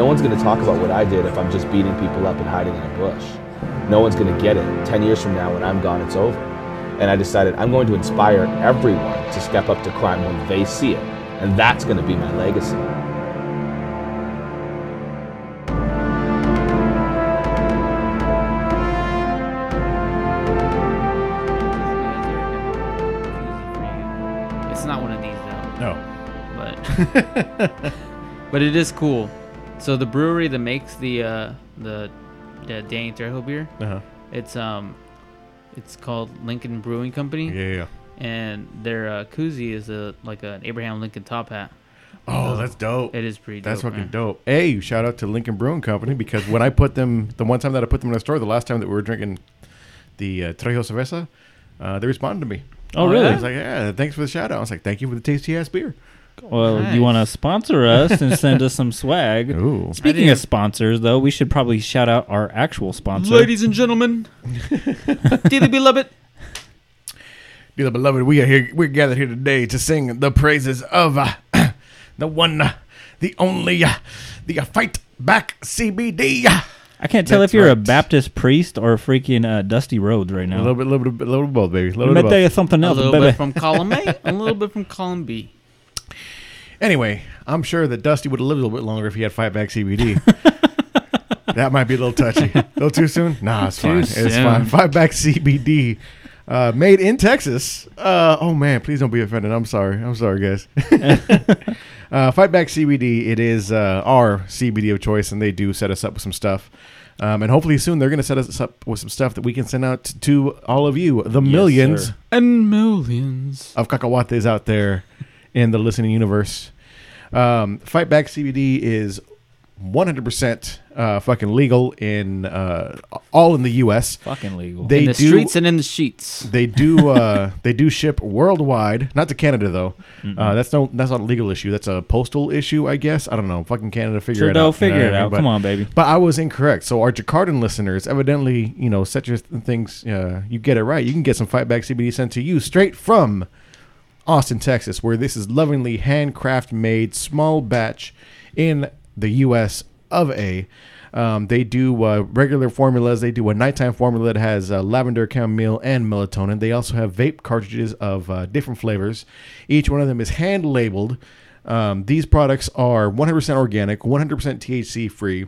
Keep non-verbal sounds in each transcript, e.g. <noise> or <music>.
No one's going to talk about what I did if I'm just beating people up and hiding in a bush. No one's going to get it. 10 years from now, when I'm gone, it's over. And I decided I'm going to inspire everyone to step up to crime when they see it. And that's going to be my legacy. It's not one of these though, No. but <laughs> but it is cool. So the brewery that makes the uh, the the Danny Trejo beer, Uh huh. it's um, it's called Lincoln Brewing Company, Yeah, and their uh, koozie is a like an Abraham Lincoln top hat. Oh, that's dope. It is pretty. Dope. That's dope, fucking man. dope. Hey, shout out to Lincoln Brewing Company because when I put them, the one time that I put them in the store, the last time that we were drinking the uh, Trejo Cerveza, uh, they responded to me. Oh, Oh, really? I was like, yeah, thanks for the shout out. I was like, thank you for the tasty ass beer. Well, Nice. you want to sponsor us and send us some swag? <laughs> Ooh. Speaking of sponsors, though, we should probably shout out our actual sponsor. Ladies and gentlemen, dearly <laughs> beloved, Dear beloved, we are here. We're gathered here today to sing the praises of uh, <clears throat> the one, uh, the only, uh, the uh, Fight Back CBD. I can't tell That's if you're a. Baptist priest or a freaking uh, Dusty Rhodes right now. A now. little bit, little bit, a little bit of both, baby. A little Let bit of tell both. you something a little baby. bit from column A, a little bit from column B. <laughs> Anyway, I'm sure that Dusty would have lived a little bit longer if he had Back CBD. <laughs> that might be a little touchy. <laughs> A little too soon? Nah, it's fine. It's fine. Back CBD. Uh, made in Texas. Uh, oh man, please don't be offended. I'm sorry. I'm sorry, guys. <laughs> uh, Fight Back CBD. It is uh, our CBD of choice, and they do set us up with some stuff. Um, and hopefully soon they're going to set us up with some stuff that we can send out to, all of you, the millions sir. And millions. of cacahuates out there in the listening universe. Um, Fight Back CBD is 100% uh, fucking legal in uh, all in the U.S. Fucking legal. They in the do. streets and in the sheets. they do. <laughs> Uh, they do ship worldwide, not to Canada though. Uh, that's no. That's not a legal issue. That's a postal issue, I guess. I don't know. Fucking Canada, figure it Trudeau, out. figure You know it what I mean? out. But- Come on, baby. but I was incorrect. So our Jakartan listeners, evidently, you know, set your th- things. Uh, you get it right. You can get some Fightback CBD sent to you straight from Austin, Texas, where this is lovingly handcraft made, small batch in the U.S. of A. Um, they do uh, regular formulas. They do a nighttime formula that has uh, lavender, chamomile, and melatonin. They also have vape cartridges of uh, different flavors. Each one of them is hand labeled. Um, these products are 100% organic, 100% THC free.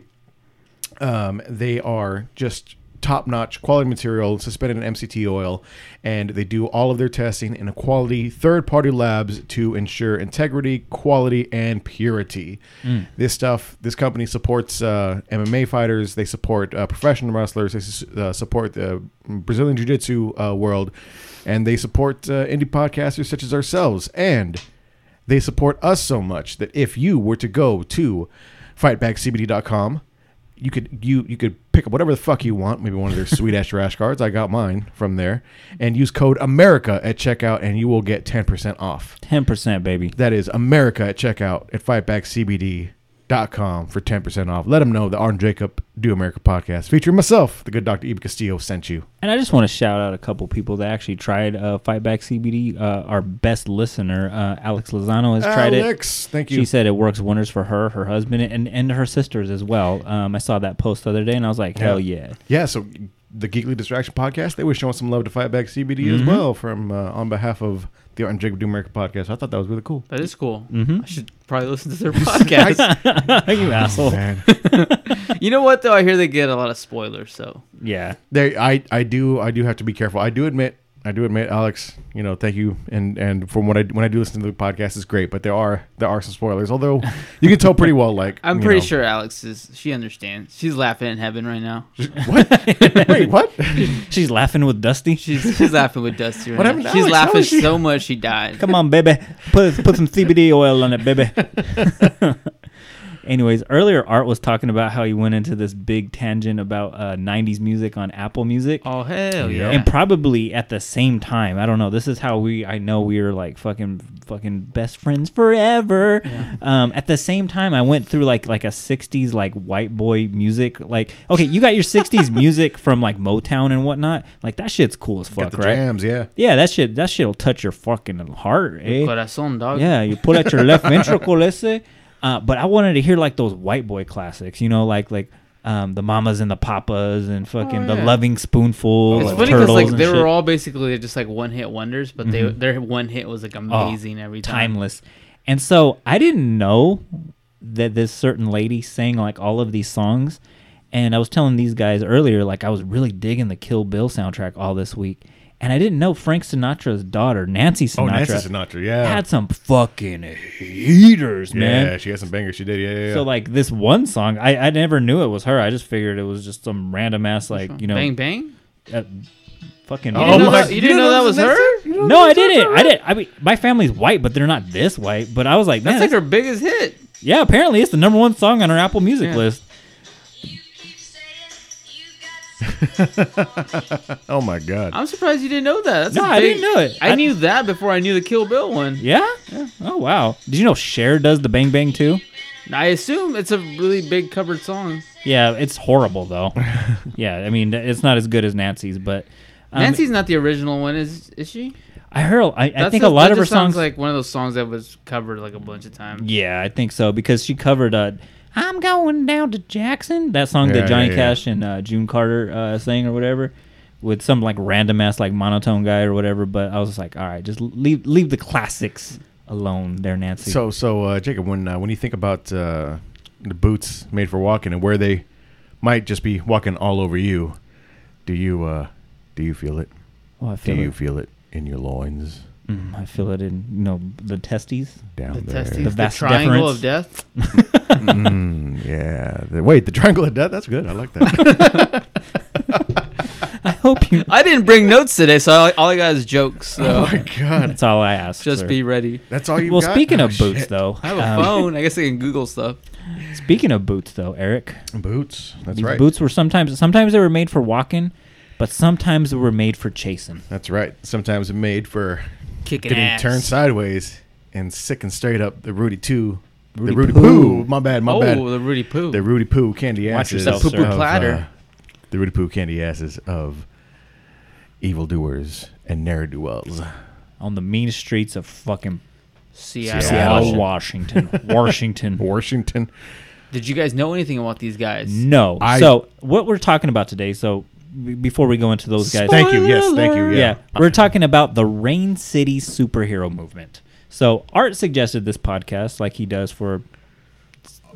Um, they are just top notch quality material suspended in MCT oil, and they do all of their testing in a quality third party labs to ensure integrity, quality, and purity. This stuff, this company supports uh, MMA fighters, they support uh, professional wrestlers, they s- uh, support the Brazilian Jiu Jitsu uh, world, and they support uh, indie podcasters such as ourselves. And they support us so much that if you were to go to fightbackcbd.com, you could you you could pick up whatever the fuck you want, maybe one of their <laughs> sweet ass rash cards. I got mine from there, and use code America at checkout, and you will get ten percent off. Ten percent, baby. That is America at checkout at fightbackcbd.com for ten percent off. Let them know the Arn Jacob Do America podcast featuring myself, the good Dr. Eva Castillo, sent you. And I just want to shout out a couple people that actually tried uh, Fightback CBD. Uh, our best listener, uh, Alex Lozano, has tried it. Alex, thank you. She said it works wonders for her, her husband, and, and her sisters as well. Um, I saw that post the other day, and I was like, hell yeah. Yeah, so the Geekly Distraction podcast, they were showing some love to Fight Back CBD Mm-hmm. as well from uh, on behalf of the Art and Jacob Do America podcast. I thought that was really cool. That is cool. Mhm. I should probably listen to their <laughs> podcast. <laughs> you asshole. Man. <laughs> you know what though? I hear they get a lot of spoilers. So Yeah. There, I, I do, I do have to be careful. I do admit, I do admit, Alex. You know, thank you, and and from what I when I do listen to the podcast, is great. But there are there are some spoilers. Although you can tell pretty well, like <laughs> I'm pretty know- sure Alex is. She understands. She's laughing in heaven right now. <laughs> What? <laughs> Wait, what? She's laughing with Dusty. She's she's laughing with Dusty right What now. happened to She's Alex? Laughing she- so much she died. Come on, baby. Put put some CBD oil on it, baby. Anyways, earlier Art was talking about how he went into this big tangent about uh, 90s music on Apple Music. Oh hell yeah! And probably at the same time, I don't know. This is how we. I know we were like fucking, fucking best friends forever. Um, at the same time, I went through like like a '60s like white boy music. Like, okay, you got your '60s <laughs> music from like Motown and whatnot. Like that shit's cool as Got fuck, the right? jams, yeah. Yeah, that shit. That shit'll touch your fucking heart, eh? Corazon dog. Yeah, you pull out your left <laughs> ventricle, let's say. Uh, but I wanted to hear like those white boy classics, you know, like like um, the mamas and the papas and fucking Oh, the loving spoonful. It's and funny because like they shit. were all basically just like one hit wonders, but they Mhm. their one hit was like amazing every time. timeless. And so I didn't know that this certain lady sang like all of these songs. And I was telling these guys earlier, like I was really digging the Kill Bill soundtrack all this week. And I didn't know Frank Sinatra's daughter, Nancy Sinatra, Oh, Nancy Sinatra, yeah. had some fucking heaters, man. Yeah, she had some bangers. She did, yeah, yeah. yeah. So like this one song, I, I never knew it was her. I just figured it was just some random ass like you know Bang bang. uh, fucking. You Oh didn't know my- that, you didn't know that was her? No, I didn't. I didn't. I mean, my family's white, but they're not this white. But I was like, man, That's like her biggest hit. yeah. Apparently, it's the number one song on her Apple Music Yeah. list. <laughs> oh my god. I'm surprised you didn't know that. That's No, a I big- didn't know it. I, I- knew that before I knew the Kill Bill one. Yeah? Oh wow. Did you know Cher does the Bang Bang too? I assume it's a really big covered song. Yeah, it's horrible though. <laughs> yeah, I mean it's not as good as Nancy's, but um, Nancy's not the original one, is is she? I heard. I, I think a, lot that of her songs. like one of those songs that was covered like a bunch of times. yeah, I think so because she covered uh, "I'm Going Down to Jackson," that song Yeah, that Johnny yeah. Cash and uh, June Carter uh, sang or whatever, with some like random ass like monotone guy or whatever. But I was just like, all right, just leave leave the classics alone, there, Nancy. So, so uh, Jacob, when uh, when you think about uh, the boots made for walking and where they might just be walking all over you, do you uh, do you feel it? oh, I Do feel you feel it in your loins Mm, I feel it in you know the testes. down The there? testes, The the, triangle deferens. of death. <laughs> mm, yeah. The, wait, the triangle of death. That's good. I like that. <laughs> I hope you. I didn't bring notes today, so all, all I got is jokes. oh my god. That's all I ask. just sir. be ready. That's all you. well, got? speaking Oh, of boots, though, I have a um, phone. I guess I can Google stuff. Speaking of boots, though, Eric, boots. That's these right. boots were sometimes sometimes they were made for walking, but sometimes they were made for chasing. That's right. Sometimes made for Kicking getting ass. turned sideways and sick and straight up. The Rudy Two, Rudy the Rudy Poo. Poo. My bad. My oh, bad. the Rudy Poo. The Rudy Poo candy Watch asses. yourself, The poo-poo of, platter. uh, the Rudy Poo candy asses of evildoers and ne'er do wells. on the mean streets of fucking Seattle. Seattle, Washington. Washington, <laughs> Washington. Washington. Did you guys know anything about these guys? No. I- so what we're talking about today? So b- before we go into those guys, Thank you. Yes, thank you. yeah. Yeah. we're talking about the Rain City superhero movement. So Art suggested this podcast, like he does for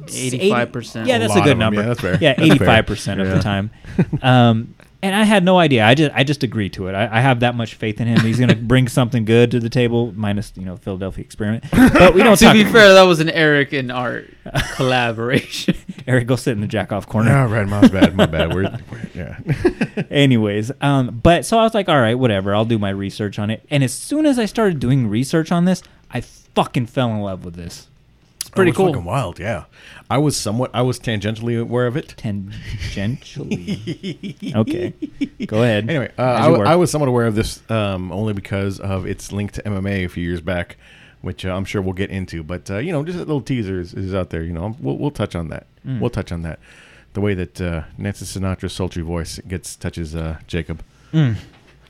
85%. Yeah, that's lot a good number. Yeah, that's fair. Yeah, eighty-five percent of the time. Um, and I had no idea. I just I just agreed to it. I, I have that much faith in him. He's gonna <laughs> bring something good to the table, minus you know Philadelphia experiment. <laughs> But we don't to talk. be fair, that was an Eric and Art <laughs> collaboration. Eric, go sit in the jack off corner. No, right. My bad. My bad. We're, we're- yeah. Anyways, um, but so I was like, all right, whatever. I'll do my research on it. And as soon as I started doing research on this, I fucking fell in love with this. It's pretty Oh, cool. Fucking wild. Yeah. I was somewhat. I was tangentially aware of it. Tangentially. <laughs> okay, go ahead. Anyway, uh, I, you w- were. I was somewhat aware of this um, only because of its link to MMA a few years back, which uh, I'm sure we'll get into. But uh, you know, just a little teaser is, is out there. You know, we'll, we'll touch on that. Mm. We'll touch on that. The way that uh, Nancy Sinatra's sultry voice gets touches uh, Jacob. Mm.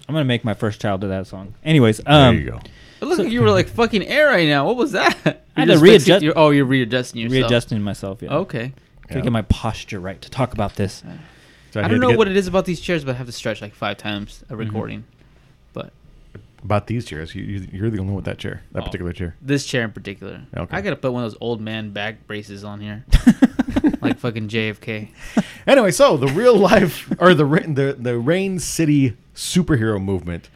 I'm gonna make my first child to that song. Anyways, um, there you go. It looked like you were like fucking air right now. What was that? <laughs> I had You're to just fixing- readjust- you're- oh, you're readjusting yourself. readjusting myself. Yeah. Okay. To get my posture right to talk about this. So I had don't know get what it is about these chairs, but I have to stretch like five times Mm-hmm. a recording. But about these chairs. You, you- you're the only one with that chair, that Oh. particular chair. this chair in particular, Okay. I gotta put one of those old man back braces on here, <laughs> like fucking JFK. Anyway, so the real life or the the the Rain City superhero movement,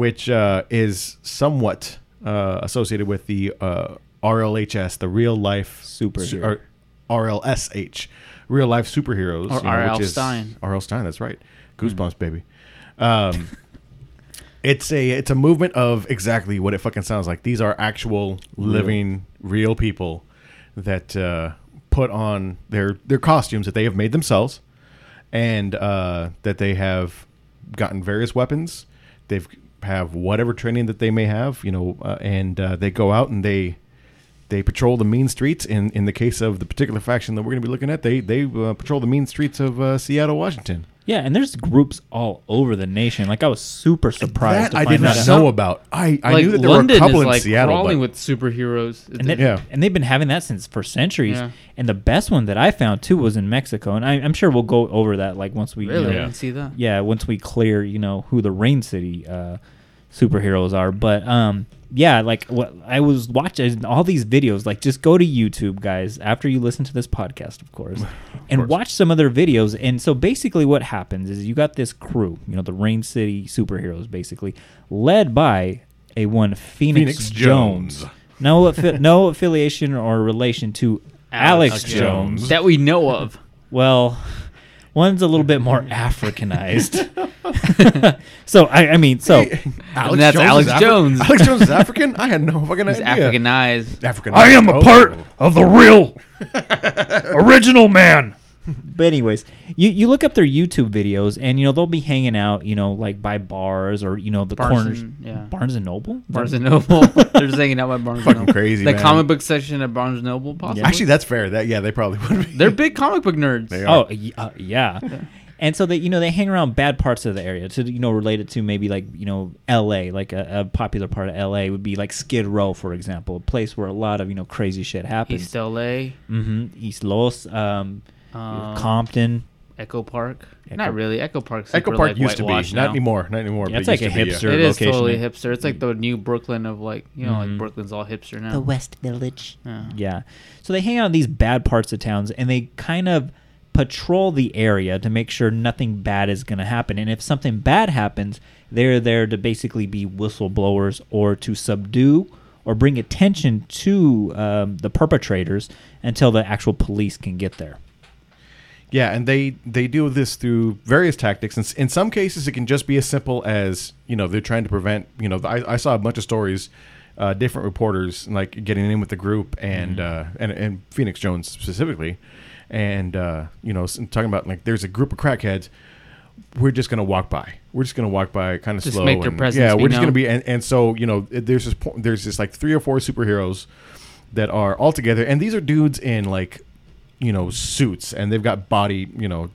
which uh, is somewhat uh, associated with the uh, RLHS, the real life Superhero. or RLSH, real life superheroes, Or know, R.L. which is- Stine. R.L. Stine, that's right. Goosebumps, baby. Um, <laughs> it's a it's a movement of exactly what it fucking sounds like. These are actual living, real people that uh, put on their their costumes that they have made themselves, and uh, that they have gotten various weapons. They've have whatever training that they may have, you know, uh, and uh, they go out and they they patrol the mean streets. In in the case of the particular faction that we're going to be looking at, they they uh, patrol the mean streets of uh, Seattle, Washington. Yeah, and there's groups all over the nation. Like I was super surprised. That to I find did not that know out. about. I, I like knew that there London were a couple is in like Seattle, crawling but with superheroes. And, they, Yeah. and they've been having that since for centuries. Yeah. And the best one that I found too was in Mexico, and I, I'm sure we'll go over that like once we you really, know, Yeah. see that. yeah, once we clear, you know, who the Rain City uh, superheroes are. But um, yeah, like what I was watching all these videos. Like, just go to YouTube, guys, after you listen to this podcast, of course, <laughs> and course. watch some of their videos. And so basically, what happens is you got this crew, you know, the Rain City superheroes, basically led by a one Phoenix, Phoenix Jones. Jones. No, affi- <laughs> no affiliation or relation to Alex, Okay. Jones. That we know of. Well, one's a little bit more <laughs> Africanized. <laughs> <laughs> so I, I mean, so Alex that's is Alex Afri- Jones. Alex Jones is African. I had no fucking He's idea. Africanized. African. I am a Oh. part of the real original man. <laughs> but anyways, you you look up their YouTube videos, and you know they'll be hanging out, you know, like by bars or you know the Barnes corners, and- yeah. Barnes and Noble. Barnes and Noble. <laughs> They're just hanging out by Barnes and Noble. Fucking Noble. crazy, The man. comic book section at Barnes and Noble, possibly. Actually, that's fair. That yeah, they probably would be. they're big comic book nerds. They are. Oh uh, yeah. And so they, you know, they hang around bad parts of the area to, you know, related to maybe like, you know, L.A. Like a, a popular part of L.A. would be like Skid Row, for example, a place where a lot of you know crazy shit happens. East LA, hmm East Los, um, um, Compton. Echo Park. Echo- Not really. Echo Park's Echo Park like, used to be, whitewashed not now. anymore, not anymore. Yeah, but it's like a to be, yeah. hipster It is totally hipster. It's like the new Brooklyn of like you know Mhm. like Brooklyn's all hipster now. The West Village. yeah. Yeah. So they hang out in these bad parts of towns and they kind of patrol the area to make sure nothing bad is going to happen. And if something bad happens, they're there to basically be whistleblowers or to subdue or bring attention to um, the perpetrators until the actual police can get there. Yeah, and they they do this through various tactics. And in some cases, it can just be as simple as you know they're trying to prevent. You know, I, I saw a bunch of stories, uh, different reporters like getting in with the group and uh, and and Phoenix Jones specifically, and uh, you know talking about like there's a group of crackheads. We're just gonna walk by. We're just gonna walk by, kind of Just slow. make their and- presence Yeah, we're just gonna be. And, and so you know, there's this po- there's this like three or four superheroes that are all together, and these are dudes in like you know suits, and they've got body you know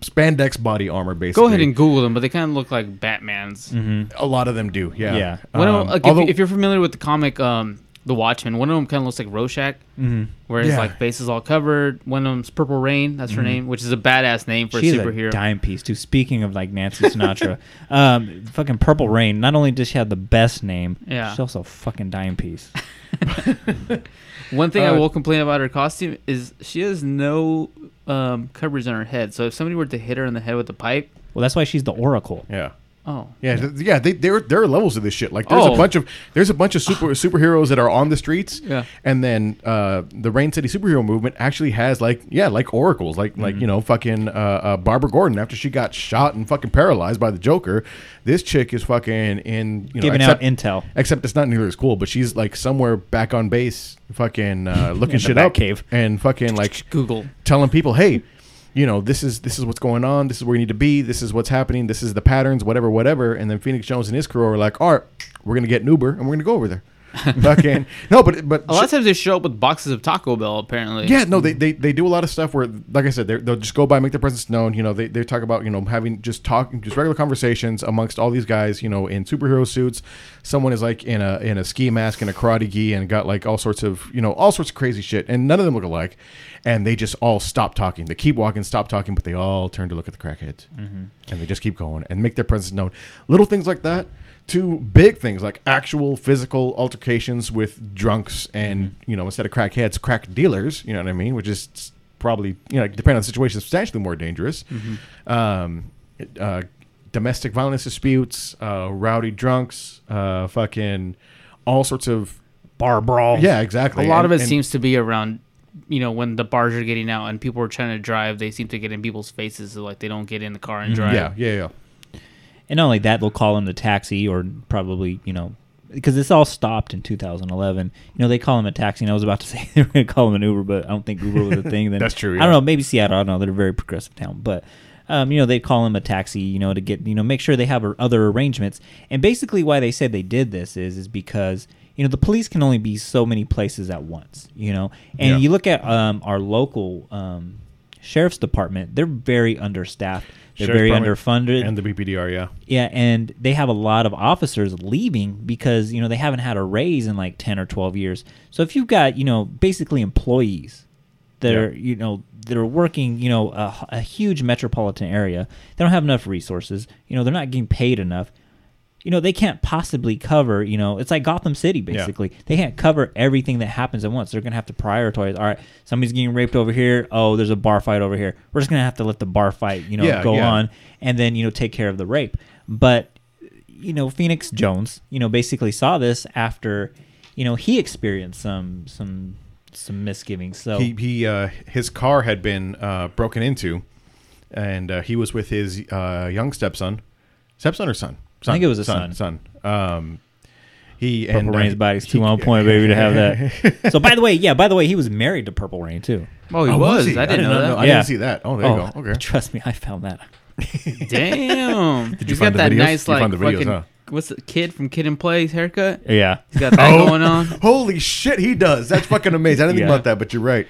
spandex body armor. Basically, Go ahead and Google them, but they kind of look like Batman's. Mm-hmm. a lot of them do. Yeah, Yeah. One of Um, them, like, although- if, if you're familiar with the comic um, The Watchmen, one of them kind of looks like Rorschach, Mm-hmm. where his Yeah. like face is all covered. One of them's Purple Rain, that's her name, which is a badass name for She's a superhero. a dime piece too. Speaking of like Nancy Sinatra, <laughs> um, fucking Purple Rain. Not only does she have the best name, Yeah. she's also a fucking dime piece. <laughs> One thing I Uh, will complain about her costume is she has no um, coverage on her head. So if somebody were to hit her in the head with a pipe, Well, that's why she's the Oracle. yeah. Oh, Yeah, th- yeah, they, there there are levels of this shit. Like there's a Oh. bunch of there's a bunch of super <sighs> superheroes that are on the streets. Yeah. and then uh, the Rain City superhero movement actually has like yeah like oracles like like Mm-hmm. you know fucking uh, uh, Barbara Gordon after she got shot and fucking paralyzed by the Joker. This chick is fucking in you know Giving out intel. Except it's not nearly as cool, but she's like somewhere back on base, fucking uh, <laughs> looking shit up cave. and fucking like <laughs> Google. telling people, hey, you know, this is this is what's going on. This is where you need to be. This is what's happening. This is the patterns, whatever, whatever. And then Phoenix Jones and his crew are like, all right, we're gonna get an Uber and we're gonna go over there. <laughs> Fucking no, but but A lot of times they show up with boxes of Taco Bell. Apparently, yeah, no, they, they they do a lot of stuff where, like I said, they'll just go by, make their presence known. You know, they, they talk about you know having just talk, just regular conversations amongst all these guys. You know, in superhero suits. Someone is like in a in a ski mask and a karate gi and got like all sorts of you know all sorts of crazy shit, and none of them look alike. And they just all stop talking. They keep walking, stop talking, but they all turn to look at the crackheads, mm-hmm. and they just keep going and make their presence known. Little things like that. To big things like actual physical altercations with drunks and you know instead of crackheads, crack dealers. You know what I mean? Which is probably you know depending on the situation, substantially more dangerous. Um, uh, domestic violence disputes, uh, rowdy drunks, uh, fucking all sorts of Bar brawls. yeah, exactly. a lot And- of it and- seems to be around. You know, when the bars are getting out and people are trying to drive, they seem to get in people's faces, so like they don't get in the car and drive. Yeah, yeah, yeah. And not only that, they'll call him the taxi or probably, you know, because this all stopped in 2011. You know, they call him a taxi, and I was about to <laughs> say they were going to call him an Uber, but I don't think Uber was a thing then. <laughs> That's true, I don't know. Maybe Seattle. I don't know. They're a very progressive town, but. Um, you know, they call him a taxi, you know, to get, you know, make sure they have other arrangements. And basically, why they said they did this is, is because you know the police can only be so many places at once. You know, and Yeah. you look at um, our local um, sheriff's department; they're very understaffed. They're Sheriff's very Department underfunded. and the BPDR, yeah. Yeah, and they have a lot of officers leaving because you know they haven't had a raise in like ten or twelve years. So if you've got you know basically employees that Yeah. are you know that are working you know a, a huge metropolitan area, they don't have enough resources. You know they're not getting paid enough. You know they can't possibly cover. You know it's like Gotham City basically. They can't cover everything that happens at once. They're gonna have to prioritize. All right, somebody's getting raped over here. Oh, there's a bar fight over here. We're just gonna have to let the bar fight you know Yeah, go yeah. on and then you know take care of the rape. But you know Phoenix Jones, you know basically saw this after you know he experienced some some some misgivings. So He he uh, his car had been uh, broken into, and uh, he was with his uh, young stepson, stepson or son. Son think it was a son. Son. Um, he Purple and uh, Rain's body's he- too on point, baby, to have that. <laughs> so by the way, yeah, by the way, he was married to Purple Rain too. Oh, he Oh, was. he? I didn't know that. I Yeah. didn't see that. Oh, there you oh, go. Okay. trust me, I found that. <laughs> Damn. Did you He's find got the that videos? nice You like the videos, fucking huh? what's the kid from Kid and Play's haircut? Yeah, He's got that <laughs> going on. Holy shit, he does. That's fucking amazing. I didn't think about that, but you're right.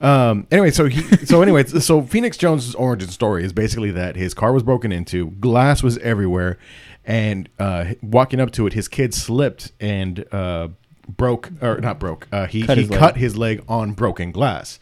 Um, anyway, so he, so anyway, so Phoenix Jones's origin story is basically that his car was broken into, glass was everywhere, and uh, walking up to it, his kid slipped and uh, broke or not broke. Uh, he Cut he his leg. cut his leg on broken glass,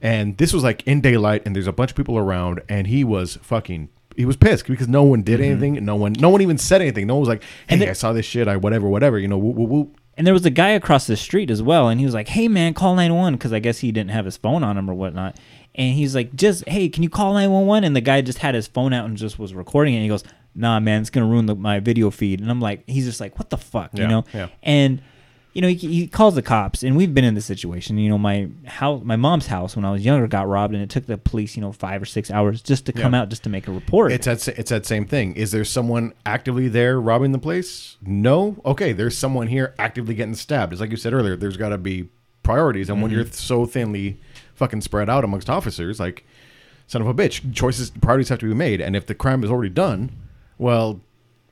and this was like in daylight, and there's a bunch of people around, and he was fucking. He was pissed because no one did anything. No one, no one even said anything. No one was like, "Hey, Mm-hmm. And the- I saw this shit. I whatever, whatever." You know, whoop, whoop, whoop. and there was a guy across the street as well, and he was like, "Hey man, call 911," because I guess he didn't have his phone on him or whatnot. And he's like, "Just hey, can you call 911?" And the guy just had his phone out and just was recording it. And he goes, "Nah, man, it's gonna ruin the, my video feed." And I'm like, he's just like, "What the fuck?" Yeah, you know? yeah. And you know, he, he calls the cops, and we've been in this situation. You know, my house, my mom's house when I was younger got robbed, and it took the police, you know, five or six hours just to come Yeah. out just to make a report. It's that it's that same thing. Is there someone actively there robbing the place? No. Okay, there's someone here actively getting stabbed. It's like you said earlier. There's got to be priorities, and when Mm-hmm. you're so thinly fucking spread out amongst officers, like son of a bitch, choices priorities have to be made. And if the crime is already done, well,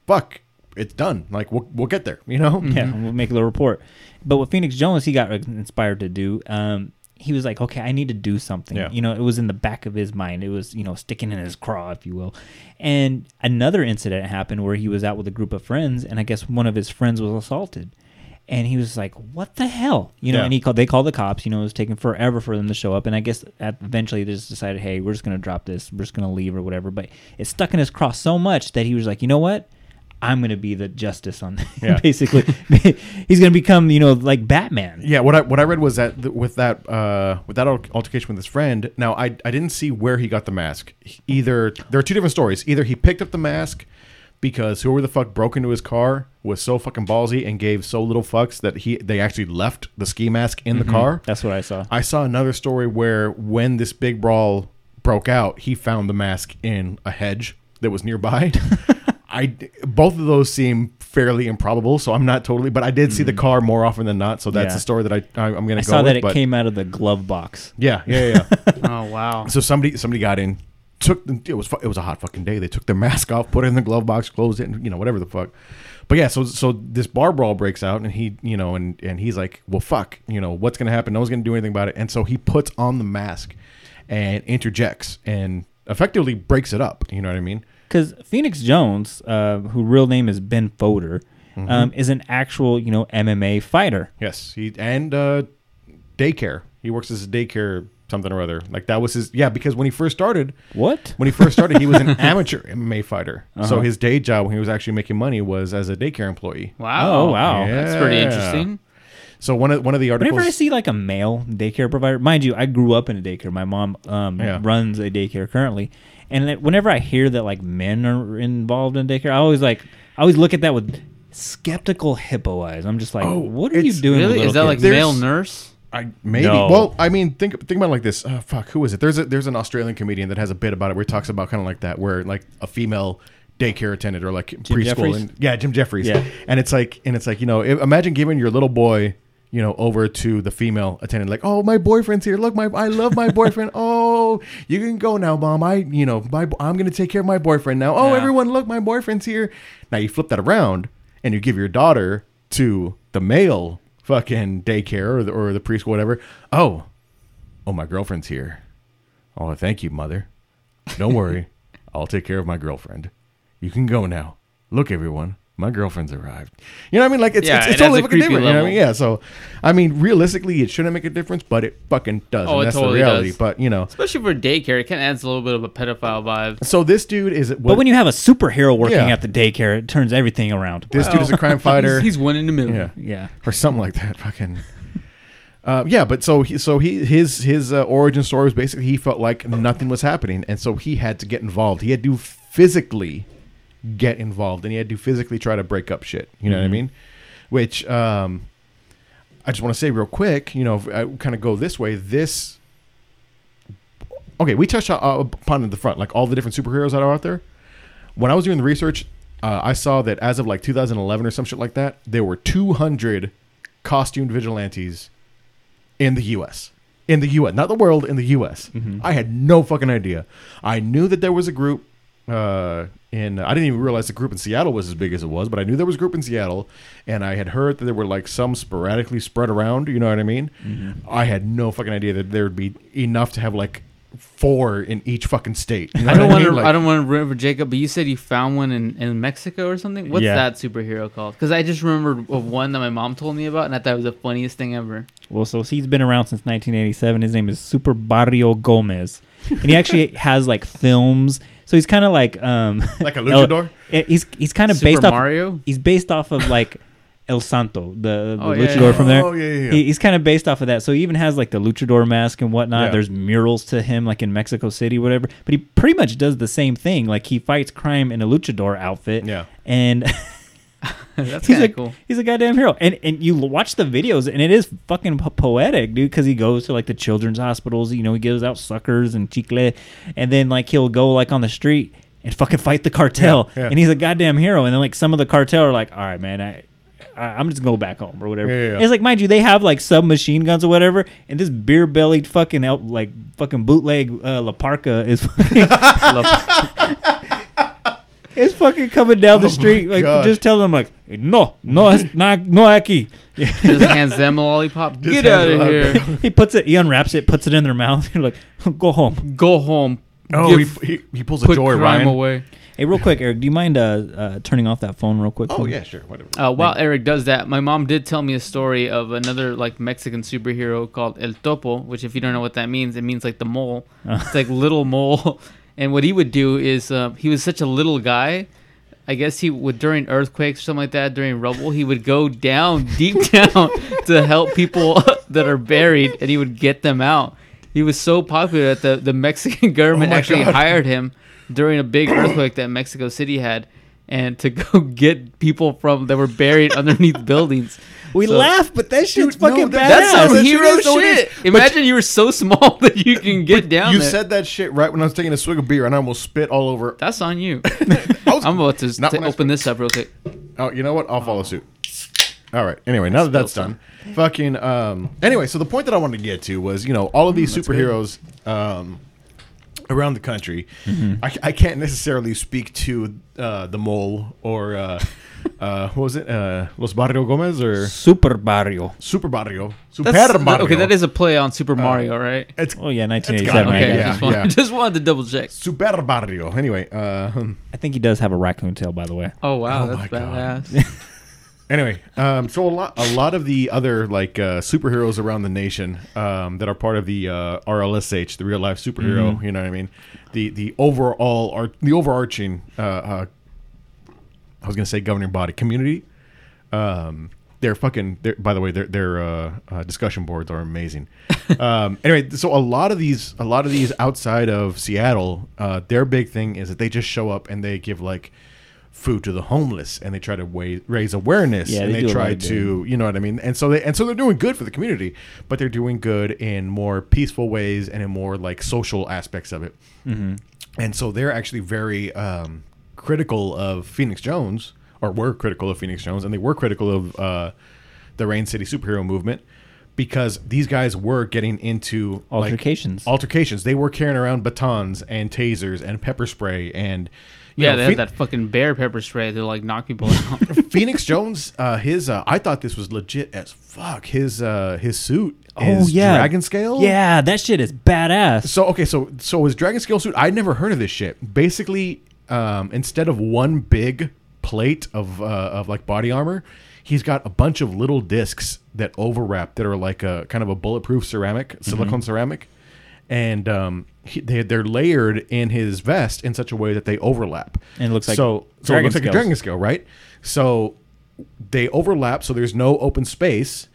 fuck, it's done. Like we'll we'll get there. You know. Yeah, we'll make the report. But what Phoenix Jones he got inspired to do, um, he was like, okay, I need to do something. Yeah. You know, it was in the back of his mind. It was, you know, sticking in his craw, if you will. And another incident happened where he was out with a group of friends, and I guess one of his friends was assaulted. And he was like, "What the hell?" You know, Yeah. and he called. They called the cops. You know, it was taking forever for them to show up. And I guess at, eventually they just decided, "Hey, we're just gonna drop this. We're just gonna leave or whatever." But it stuck in his cross so much that he was like, "You know what? I'm gonna be the justice on <laughs> Yeah. basically <laughs> he's gonna become you know like Batman. Yeah, what I what I read was that th- with that uh, with that altercation with his friend. Now I I didn't see where he got the mask. Either there are two different stories. Either he picked up the mask because whoever the fuck broke into his car was so fucking ballsy and gave so little fucks that he they actually left the ski mask in the mm-hmm. car. That's what I saw. I saw another story where when this big brawl broke out, he found the mask in a hedge that was nearby. <laughs> I both of those seem fairly improbable, so I'm not totally. But I did see the mm-hmm. car more often than not, so that's. Yeah. the story that I, I I'm gonna I go saw with. that it but came out of the glove box. yeah, yeah, yeah. yeah. <laughs> Oh wow. so somebody somebody got in, took the, it was it was a hot fucking day. They took their <laughs> mask off, put it in the glove box, closed it, and you know whatever the fuck. But yeah, so so this bar brawl breaks out, and he you know and and he's like, well, fuck, you know what's gonna happen? No one's gonna do anything about it, and so he puts on the mask and interjects and effectively breaks it up. You know what I mean? Because Phoenix Jones, uh, who real name is Ben Fodor, Mm-hmm. um, is an actual you know MMA fighter. Yes, he and uh, daycare. He works as a daycare something or other. Like that was his yeah. Because when he first started, What? when he first started, he was an <laughs> amateur MMA fighter. So Uh-huh. his day job when he was actually making money was as a daycare employee. Wow. Oh, wow. That's pretty Yeah. interesting. So one of one of the articles. Whenever I see like a male daycare provider, mind you, I grew up in a daycare. My mom um, Yeah. runs a daycare currently, and that- whenever I hear that like men are involved in daycare, I always like I always look at that with skeptical hippo eyes. I'm just like, Oh, what are you it's- doing? Really? little Is that like kids? There's- male nurse? I maybe. No. Well, I mean, think think about it like this. Uh, fuck, who is it? There's a there's an Australian comedian that has a bit about it where he talks about kind of like that, where like a female daycare attendant or like preschool Jeffries? and yeah, Jim Jeffries. Yeah. and it's like and it's like you know, imagine giving your little boy. You know, over to the female attendant, like, oh, my boyfriend's here. Look, my, I love my boyfriend. <laughs> Oh, you can go now, mom. I, you know, my, I'm gonna take care of my boyfriend now. Oh, Yeah. everyone, look, my boyfriend's here. Now you flip that around and you give your daughter to the male fucking daycare or the, or the preschool, whatever. Oh, oh, my girlfriend's here. Oh, thank you, mother. Don't worry, <laughs> I'll take care of my girlfriend. You can go now. Look, everyone, my girlfriend's arrived. You know what I mean? Like it's Yeah, it's, it's has totally a fucking creepy different. You know what I mean? Yeah. So, I mean, realistically, it shouldn't make a difference, but it fucking does. Oh, and it that's totally the reality. does. But you know, Especially for daycare, it kind of adds a little bit of a pedophile vibe. so this dude is. But when you have a superhero working Yeah. at the daycare, it turns everything around. this dude is a crime <laughs> fighter. He's, he's one in a million. yeah. yeah. or something like that. Fucking. Uh, yeah, but so he, so he his his uh, origin story was basically he felt like nothing was happening, and so he had to get involved. He had to physically get involved, and he had to physically try to break up shit. You know what I mean? Which um, I just want to say real quick. You know, if I kind of go this way. This okay, we touched upon in the front, like all the different superheroes that are out there. When I was doing the research, uh, I saw that as of like 2011 or some shit like that, there were 200 costumed vigilantes in the U.S. In the U.S., not the world, in the U.S. I had no fucking idea. I knew that there was a group uh, in. I didn't even realize the group in Seattle was as big as it was, but I knew there was a group in Seattle, and I had heard that there were like some sporadically spread around. You know what I mean? Mm-hmm. I had no fucking idea that there would be enough to have like four in each fucking state. You know I don't want mean? to. Like- I don't want to remember Jacob, but you said you found one in, in Mexico or something. What's Yeah. that superhero called? Because I just remembered of one that my mom told me about, and I thought it was the funniest thing ever. Well, so he's been around since 1987. His name is Super Barrio Gomez, and he actually <laughs> has like films. So he's kind of like um <laughs> Like a <laughs> luchador? eh, he's he's kind of based off. Mario. He's based off of like El Santo, the, the Oh, luchador yeah. from there. Oh, yeah, yeah, yeah. He, he's kind of based off of that. So he even has like the luchador mask and whatnot. Yeah. There's murals to him like in Mexico City, whatever. But he pretty much does the same thing. Like he fights crime in a luchador outfit. Yeah. And <laughs> <laughs> That's he's kind a of cool. he's a goddamn hero. And and you watch the videos and it is fucking po- poetic, dude. Because he goes to like the children's hospitals. You know, he gives out suckers and chicle, and then like he'll go like on the street and fucking fight the cartel. Yeah, yeah. And he's a goddamn hero. And then like some of the cartel are like, all right, man, I. I- I'm just gonna go back home or whatever. Yeah, yeah. It's like, mind you, they have like submachine guns or whatever, and this beer bellied fucking like fucking bootleg uh, La Parca is <laughs> <laughs> is fucking coming down the Oh street, like gosh. just tell them like, no, no, it's not, no, aquí. Just <laughs> hands them a lollipop. Get out of here. he puts it, he unwraps it, puts it in their mouth. <laughs> You're like, go home. Go home. Oh, he, Give- he, he pulls a put joy, crime Ryan. away. Hey, real quick, Eric, do you mind uh, uh, turning off that phone real quick? Oh for yeah, sure, whatever. Uh, while Eric does that, my mom did tell me a story of another like Mexican superhero called El Topo, which if you don't know what that means, it means like the mole. It's like little mole, <laughs> and what he would do is uh, he was such a little guy. I guess he would during earthquakes or something like that during rubble he would go down <laughs> deep down to help people <laughs> that are buried and he would get them out. He was so popular that the, the Mexican <laughs> government Oh actually God. hired him during a big earthquake that Mexico City had and to go get people from that were buried underneath buildings. We So- laugh, but that shit's Dude, no, fucking that- badass. That's some that shit hero is- no, shit. is. But- Imagine you were so <laughs> small that you can get down you there. said that shit right when I was taking a swig of beer, and I almost spit all over. That's on you. <laughs> I was- <laughs> I'm about to, Not to open this up real quick. Oh, you know what? I'll follow suit. All right. Anyway, now that that's spilled done, fucking. Um. Anyway, so the point that I wanted to get to was, you know, all of these Mm, superheroes, um, around the country. Mm-hmm. I, I can't necessarily speak to uh, the mole or uh, uh, what was it? Uh, Los Barrio Gomez or Super Barrio. Super Barrio? Super That's, Barrio. okay, that is a play on Super Mario, right? It's Oh yeah, gotta 1987. Okay, guess. yeah, just, wanted, yeah. <laughs> just wanted to double check. Super Barrio. Anyway, uh, I think he does have a raccoon tail, by the way. Oh wow, Oh that's badass. <laughs> Anyway, um, so a lot, a lot of the other like uh, superheroes around the nation um, that are part of the uh, RLSH, the real life superhero. You know what I mean? The the overall art, the overarching. Uh, uh, I was gonna say governing body community. Um, they're fucking. They're, by the way, their their uh, uh, discussion boards are amazing. <laughs> um, anyway, so a lot of these, a lot of these outside of Seattle, uh, their big thing is that they just show up and they give like food to the homeless and they try to wa- raise awareness Yeah, and they they, do a lot try to you know what i mean and so they and so they're doing good for the community but they're doing good in more peaceful ways and in more like social aspects of it Mm-hmm. and so they're actually very um, critical of phoenix jones or were critical of phoenix jones and they were critical of uh, the rain city superhero movement because these guys were getting into like, Altercations. altercations. They were carrying around batons and tasers and pepper spray and you Yeah, know, they Phe- had that fucking bear pepper spray to like knock people out. <laughs> <laughs> Phoenix Jones, uh, his uh, I thought this was legit as fuck. His uh, his suit Oh, yeah. dragon scale. Yeah, that shit is badass. So okay, so so his dragon scale suit. I'd never heard of this shit. Basically, um, instead of one big plate of uh, of like body armor, he's got a bunch of little discs that overwrap that are like a kind of a bulletproof ceramic, silicone ceramic, and um, he, they they're layered in his vest in such a way that they overlap. And it looks like so so it looks like a dragon scale, right? So they overlap, so there's no open space.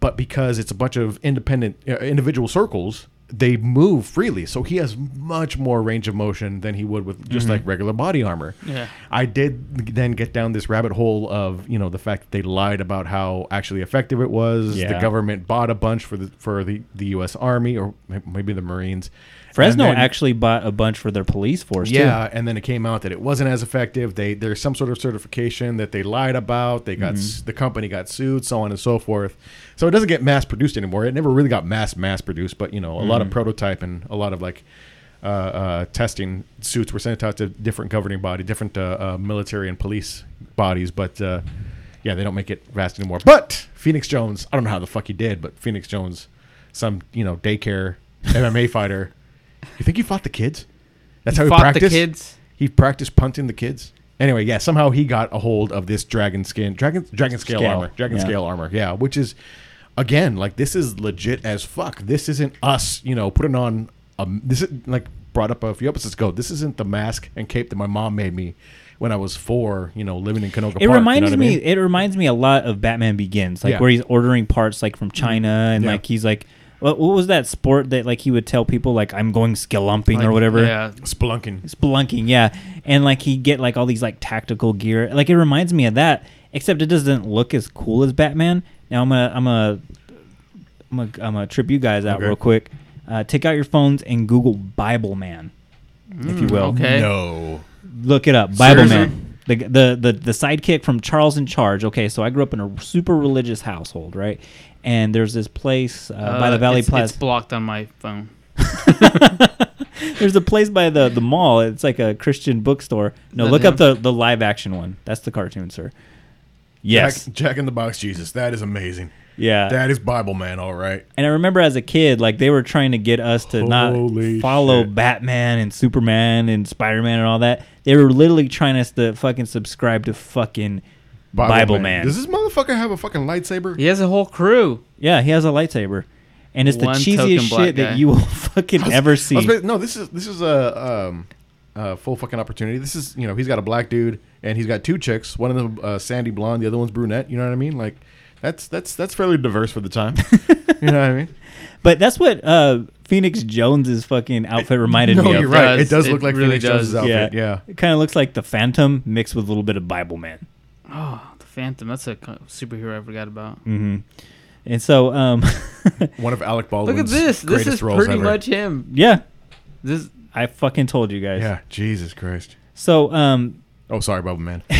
But because it's a bunch of independent uh, individual circles, they move freely. So he has much more range of motion than he would with just Mm-hmm. like regular body armor. Yeah. I did then get down this rabbit hole of you know the fact that they lied about how actually effective it was. Yeah. The government bought a bunch for the for the, the U.S. Army or maybe the Marines. Fresno then- actually bought a bunch for their police force yeah, and then it came out that it wasn't as effective. They there's some sort of certification that they lied about. They got s the company got sued, so on and so forth. So it doesn't get mass produced anymore. It never really got mass mass produced, but you know, a lot of prototype and a lot of like uh, uh, testing suits were sent out to different governing body, different uh, uh, military and police bodies, but. Uh, yeah, they don't make it fast anymore. But Phoenix Jones, I don't know how the fuck he did, but Phoenix Jones, some you know daycare <laughs> MMA fighter. You think he fought the kids? That's how he Fought the practiced. kids. He practiced punting the kids. Anyway, yeah, somehow he got a hold of this dragon skin, dragon, dragon scale, Scale, armor, dragon yeah. scale armor. Yeah, which is again like this is legit as fuck. This isn't us, you know, putting on. Um, this is like brought up a few episodes ago. This isn't the mask and cape that my mom made me when I was four. You know, living in Canoga It Park. reminds you know what I me. mean? It reminds me a lot of Batman Begins, like Yeah. where he's ordering parts like from China, and Yeah. like he's like, what, what was that sport that like he would tell people like I'm going skilumping or whatever. Yeah. Spelunking. Spelunking, yeah, and like he'd get like all these like tactical gear. Like it reminds me of that, except it doesn't look as cool as Batman. Now I'm gonna I'm gonna I'm gonna, I'm gonna trip you guys out Okay. real quick. Uh, take out your phones and Google Bible Man, if you will. Mm, okay. No. Look it up, Bible Seriously? Man. The, the the the sidekick from Charles in Charge. Okay, so I grew up in a super religious household, right? And there's this place uh, by Uh, the Valley it's, Plaza. It's blocked on my phone. <laughs> There's a place by the the mall. It's like a Christian bookstore. No, that look up the the live action one. That's the cartoon, sir. Yes. Jack, Jack in the Box Jesus. That is amazing. yeah. That is Bible man, all right. and I remember as a kid, like they were trying to get us to not follow shit. Batman and Superman and Spider Man and all that. They were literally trying us to fucking subscribe to fucking Bible, Man. Does this motherfucker have a fucking lightsaber? He has a whole crew. Yeah, he has a lightsaber, and it's the cheesiest token black shit that you will <laughs> fucking ever I was see. no, this is this is a um, uh, full fucking opportunity. This is you know he's got a black dude and he's got two chicks. One of them uh, sandy blonde, the other one's brunette. You know what I mean? Like that's that's that's fairly diverse for the time. <laughs> you know what I mean? But that's what uh, Phoenix Jones's fucking outfit reminded no, me of. you're right. does. It does It look like really Phoenix Jones's outfit. Yeah. It kind of looks like the Phantom mixed with a little bit of Bible Man. Oh, the Phantom. That's a superhero I forgot about. Mm-hmm. And so, um, <laughs> One of Alec Baldwin's Look Baldwin's at this. This greatest is roles pretty ever. much him. yeah, This I fucking told you guys. Yeah, Jesus Christ. So, um, Oh, sorry, Bible Man. <laughs>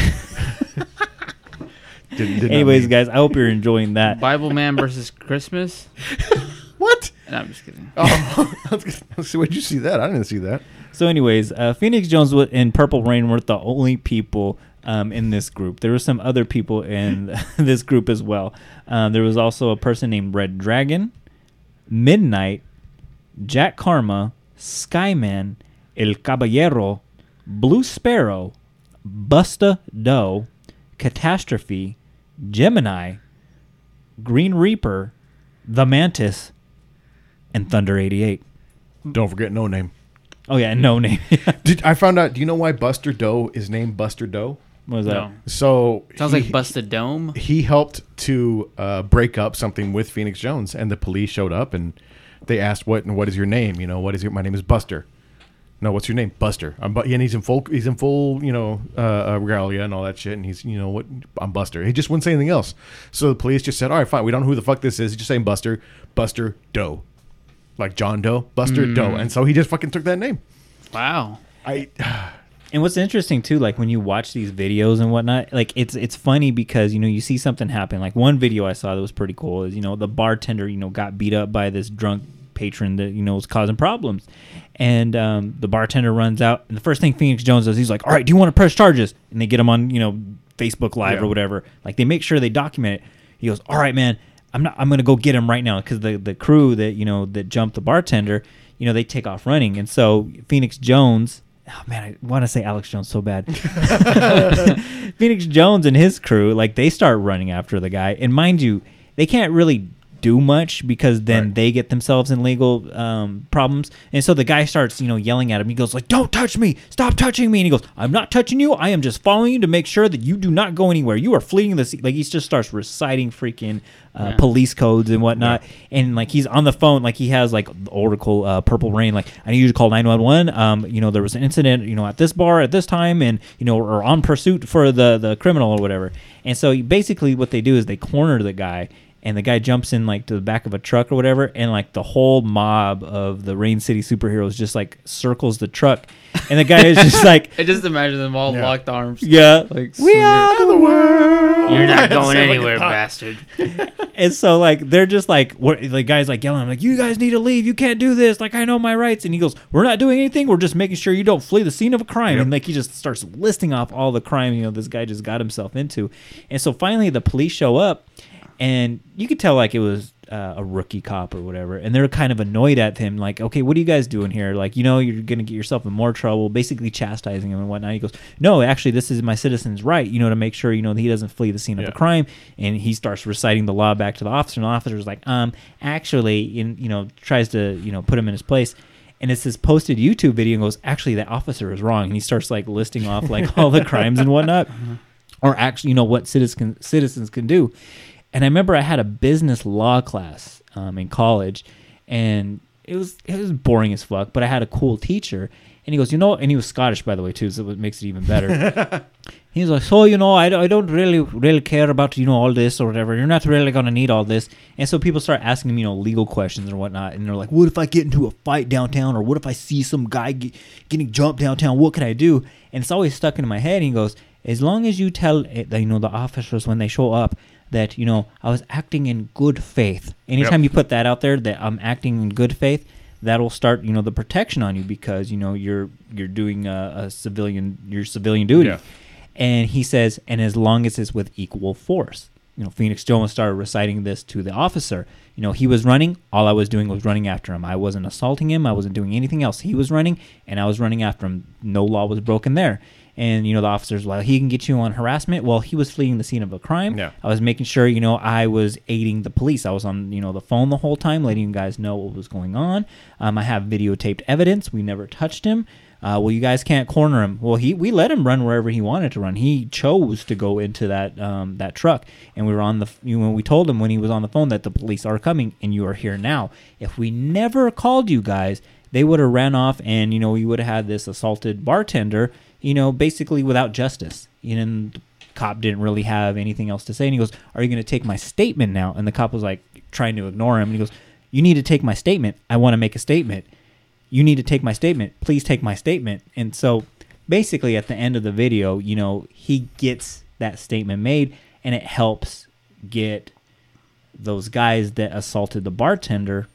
Didn't- did anyways, mean- guys, I hope you're enjoying that. Bible Man versus Christmas. <laughs> what? No, I'm just kidding. Oh, <laughs> I was gonna- so where'd you see that? I didn't see that. So, anyways, uh, Phoenix Jones and Purple Rain weren't the only people um, in this group. There were some other people in this group as well. Um, there was also a person named Red Dragon, Midnight, Jack Karma, Skyman, El Caballero, Blue Sparrow, Buster Doe, Catastrophe, Gemini, Green Reaper, The Mantis, and Thunder 88. Don't forget No Name. Oh, yeah, no name. <laughs> Did I found out? Do you know why Buster Doe is named Buster Doe? what was that? No. So Sounds he- like Busted Dome. he helped to uh, break up something with Phoenix Jones, and the police showed up and they asked, "What and what is your name? You know, what is your? My name is Buster. No, what's your name? Buster. I'm Bu-, and he's in full. He's in full. You know, uh, uh, regalia and all that shit. And he's, you know, what? I'm Buster. He just wouldn't say anything else. So the police just said, "All right, fine. We don't know who the fuck this is. He's just saying Buster. Buster Doe, like John Doe. Buster Doe." And so he just fucking took that name. Wow. I. <sighs> And what's interesting too, like when you watch these videos and whatnot, like it's it's funny because you know you see something happen. Like one video I saw that was pretty cool is you know the bartender you know got beat up by this drunk patron that you know was causing problems, and um, the bartender runs out and the first thing Phoenix Jones does he's like, all right, do you want to press charges? And they get him on you know Facebook Live Yeah. or whatever. Like they make sure they document it. He goes, all right, man, I'm not. I'm gonna go get him right now because the the crew that you know that jumped the bartender, you know they take off running, and so Phoenix Jones. Oh man, I want to say Alex Jones so bad. <laughs> Phoenix Jones and his crew, like they start running after the guy, and mind you, they can't really do much because then Right. they get themselves in legal um, problems. And so the guy starts, you know, yelling at him. He goes like, "Don't touch me! Stop touching me!" And he goes, "I'm not touching you. I am just following you to make sure that you do not go anywhere. You are fleeing the sea." Like he just starts reciting freaking uh, Yeah. police codes and whatnot. And like he's on the phone, like he has like the Oracle uh, Purple Rain. Like I need you to call nine one one. Um, you know, there was an incident, you know, at this bar at this time, and you know, or on pursuit for the the criminal or whatever. And so basically, what they do is they corner the guy and the guy jumps in like to the back of a truck or whatever and like the whole mob of the rain city superheroes just like circles the truck and the guy is <laughs> just like I just imagine them all Yeah. locked arms. yeah. Like we are the world You're not going <laughs> Sound like anywhere, bastard. <laughs> and so like they're just like what the guy's like yelling I'm like you guys need to leave. You can't do this. Like i know my rights. And he goes we're not doing anything. We're just making sure you don't flee the scene of a crime. Yep. and like he just starts listing off all the crime you know this guy just got himself into. And so finally the police show up and you could tell like it was uh, a rookie cop or whatever and they're kind of annoyed at him like okay what are you guys doing here? Like you know you're gonna get yourself in more trouble basically chastising him and whatnot. He goes no actually this is my citizen's right you know to make sure you know that he doesn't flee the scene of Yeah. the crime. And he starts reciting the law back to the officer and the officer's like um actually in you know tries to you know put him in his place. And it's this posted youtube video and goes actually that officer is wrong and he starts like listing off like all the crimes and whatnot. <laughs> Or actually you know what citizens citizens can do and i remember i had a business law class um, in college and it was it was boring as fuck but i had a cool teacher and he goes you know and he was scottish by the way too so it makes it even better <laughs> He's like, so you know, I, don't- I don't really really care about you know all this or whatever. You're not really gonna need all this, and so people start asking me you know legal questions or whatnot, and they're like, what if I get into a fight downtown, or what if I see some guy get, getting jumped downtown? What can I do? And it's always stuck in my head. And he goes, as long as you tell eh, you know the officers when they show up that you know I was acting in good faith. Anytime you put that out there that I'm acting in good faith, that'll start you know the protection on you because you know you're you're doing a, a civilian your civilian duty. Yeah. And he says, and as long as it's with equal force. You know, Phoenix Jones started reciting this to the officer. You know, he was running. All I was doing was running after him. I wasn't assaulting him. I wasn't doing anything else. He was running, and I was running after him. No law was broken there. And you know, the officers, well, he can get you on harassment. Well, he was fleeing the scene of a crime. Yeah. I was making sure, you know, I was aiding the police. I was on, you know, the phone the whole time, letting you guys know what was going on. Um, I have videotaped evidence. We never touched him. Uh, well, you guys can't corner him. Well, he we let him run wherever he wanted to run. He chose to go into that um, that truck, and we were on the. You know, we told him when he was on the phone that the police are coming, and you are here now. If we never called you guys, they would have ran off, and you know, we would have had this assaulted bartender. You know, basically without justice. And the cop didn't really have anything else to say, and he goes, "Are you going to take my statement now?" And the cop was like trying to ignore him, and he goes, "You need to take my statement. I want to make a statement." you need to take my statement. Please take my statement. And so basically at the end of the video, you know, he gets that statement made and it helps get those guys that assaulted the bartender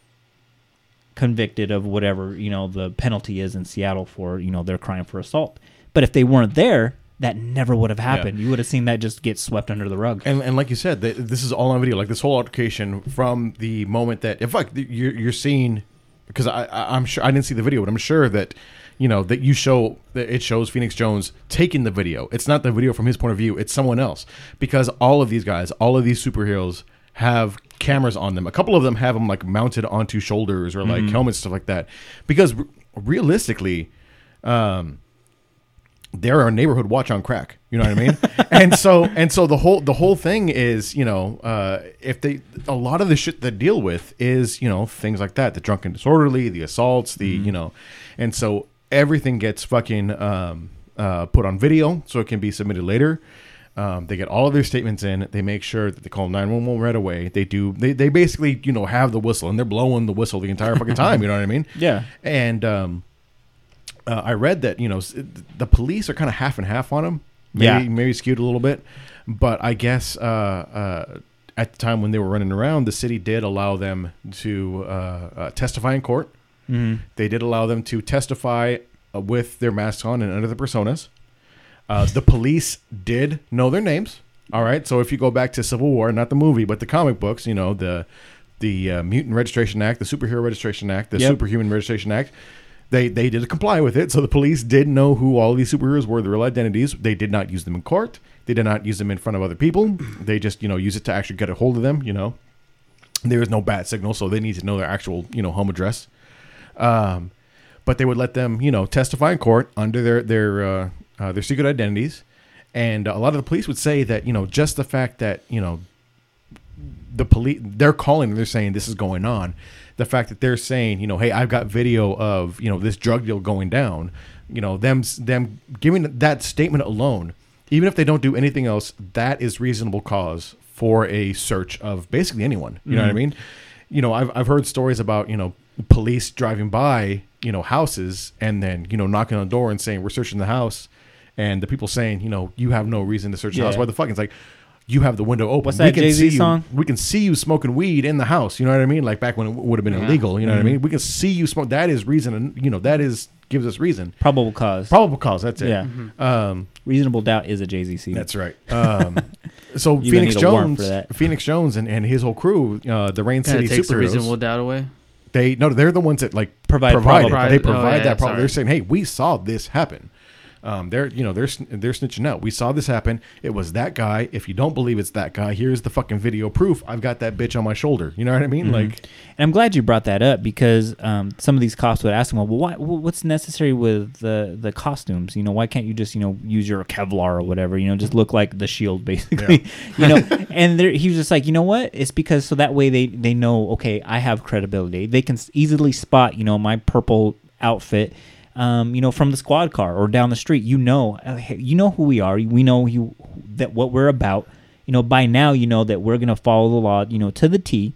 convicted of whatever, you know, the penalty is in Seattle for, you know, their crime for assault. But if they weren't there, that never would have happened. You would have seen that just get swept under the rug. And, and like you said, th- this is all on video. Like this whole altercation from the moment that, in fact, you're, you're seeing, because I, I, I'm sure I didn't see the video, but I'm sure that, you know, that you show that it shows Phoenix Jones taking the video. It's not the video from his point of view. It's someone else because all of these guys, all of these superheroes have cameras on them. A couple of them have them like mounted onto shoulders or like helmets, stuff like that. Because r- realistically, um, they're a neighborhood watch on crack. You know what I mean? <laughs> and so and so the whole the whole thing is you know uh, if they a lot of the shit they deal with is you know things like that the drunken disorderly the assaults the you know and so everything gets fucking um, uh, put on video so it can be submitted later. Um, they get all of their statements in. They make sure that they call 911 right away. They do. They, they basically, you know, have the whistle and they're blowing the whistle the entire fucking time. You know what I mean? <laughs> Yeah. And um, uh, I read that you know the police are kind of half and half on him. Maybe, Yeah. maybe skewed a little bit, but I guess uh, uh, at the time when they were running around, the city did allow them to uh, uh, testify in court. Mhm. They did allow them to testify uh, with their masks on and under the personas. Uh, the police did know their names. All right, so if you go back to Civil War, not the movie, but the comic books, you know the the uh, Mutant Registration Act, the Superhero Registration Act, the Yep. Superhuman Registration Act. They they did comply with it, so the police did know who all these superheroes were, their real identities. They did not use them in court. They did not use them in front of other people. They just you know use it to actually get a hold of them. You know, there is no bat signal, so they need to know their actual you know home address. Um, but they would let them, you know, testify in court under their their uh, uh, their secret identities, and a lot of the police would say that you know just the fact that you know the police they're calling and they're saying this is going on, the fact that they're saying you know hey I've got video of you know this drug deal going down, you know them them giving that statement alone, even if they don't do anything else, that is reasonable cause for a search of basically anyone. You know what I mm-hmm. mean? You know I've I've heard stories about you know police driving by you know houses and then you know knocking on the door and saying we're searching the house, and the people saying you know you have no reason to search the house. Why the fuck? It's like. You have the window open. What's We that can Jay-Z see you- song? we can see you smoking weed in the house. You know what I mean? Like back when it would have been Yeah. illegal. You know what I Mm-hmm. mean? We can see you smoke. That is reason, and you know that is gives us reason. Probable cause. Probable cause. That's it. Yeah. Um, Reasonable doubt is a Jay Z scene. that's right. Um, <laughs> so Phoenix need a warrant Jones. Phoenix Jones, and, and his whole crew, uh, the Rain Kind City of takes the reasonable doubt away. They no, they're the ones that like Provide provide. it. probable- They Oh, provide yeah, that problem. sorry. They're saying, hey, we saw this happen. Um, they're you know they're they're snitching out. We saw this happen. It was that guy. If you don't believe it's that guy, here's the fucking video proof. I've got that bitch on my shoulder. You know what I mean? Like. And I'm glad you brought that up because um, some of these cops would ask them, well, why, what's necessary with the the costumes? You know, why can't you just you know use your Kevlar or whatever? You know, just look like the Shield <laughs> basically. <laughs> you know, and he was just like, you know what? It's because so that way they they know, okay, I have credibility. They can easily spot, you know, my purple outfit. Um, you know, from the squad car or down the street, you know, uh, you know who we are. We know you that what we're about. You know, by now you know that we're gonna follow the law. You know, to the T.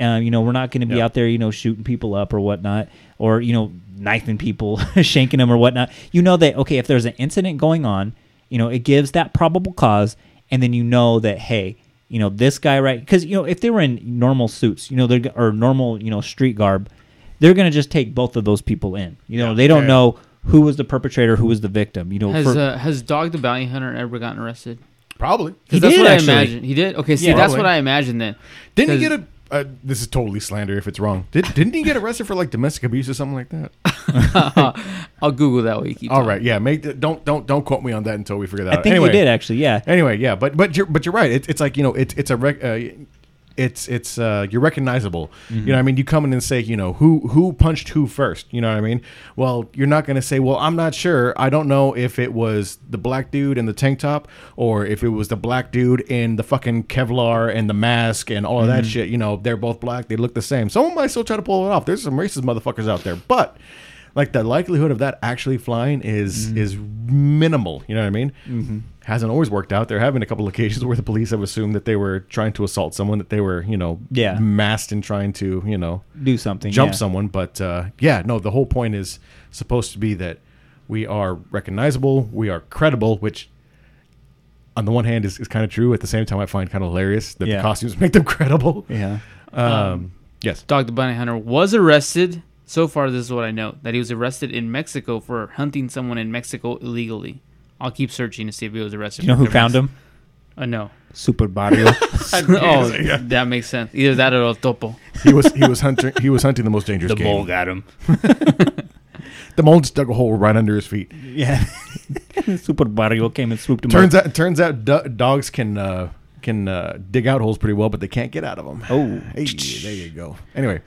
Uh, you know, we're not going to be Yeah. out there, you know, shooting people up or whatnot, or you know, knifing people, shanking them or whatnot. You know that okay, if there's an incident going on, you know, it gives that probable cause, and then you know that hey, you know, this guy right because you know if they were in normal suits, you know, they're or normal, you know, street garb, they're going to just take both of those people in. You know, Yeah. they don't Yeah. know who was the perpetrator, who was the victim. You know, Has for- uh, has Dog the Bounty Hunter ever gotten arrested? Probably. He Because that's did, what actually. I imagine. He did. Okay, see, Yeah. that's Probably. what I imagined then. Didn't he get a? Uh, this is totally slander if it's wrong. Did, didn't he get arrested for like domestic abuse or something like that? <laughs> I'll Google that while you keep. All talking. right, yeah. Make the, don't don't don't quote me on that until we figure that I out. think anyway, he did actually. Yeah, Anyway, yeah, but but you're but you're right. It's it's like you know it's it's a rec, uh, it's it's uh, you're recognizable. You know, mm-hmm. what I mean, you come in and say, you know, who who punched who first. You know what I mean? Well, you're not going to say, well, I'm not sure. I don't know if it was the black dude in the tank top or if it was the black dude in the fucking Kevlar and the mask and all of that mm-hmm. shit. You know, they're both black. They look the same. Someone might still try to pull it off. There's some racist motherfuckers out there, but like the likelihood of that actually flying is mm-hmm. is minimal. You know what I mean? Hasn't always worked out. There have been a couple of occasions where the police have assumed that they were trying to assault someone, that they were you know Yeah. masked and trying to you know do something. jump yeah. someone. But uh, yeah, no, the whole point is supposed to be that we are recognizable, we are credible, which on the one hand is, is kind of true. At the same time, I find kind of hilarious that Yeah. the costumes <laughs> make them credible. Yeah. Um, yes. Dog the Bounty Hunter was arrested. So far, this is what I know: that he was arrested in Mexico for hunting someone in Mexico illegally. I'll keep searching to see if he was arrested. You know who found him? Uh, no. Super Barrio. <laughs> <laughs> <laughs> oh, that makes sense. Either that or El Topo. He was he was hunting he was hunting the most dangerous The game. bull got him. The mole just dug a hole right under his feet. yeah. Super Barrio came and swooped him Turns up. out turns out do- dogs can uh, can uh, dig out holes pretty well, but they can't get out of them. Oh. hey, there you go. Anyway,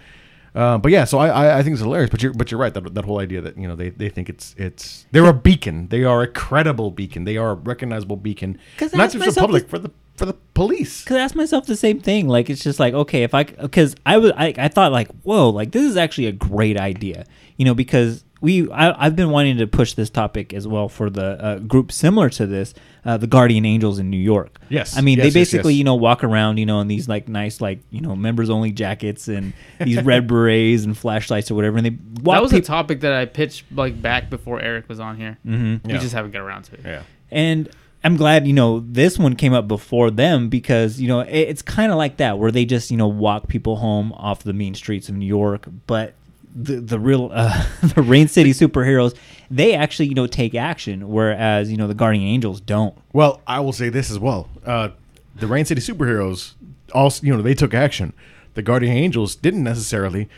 uh, but yeah, so I, I I think it's hilarious. But you're but you're right that that whole idea that you know they, they think it's it's they're a beacon. They are a credible beacon. They are a recognizable beacon, not just for the myself public, for the for the police. Cause I asked myself the same thing. Like it's just like okay, if I because I was I, I thought like whoa, like this is actually a great idea. You know, because we I, I've been wanting to push this topic as well for the uh, group similar to this, uh, the Guardian Angels in New York. Yes. I mean Yes, they basically yes. you know walk around you know in these like nice like you know members only jackets and these red <laughs> berets and flashlights or whatever, and they that was a topic that I pitched like back before Eric was on here. Mm-hmm. We Yeah. just haven't got around to it. Yeah. And I'm glad, you know, this one came up before them because, you know, it, it's kind of like that where they just, you know, walk people home off the mean streets of New York. But the, the real, uh, <laughs> the Rain City superheroes, they actually, you know, take action, whereas, you know, the Guardian Angels don't. Well, I will say this as well. Uh, the Rain City superheroes also, you know, they took action. The Guardian Angels didn't necessarily,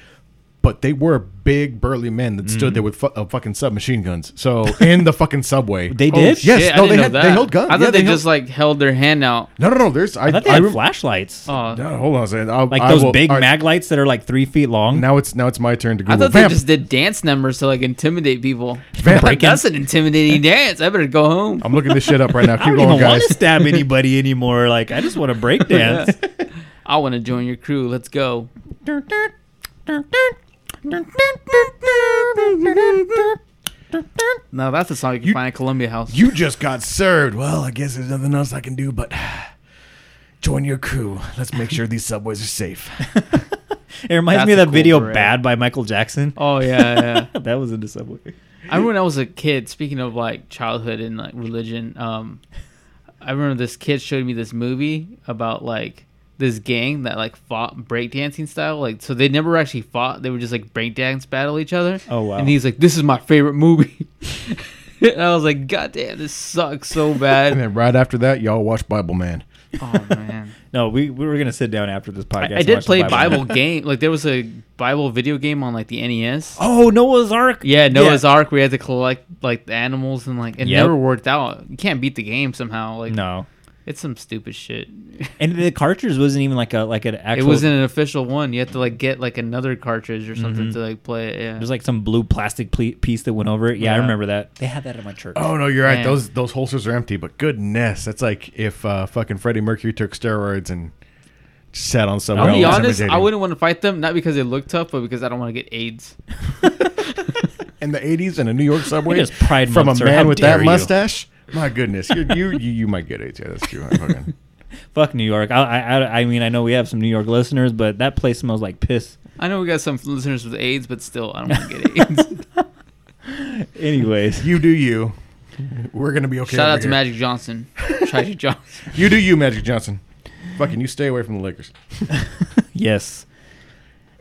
but they were big, burly men that stood there with fu- uh, fucking submachine guns. So in the fucking subway, <laughs> They Oh, did? Yes, shit, I no, didn't they know had- that. they held guns. I thought Yeah, they, they held- just like held their hand out. no, no, no. There's I, I thought they I had rem- flashlights. Oh, No, hold on a second. I'll, like I those will- big all right, mag lights that are like three feet long. Now it's now it's my turn to go. I Google. thought they just did dance numbers to like intimidate people. <laughs> Vamp- Like, that's an intimidating dance. I better go home. I'm looking this shit up right now. <laughs> I Keep don't going, even want guys. to stab anybody anymore. Like, I just want to break dance. I want to join your crew. Let's go. No, that's a song you can You- find at Columbia House. You just got served. Well, I guess there's nothing else I can do but join your crew. Let's make sure these subways are safe. It reminds That's me of a that cool video parade. "Bad" by Michael Jackson. oh yeah, yeah. <laughs> that was in the subway. I remember when I was a kid. Speaking of like childhood and like religion, um, I remember this kid showed me this movie about like this gang that like fought breakdancing style. Like, so they never actually fought; they would just like breakdance battle each other. Oh, wow. And he's like, "This is my favorite movie." <laughs> and I was like, "God damn, this sucks so bad." and then right after that, y'all watch Bibleman. oh man, <laughs> No, we, we were gonna sit down after this podcast. I, I did play Bible, Man. game. Like there was a Bible video game on like the NES. Oh, Noah's Ark. Yeah, Noah's Ark. We had to collect like the animals and like it Yep. never worked out. You can't beat the game somehow. Like No, it's some stupid shit. and the cartridge wasn't even like a like an actual. it wasn't an official one. You had to like get like another cartridge or something Mhm. to like play it. Yeah. There's like some blue plastic ple- piece that went over it. Yeah, I Yeah. remember that. They had that at my church. Oh no, you're right. Man. Those those holsters are empty. But goodness, that's like if uh, fucking Freddie Mercury took steroids and just sat on some. I'll be well, honest. I intimidating. wouldn't want to fight them, not because they look tough, but because I don't want to get AIDS. <laughs> in the '80s in a New York subway It is Pride from a Month, sir. How man with dare that you. mustache. My goodness, you're, you you you might get AIDS. Yeah, that's true. I fucking- <laughs> Fuck New York. I, I I mean I know we have some New York listeners, but that place smells like piss. I know we got some listeners with AIDS, but still, I don't want to get AIDS. <laughs> Anyways, you do you. We're gonna be okay. Shout over out to here. Magic Johnson, Tragic <laughs> Johnson. You do you, Magic Johnson. Fucking you stay away from the Lakers. yes.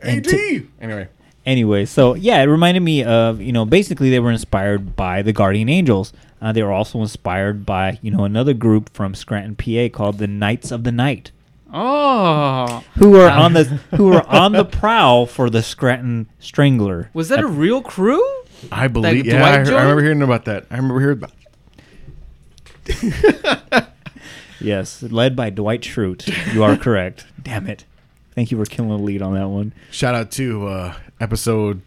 And AD. to- anyway, Anyway, so yeah, it reminded me of you know basically they were inspired by the Guardian Angels. Uh, they were also inspired by you know another group from Scranton, PA called the Knights of the Night, Oh, who were on the who were <laughs> on the prowl for the Scranton Strangler. was that a real crew? I believe. Like yeah, I, heard, I remember hearing about that. I remember hearing about. <laughs> Yes, led by Dwight Schrute. You are correct. <laughs> Damn it! Thank you for killing the lead on that one. Shout out to uh, episode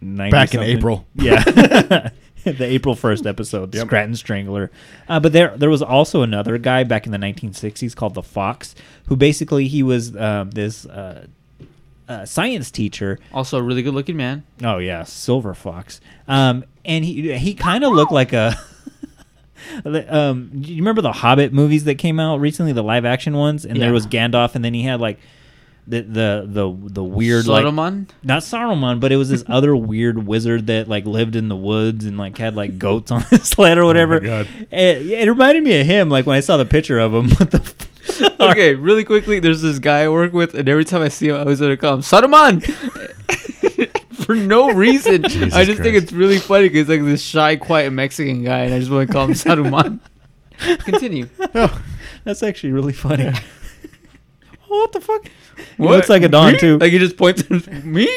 90 back in. April. Yeah. <laughs> the April 1st episode, Yep. Scranton Strangler. Uh, but there there was also another guy back in the 1960s called the Fox, who basically he was um, this uh, uh, science teacher. Also, a really good-looking man. Oh yeah, Silver Fox. Um, and he he kind of looked like a. <laughs> um, do you remember the Hobbit movies that came out recently, the live action ones? And Yeah. there was Gandalf, and then he had like the the the the weird like not Saruman, but it was this other <laughs> weird wizard that like lived in the woods and like had like goats on <laughs> his sled or oh whatever. God. It, it reminded me of him, like when I saw the picture of him. <laughs> What the? f- okay, really quickly, there's this guy I work with, and every time I see him, I always want to call him Saruman. For no reason. Jesus I just think it's really funny because like this shy, quiet Mexican guy, and I just want to call him Saruman. Continue. Oh, That's actually really funny. oh, what the fuck? He What? looks like a Don Me? too. Like he just points at me?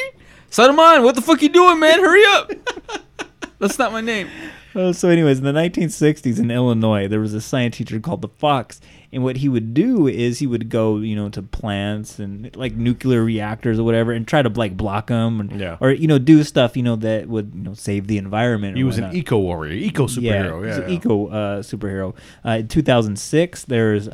Saruman, what the fuck you doing, man? Hurry up. That's not my name. Oh, so, anyways, in the 1960s in Illinois, there was a science teacher called the Fox, and what he would do is he would go, you know, to plants and like nuclear reactors or whatever, and try to like block them, and, Yeah. or you know, do stuff, you know, that would you know save the environment. or he was an eco warrior, eco superhero. he Yeah, was an eco uh, superhero. Uh, in 2006, there's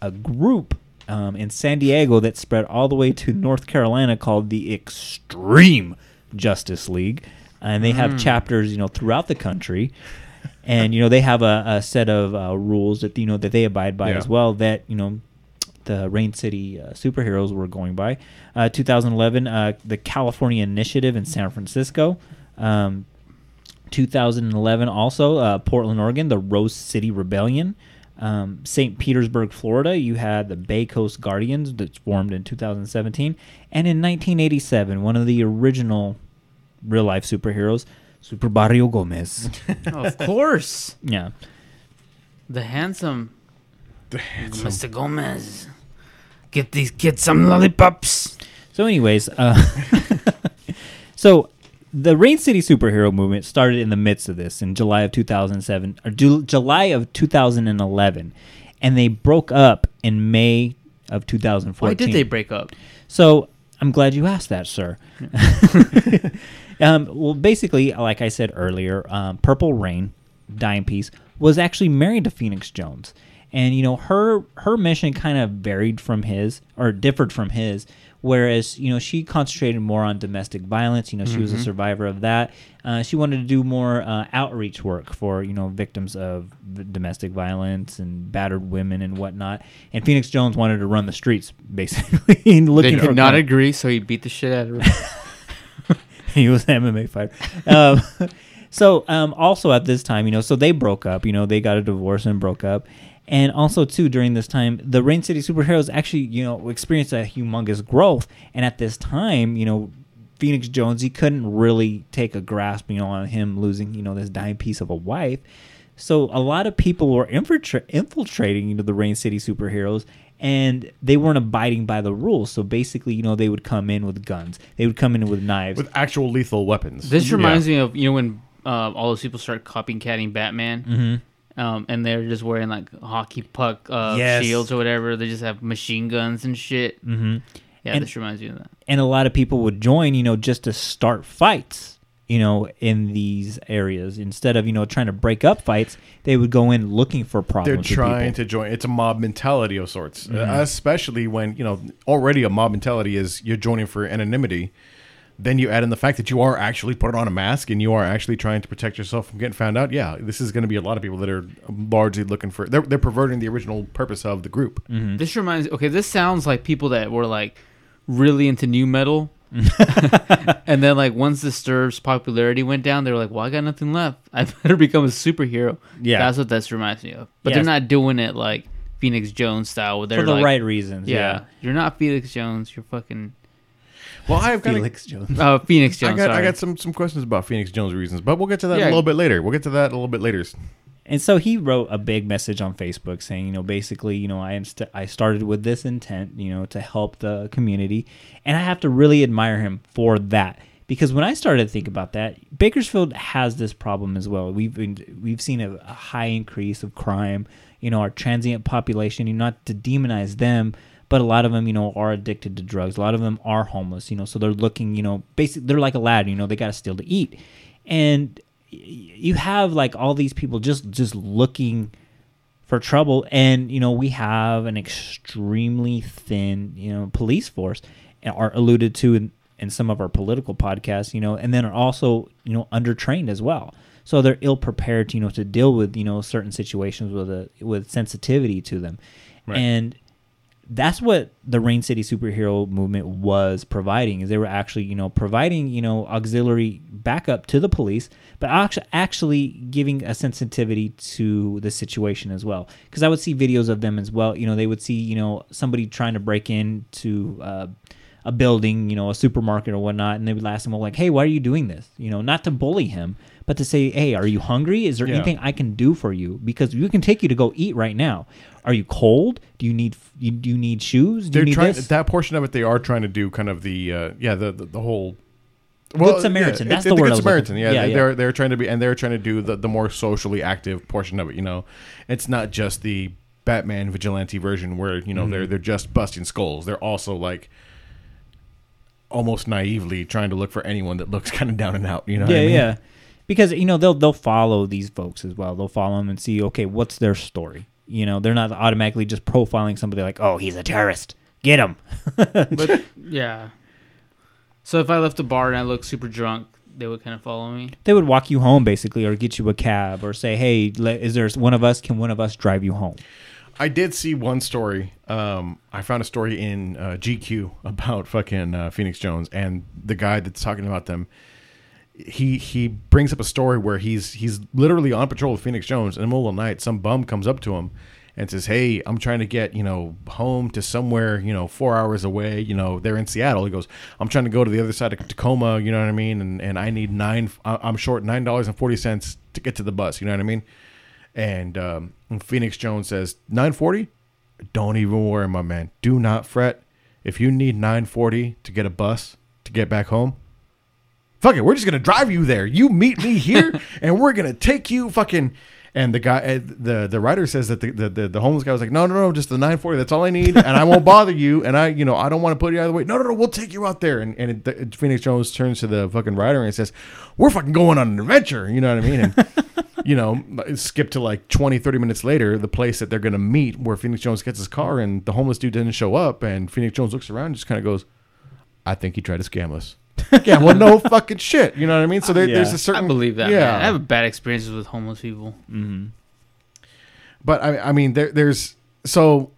a group um, in San Diego that spread all the way to North Carolina called the Extreme Justice League. and they have Mm. chapters, you know, throughout the country. And you know they have a, a set of uh, rules that you know that they abide by Yeah. as well. That you know the Rain City uh, superheroes were going by. Uh, 2011, uh, the California Initiative in San Francisco. Um, 2011, also uh, Portland, Oregon, the Rose City Rebellion. Um, St. Petersburg, Florida, you had the Bay Coast Guardians that's formed in 2017. And in 1987, one of the original real life superheroes, Super Barrio Gomez. <laughs> of <laughs> course, yeah. the handsome The handsome. Mr. Gomez. Get these kids some lollipops. So, anyways, uh, <laughs> so the Rain City superhero movement started in the midst of this in July of 2007 or Ju- July of 2011, and they broke up in May of 2014. Why did they break up? So I'm glad you asked that, sir. <laughs> um, well, basically, like I said earlier, um, Purple Rain, Dying Peace, was actually married to Phoenix Jones, and you know her her mission kind of varied from his or differed from his. Whereas you know she concentrated more on domestic violence. You know she was a survivor of that. Uh, she wanted to do more uh, outreach work for you know victims of domestic violence and battered women and whatnot. And Phoenix Jones wanted to run the streets <laughs> basically, <laughs> They looking for could not crime. agree, so he beat the shit out of her. <laughs> he was an MMA fighter. Um, so um, also at this time, you know, so they broke up. You know, they got a divorce and broke up. And also too during this time, the Rain City superheroes actually, you know, experienced a humongous growth. And at this time, you know, Phoenix Jones, he couldn't really take a grasp, you know, on him losing, you know, this dying piece of a wife. So a lot of people were infiltra- infiltrating, you know, the Rain City superheroes, and they weren't abiding by the rules. So basically, you know, they would come in with guns, they would come in with knives. with actual lethal weapons. This Yeah. reminds me of you know when uh, all those people start copycatting Batman, Mhm. Um, and they're just wearing like hockey puck uh, Yes. shields or whatever. They just have machine guns and shit. Mhm. Yeah, And- this reminds me of that. and a lot of people would join, you know, just to start fights, you know, in these areas instead of you know trying to break up fights. They would go in looking for problems. They're trying to join. It's a mob mentality of sorts, Mm-hmm. uh, especially when you know already a mob mentality is you're joining for anonymity. Then you add in the fact that you are actually putting on a mask and you are actually trying to protect yourself from getting found out. Yeah, this is going to be a lot of people that are largely looking for. They're, they're perverting the original purpose of the group. Mm-hmm. This reminds. Okay, this sounds like people that were like really into nu metal, <laughs> <laughs> and then like once Disturbed's popularity went down, they were like, "Well, I got nothing left. I better <laughs> become a superhero." Yeah. that's what this reminds me of. But Yes. they're not doing it like Phoenix Jones style. Where they're for the like, right reasons. Yeah, you're not Phoenix Jones. You're fucking Well, I've got Felix Jones. uh, Phoenix I Jones. got, I got some, some questions about Phoenix Jones reasons, but we'll get to that Yeah. a little bit later. We'll get to that a little bit later. And so he wrote a big message on Facebook saying, you know, basically, you know, I inst- I started with this intent, you know, to help the community, and I have to really admire him for that because when I started to think about that, Bakersfield has this problem as well. We've been, we've seen a, a high increase of crime. You know, our transient population. You know, not to demonize them, but a lot of them, you know, are addicted to drugs. A lot of them are homeless. You know, so they're looking, you know, basically they're like a lad. You know, they got to steal to eat, and you have like all these people just just looking for trouble and you know we have an extremely thin you know police force and are alluded to in, in some of our political podcasts you know and then are also you know undertrained as well so they're ill prepared you know to deal with you know certain situations with a with sensitivity to them Right. and that's what the Rain City superhero movement was providing is they were actually you know providing you know auxiliary backup to the police but actually giving a sensitivity to the situation as well. Because I would see videos of them as well. You know they would see you know somebody trying to break into uh, a building you know a supermarket or whatnot and they would ask him well like hey why are you doing this? You know not to bully him but to say hey are you hungry is there Yeah. anything I can do for you because we can take you to go eat right now are you cold do you need you, do you need shoes do They're you need trying this that portion of it. They are trying to do kind of the uh, yeah the, the the whole. Samaritan, yeah, that's it- the the word Good Samaritan. Yeah, yeah, yeah. they're they're trying to be and they're trying to do the, the more socially active portion of it. You know, it's not just the Batman vigilante version where you know Mm-hmm. they're they're just busting skulls. They're also like almost naively trying to look for anyone that looks <laughs> kind of down and out. You know? what yeah I mean? yeah because you know they'll they'll follow these folks as well they'll follow them and see okay what's their story you know they're not automatically just profiling somebody like oh he's a terrorist get him <laughs> but yeah. So if I left a bar and I looked super drunk, they would kind of follow me. They would walk you home basically, or get you a cab, or say, "Hey, is there one of us? Can one of us drive you home?" I did see one story. Um, I found a story in uh, GQ about fucking uh, Phoenix Jones and the guy that's talking about them. He he brings up a story where he's he's literally on patrol with Phoenix Jones and in the middle of the night. Some bum comes up to him and says, "Hey, I'm trying to get you know home to somewhere you know four hours away. You know they're in Seattle." He goes, "I'm trying to go to the other side of Tacoma. You know what I mean? And and I need nine. I'm short nine dollars and forty cents to get to the bus. You know what I mean?" And um, Phoenix Jones says, 940? Don't even worry, my man. Do not fret. If you need 940 to get a bus to get back home, fuck it. We're just to drive you there. You meet me here <laughs> and we're to take you fucking. And the guy, uh, the the writer says that the, the, the, homeless guy was like, no, no, no, just the 940. That's all I need. <laughs> And I won't bother you. And I, you know, I don't want to put you out of the way. No, no, no, we'll take you out there. And, and it, Phoenix Jones turns to the fucking writer and says, we're fucking going on an adventure. You know what I mean? And, <laughs> you know, skip to like 20, 30 minutes later, the place that they're to meet where Phoenix Jones gets his car and the homeless dude didn't show up. And Phoenix Jones looks around and just kind of goes, I think he tried to scam us. Yeah, well, no <laughs> fucking shit. You know what I mean? So there, Yeah. there's a certain. I believe that. Yeah. Yeah, I have bad experiences with homeless people. Mm-hmm. But I, I mean, there, there's so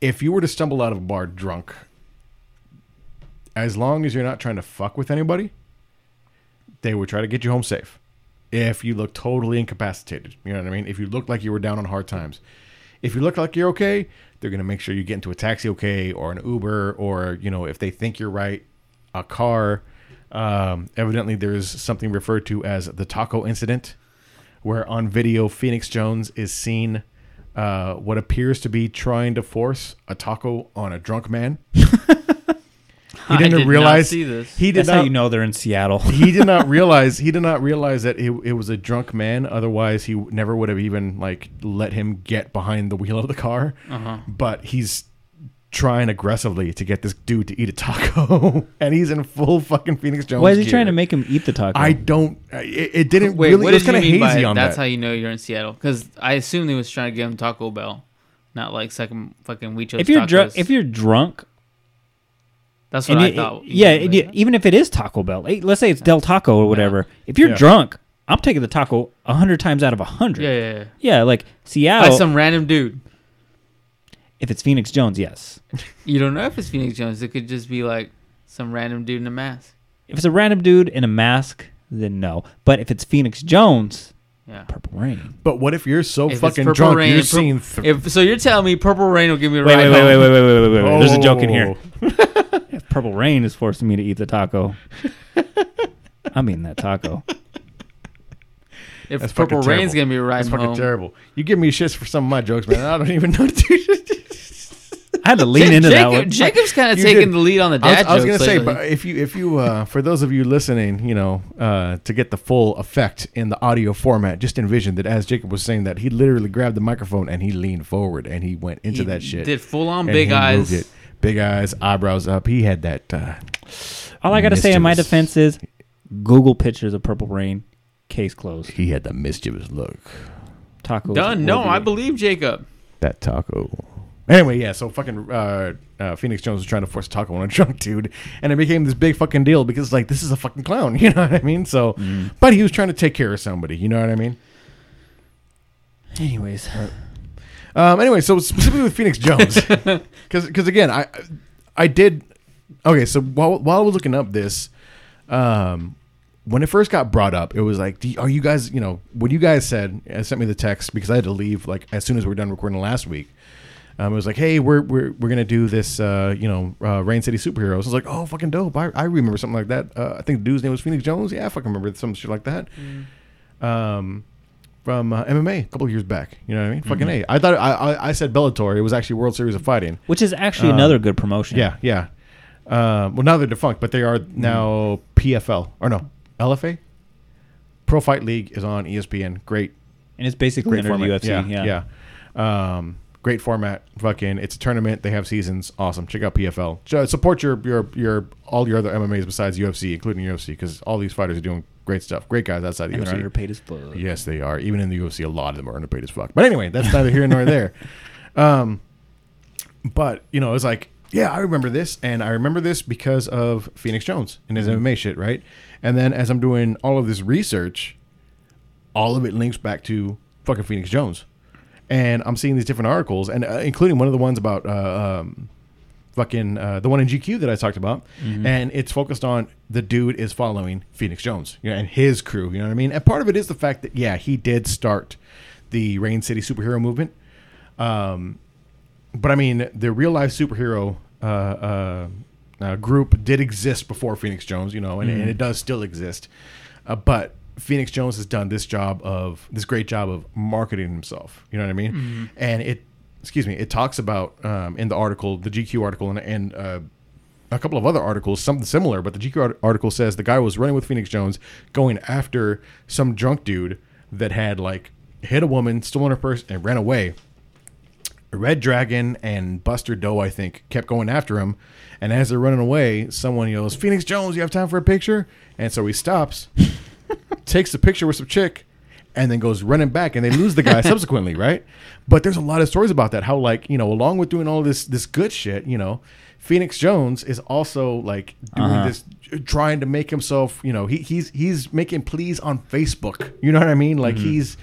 if you were to stumble out of a bar drunk, as long as you're not trying to fuck with anybody, they would try to get you home safe. If you look totally incapacitated, you know what I mean. If you look like you were down on hard times, if you look like you're okay, they're gonna make sure you get into a taxi okay, or an Uber, or you know, if they think you're right, a car. Um, evidently, there's something referred to as the taco incident, where on video Phoenix Jones is seen uh, what appears to be trying to force a taco on a drunk man. <laughs> he didn't did not realize see this. he did That's not. how you know they're in Seattle. <laughs> he did not <laughs> realize he did not realize that it, it was a drunk man. Otherwise, he never would have even like let him get behind the wheel of the car. Uh-huh. But he's trying aggressively to get this dude to eat a taco, <laughs> and he's in full fucking Phoenix Jones. Why is he gear. trying to make him eat the taco? I don't. It, it didn't Wait, really. what it was did you kind of mean by hazy on that's that. how you know you're in Seattle? Because I assume they was trying to give him Taco Bell, not like second fucking Weechos if you're drunk, if you're drunk, that's what I you- thought. yeah, you and know, you- even if it is Taco Bell, let's say it's Del Taco or whatever. If you're Yeah. drunk, I'm taking the taco a hundred times out of a hundred. yeah, yeah, yeah. Yeah, like By Seattle. some random dude. If it's Phoenix Jones, yes. You don't know if it's Phoenix Jones. It could just be like some random dude in a mask. If it's a random dude in a mask, then no. But if it's Phoenix Jones, Yeah. Purple Rain. But what if you're so If fucking drunk Rain, you're Pur- seeing? Th- If so, you're telling me Purple Rain will give me a Wait, ride wait, wait, home. wait, wait, wait, wait, wait, wait. There's a joke in Oh. here. <laughs> If Purple Rain is forcing me to eat the taco, <laughs> I'm eating that taco. If That's fucking Purple Rain's terrible. gonna be a ride That's fucking home. terrible. You give me shits for some of my jokes, man. I don't even know. Dude. I had to lean Ja- into that one. Jacob's <laughs> kind of You taking did. the lead on the I was, dad I was gonna jokes say, lately. but if you if you uh, for those of you listening, you know, uh, to get the full effect in the audio format, just envision that as Jacob was saying that, he literally grabbed the microphone and he leaned forward and he went into He that shit. Did full on and big he eyes. moved it. Big eyes, eyebrows up. He had that. Uh, All I got to say in my mischievous- defense is Google pictures of Purple Rain, case closed. He had the mischievous look. Taco Done. No, I believe Jacob. That taco. Anyway, yeah. So fucking uh, uh, Phoenix Jones was trying to force taco on a <laughs> drunk dude, and it became this big fucking deal because like this is a fucking clown. <laughs> You know what I mean? So, but he was trying to take care of somebody. You know what I mean? Anyways, Um, anyway, so specifically with Phoenix Jones, <laughs> because again, I I did okay. So while while I was looking up this, um, when it first got brought up, it was like, you- are you guys, you know, what you guys said, uh, sent me the text because I had to leave like as soon as we were done recording last week. Um, it was like, hey, we're we're we're gonna do this, uh, you know, uh, Rain City Superheroes. I was like, oh, fucking dope. I, I remember something like that. Uh, I think the dude's name was Phoenix Jones. Yeah, I fucking remember some shit like that. Um, from uh, MMA a couple of years back. You know what I mean? Fucking a. I thought I, I I said Bellator. It was actually World Series of Fighting. which is actually Um, another good promotion. Yeah, yeah. Uh, well, now they're defunct, but they are now PFL or no LFA. Pro Fight League is on ESPN. Great, and it's basically under format. the UFC. yeah, Yeah, yeah. Um, great format. Fucking, it's a tournament. They have seasons. Awesome. Check out PFL. Support your your your all your other MMAs besides UFC, including UFC, because all these fighters are doing great stuff. Great guys outside the And they're underpaid as fuck. Yes, they are. Even in the UFC, a lot of them are underpaid as fuck. But anyway, that's neither here nor there. <laughs> Um, but you know, it's like Yeah, I remember this, and I remember this because of Phoenix Jones and his MMA shit, right? And then as I'm doing all of this research, all of it links back to fucking Phoenix Jones, and I'm seeing these different articles, and uh, including one of the ones about uh, um, fucking uh, the one in GQ that I talked about, and it's focused on the dude is following Phoenix Jones, you know, and his crew. You know what I mean? And part of it is the fact that yeah, he did start the Rain City superhero movement. Um, but I mean, the real life superhero uh, uh, uh, group did exist before Phoenix Jones, you know, and, and it does still exist. Uh, but Phoenix Jones has done this job of this great job of marketing himself. You know what I mean? And it, excuse me, it talks about um, in the article, the GQ article, and, and uh, a couple of other articles, something similar. But the GQ article says the guy was running with Phoenix Jones, going after some drunk dude that had like hit a woman, stolen her purse, and ran away. Red Dragon and Buster Doe, I think, kept going after him. And as they're running away, someone yells, Phoenix Jones, you have time for a picture? And so he stops, <laughs> takes a picture with some chick, and then goes running back and they lose the guy <laughs> subsequently, right? But there's a lot of stories about that. How like, you know, along with doing all this this good shit, you know, Phoenix Jones is also like doing Uh-huh. this trying to make himself, you know, he, he's he's making pleas on Facebook. You know what I mean? Like he's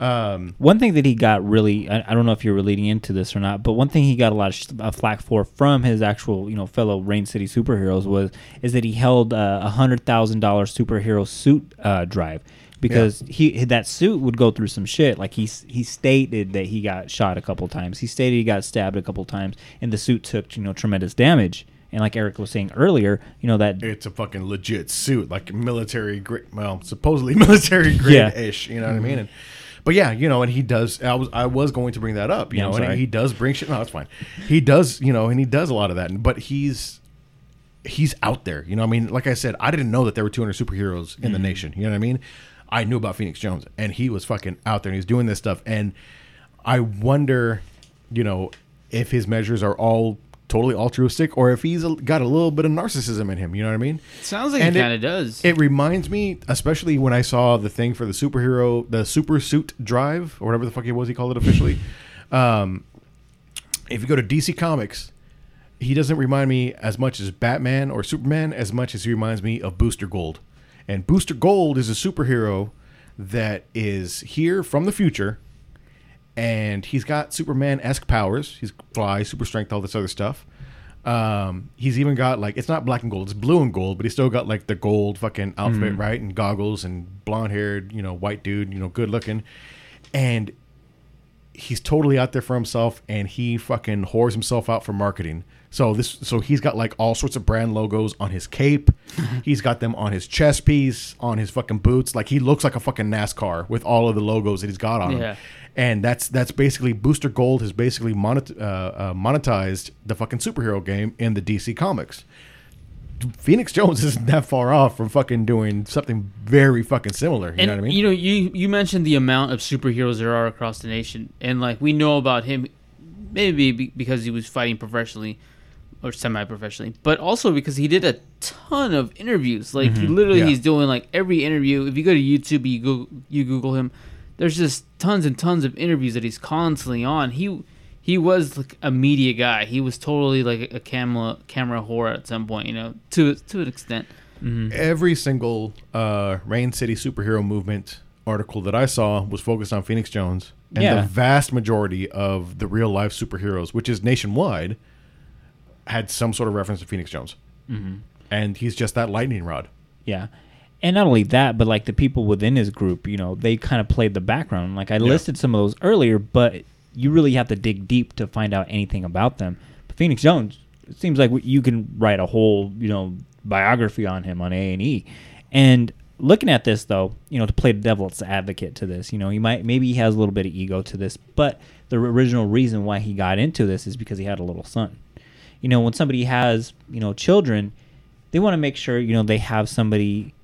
um One thing that he got really, I, I don't know if you're relating into this or not, but one thing he got a lot of sh- uh, flack for from his actual, you know, fellow Rain City superheroes was is that he held uh, a hundred thousand dollar superhero suit uh, drive because he that suit would go through some shit. Like he he stated that he got shot a couple times. He stated he got stabbed a couple times, and the suit took you know tremendous damage. And like Eric was saying earlier, you know that it's a fucking legit suit, like military grade. Well, supposedly <laughs> military grade Yeah. ish. You know what I mean? And, but yeah, you know, and he does. I was I was going to bring that up. You Yeah, know, and he does bring shit. No, that's fine. He does. You know, and he does a lot of that. But he's he's out there. You know, I mean, like I said, I didn't know that there were 200 superheroes in the mm-hmm. nation. You know what I mean? I knew about Phoenix Jones, and he was fucking out there, and he's doing this stuff. And I wonder, you know, if his measures are all totally altruistic, or if he's got a little bit of narcissism in him. You know what I mean? Sounds like And it it- kind of does. It reminds me, especially when I saw the thing for the superhero, the super suit drive, or whatever the fuck it was he called it officially. <laughs> um, if you go to DC Comics, he doesn't remind me as much as Batman or Superman as much as he reminds me of Booster Gold. And Booster Gold is a superhero that is here from the future, and he's got Superman esque powers. He's fly, super strength, all this other stuff. Um, he's even got like it's not black and gold, it's blue and gold, but he's still got like the gold fucking outfit, right? And goggles and blonde haired, you know, white dude, you know, good looking. And he's totally out there for himself and he fucking whores himself out for marketing. So this so he's got like all sorts of brand logos on his cape. <laughs> he's got them on his chest piece, on his fucking boots. Like he looks like a fucking NASCAR with all of the logos that he's got on Yeah. him. And that's that's basically Booster Gold has basically monet, uh, uh, monetized the fucking superhero game in the DC comics. Phoenix Jones <laughs> isn't that far off from fucking doing something very fucking similar. You and know what I mean? you know, you you mentioned the amount of superheroes there are across the nation, and like we know about him, maybe because he was fighting professionally or semi-professionally, but also because he did a ton of interviews. Like he literally, Yeah. he's doing like every interview. If you go to YouTube, you go you Google him. There's just tons and tons of interviews that he's constantly on. He he was like a media guy. He was totally like a camera camera whore at some point, you know, to to an extent. every single uh, Rain City superhero movement article that I saw was focused on Phoenix Jones, and Yeah. the vast majority of the real life superheroes, which is nationwide, had some sort of reference to Phoenix Jones, mm-hmm. and he's just that lightning rod. Yeah. And not only that, but like the people within his group, you know, they kind of played the background. Like I listed some of those earlier, but you really have to dig deep to find out anything about them. But Phoenix Jones, it seems like you can write a whole, you know, biography on him on A and E. And looking at this though, you know, to play the devil's advocate to this, you know, he might maybe he has a little bit of ego to this, but the original reason why he got into this is because he had a little son. You know, when somebody has, you know, children, they want to make sure, you know, they have somebody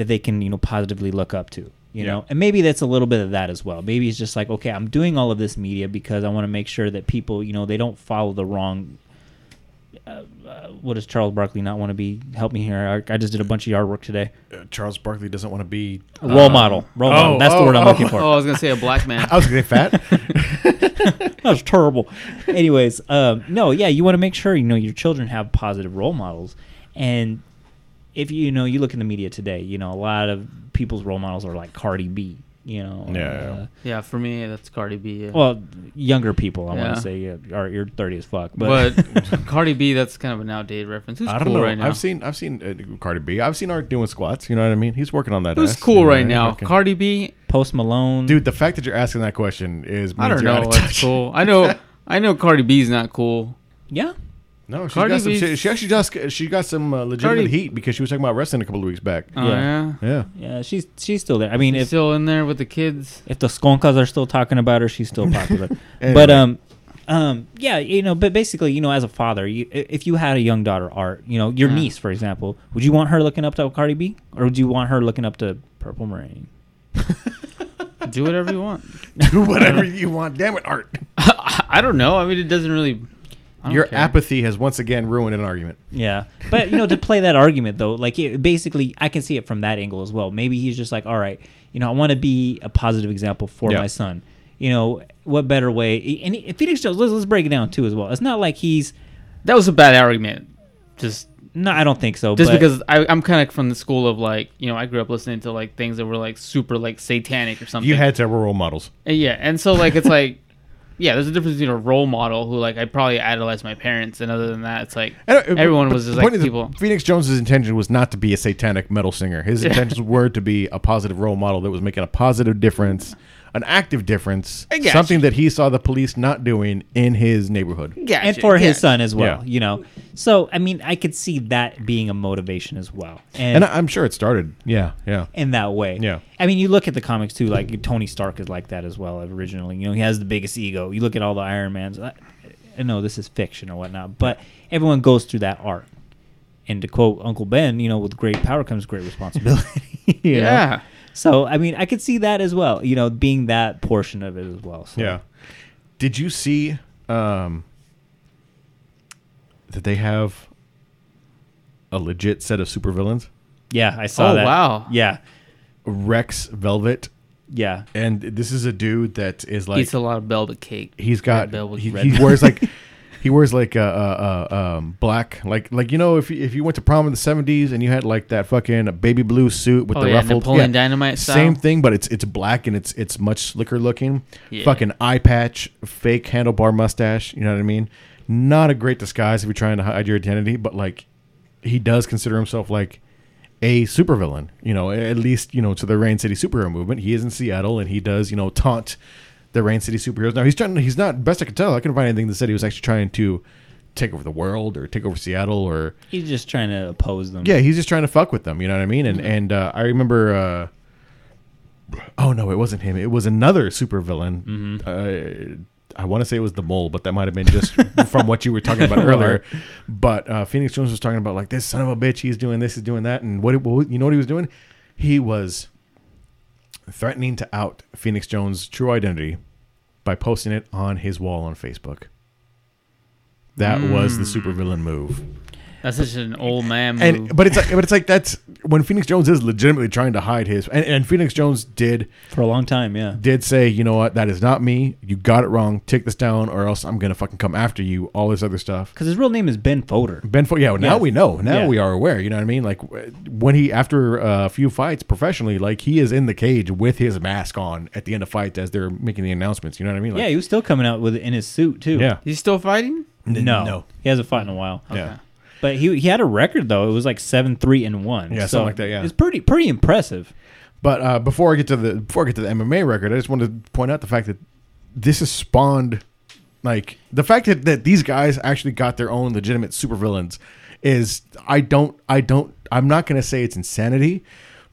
that they can, you know, positively look up to. You know, and maybe that's a little bit of that as well. Maybe it's just like, okay, I'm doing all of this media because I want to make sure that people, you know, they don't follow the wrong. Uh, uh, what does Charles Barkley not want to be? Help me here. I, I just did a bunch of yard work today. Uh, Charles Barkley doesn't want to be. A role model. Role model. oh, That's the oh, word I'm oh. looking for. Oh, I was gonna say a black man. <laughs> I was gonna say fat. <laughs> <laughs> that was terrible. Anyways, um, no, yeah, you want to make sure you know your children have positive role models, and if you know you look in the media today, you know a lot of people's role models are like Cardi B. You know, Yeah, uh, Yeah, for me that's Cardi B. Yeah. well, younger people. I want to say, yeah, are you're thirty as fuck, but, but <laughs> Cardi B, that's kind of an outdated reference. Who's I don't cool know. right now? I've seen I've seen uh, Cardi B. I've seen Art doing squats. You know what I mean? He's working on that. Who's ass, cool you know, right he's now? working- Cardi B. Post Malone, Dude, the fact that you're asking that question is I don't know of what's cool. I know. <laughs> I know Cardi B's not cool. yeah, No, she's Cardi got some. B's- She, she actually just she got some uh, legitimate Cardi- heat because she was talking about wrestling a couple of weeks back. Oh Yeah. yeah. yeah. yeah, she's she's still there. I mean, She's if still in there with the kids. if the Skonkas are still talking about her, she's still <laughs> popular. Anyway. But um, um, yeah, you know, but basically, you know, as a father, you, i- if you had a young daughter, Art, you know, your Yeah. niece, for example, would you want her looking up to Cardi B, or would you want her looking up to Purple Rain? <laughs> Do whatever you want. <laughs> Do whatever you want. Damn it, Art. I don't know. I mean, it doesn't really. I don't Your care. apathy has once again ruined an argument. Yeah, but you know, to play that argument though, like it, basically, I can see it from that angle as well. Maybe he's just like, all right, you know, I want to be a positive example for Yeah. my son. You know, what better way? And he- Phoenix Jones, let's, let's break it down too as well. It's not like he's That was a bad argument. Just no, I don't think so. just but- because I, I'm kind of from the school of like you know I grew up listening to like things that were like super like satanic or something. You had several role models. And yeah, and so like it's like yeah, there's a difference between a role model who like I probably idolized my parents, and other than that, it's like And, uh, everyone was just like people. Phoenix Jones's intention was not to be a satanic metal singer. His <laughs> intentions were to be a positive role model that was making a positive difference, an active difference, I something you. that he saw the police not doing in his neighborhood. Gotcha, and for his son as well. Yeah. You know, so I mean, I could see that being a motivation as well, and, And I, I'm sure it started. Yeah, yeah. in that way. Yeah. I mean, you look at the comics too. Like Tony Stark is like that as well. Originally, you know, he has the biggest ego. You look at all the Iron Mans. I, I know this is fiction or whatnot, but everyone goes through that arc. And to quote Uncle Ben, you know, with great power comes great responsibility. <laughs> yeah. know? Yeah. So I mean, I could see that as well. You know, being that portion of it as well. So. Yeah. Did you see um, that they have a legit set of supervillains? Yeah, I saw Oh, that. wow. Yeah. Rex Velvet, Yeah. and this is a dude that is like Eats a lot of velvet cake. he's got velvet- he, he wears like <laughs> he wears like a, a, a um, black like like you know if you, if you went to prom in the seventies and you had like that fucking baby blue suit with Oh, the yeah, ruffled Napoleon Dynamite style? same thing but it's it's black and it's it's much slicker looking Yeah. fucking eye patch fake handlebar mustache you know what I mean not a great disguise if you're trying to hide your identity but like he does consider himself like a supervillain, you know, at least, you know, to the Rain City superhero movement. He is in Seattle and he does, you know, taunt the Rain City superheroes. Now he's trying he's not best I can tell, I couldn't find anything that said he was actually trying to take over the world or take over Seattle or He's just trying to oppose them. yeah, he's just trying to fuck with them, you know what I mean? And and uh, I remember uh oh no, it wasn't him. It was another supervillain. Uh I want to say it was the mole, but that might have been just <laughs> from what you were talking about <laughs> earlier. But uh, Phoenix Jones was talking about like this son of a bitch. He's doing this, he's doing that, and what, what you know what he was doing? He was threatening to out Phoenix Jones' true identity by posting it on his wall on Facebook. That was the hmm. supervillain move. That's such an old man move. And but it's like but it's like that's when Phoenix Jones is legitimately trying to hide his and, and Phoenix Jones did For a long time, yeah. did say, you know what, that is not me. You got it wrong. Take this down, or else I'm gonna fucking come after you. All this other stuff. Because his real name is Ben Fodor. Ben, Fo- yeah, now Yes. we know. Now Yeah. we are aware. You know what I mean? Like when he after a few fights professionally, like he is in the cage with his mask on at the end of fights as they're making the announcements. You know what I mean? Like, yeah, he was still coming out with it in his suit too. yeah, He's still fighting? No, no. he hasn't fought in a while. yeah. But he he had a record though. It was like seven three and one. Yeah, so something like that, yeah. it's pretty pretty impressive. But uh, before I get to the before I get to the MMA record, I just wanted to point out the fact that this has spawned like the fact that, that these guys actually got their own legitimate supervillains is I don't I don't I'm not gonna say it's insanity,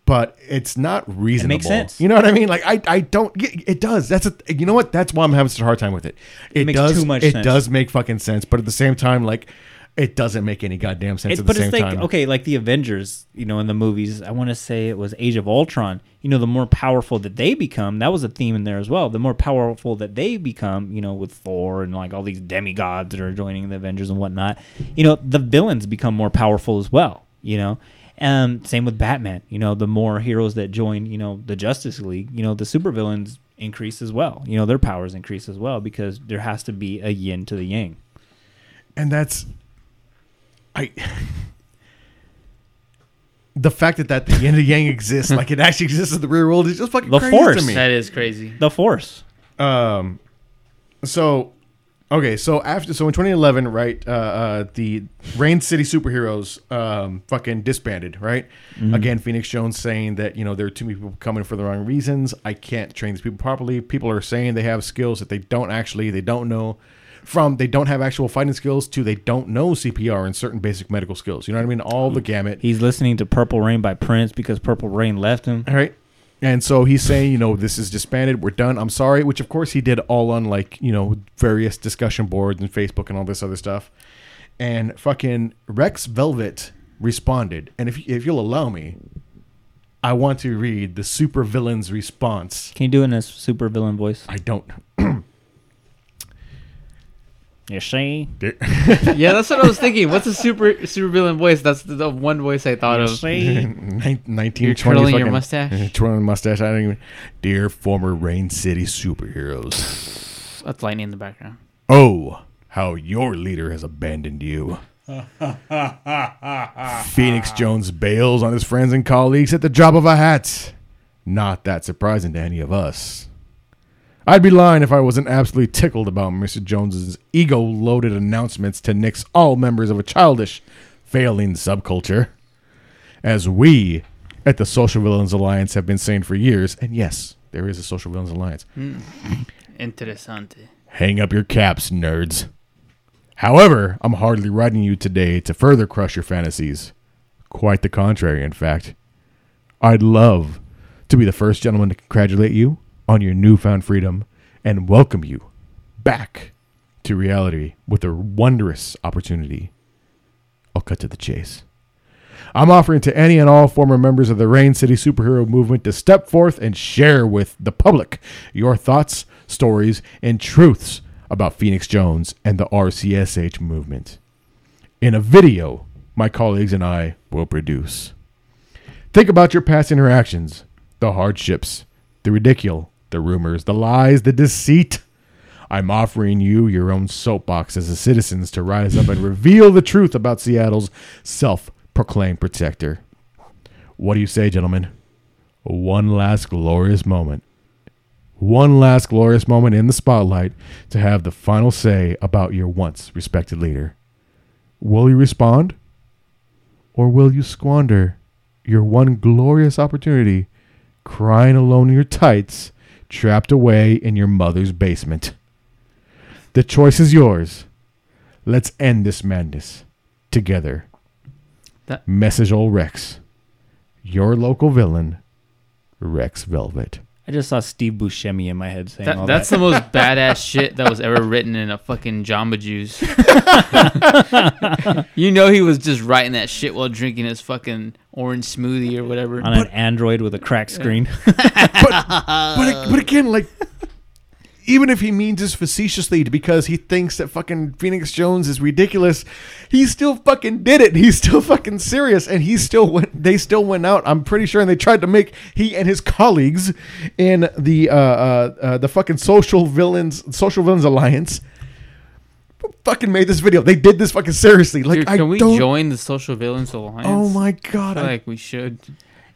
but it's not reasonable. It makes sense. You know what I mean? Like I I don't it it does. That's a you know what? That's why I'm having such a hard time with it. It, makes does too much it sense. does make fucking sense, but at the same time like it doesn't make any goddamn sense It's, at the but same it's like time. okay, like the Avengers, you know, in the movies. I want to say it was Age of Ultron. You know, the more powerful that they become, that was a theme in there as well. The more powerful that they become, you know, with Thor and like all these demigods that are joining the Avengers and whatnot. You know, the villains become more powerful as well. You know, Um, same with Batman. You know, the more heroes that join, you know, the Justice League, you know, the supervillains increase as well. You know, their powers increase as well because there has to be a yin to the yang. and that's I <laughs> the fact that that the yin and yang exists, like it actually exists in the real world, is just fucking The crazy Force. to me. That is crazy. The Force. Um, so okay, so after so in 2011, right, uh, uh the Rain City superheroes um fucking disbanded, right? Again, Phoenix Jones saying that you know there are too many people coming for the wrong reasons. I can't train these people properly. People are saying they have skills that they don't actually, they don't know. From they don't have actual fighting skills to they don't know CPR and certain basic medical skills. You know what I mean? All the gamut. He's listening to Purple Rain by Prince because Purple Rain left him. All right. And so he's saying, you know, this is disbanded. We're done. I'm sorry. Which, of course, he did all on like, you know, various discussion boards and Facebook and all this other stuff. And fucking Rex Velvet responded. And if, if you'll allow me, I want to read the super villain's response. Can you do it in a super villain voice? I don't. <clears throat> You see? <laughs> yeah, that's what I was thinking. What's a super super villain voice? That's the, the one voice I thought You of. see? <laughs> Nin- 19, You're 20 twirling your fucking- mustache? <laughs> Twirling mustache. I don't even. Dear former Rain City superheroes. That's lightning in the background. Oh, how your leader has abandoned you. Phoenix Jones bails on his friends and colleagues at the drop of a hat. Not that surprising to any of us. I'd be lying if I wasn't absolutely tickled about Mr. Jones's ego-loaded announcements to nix all members of a childish, failing subculture. As we at the Social Villains Alliance have been saying for years, and yes, there is a Social Villains Alliance. Hmm. Interessante. Hang up your caps, nerds. However, I'm hardly writing you today to further crush your fantasies. Quite the contrary, in fact. I'd love to be the first gentleman to congratulate you on your newfound freedom and welcome you back to reality with a wondrous opportunity. I'll cut to the chase. I'm offering to any and all former members of the Rain City superhero movement to step forth and share with the public your thoughts, stories, and truths about Phoenix Jones and the RCSH movement. In a video my colleagues and I will produce. Think about your past interactions, the hardships, the ridicule, the rumors, the lies, the deceit. I'm offering you your own soapbox as a citizens to rise up and <laughs> reveal the truth about Seattle's self proclaimed protector. What do you say, gentlemen? One last glorious moment. One last glorious moment in the spotlight to have the final say about your once respected leader. Will you respond? Or will you squander your one glorious opportunity crying alone in your tights, trapped away in your mother's basement? The choice is yours. Let's end this madness together. That- Message old Rex. Your local villain, Rex Velvet. I just saw Steve Buscemi in my head saying That, all that's that. the most <laughs> badass shit that was ever written in a fucking Jamba Juice. <laughs> you know he was just writing that shit while drinking his fucking orange smoothie or whatever. on an Android with a cracked screen. <laughs> but but again, like even if he means this facetiously because he thinks that fucking Phoenix Jones is ridiculous, he still fucking did it. He's still fucking serious, and he still went. They still went out. I'm pretty sure, and they tried to make he and his colleagues in the uh, uh, uh, the fucking social villains social villains alliance. Fucking made this video. They did this fucking seriously. Like Dude, I can we don't. join the Social Villains Alliance? oh my I god! feel I- like we should.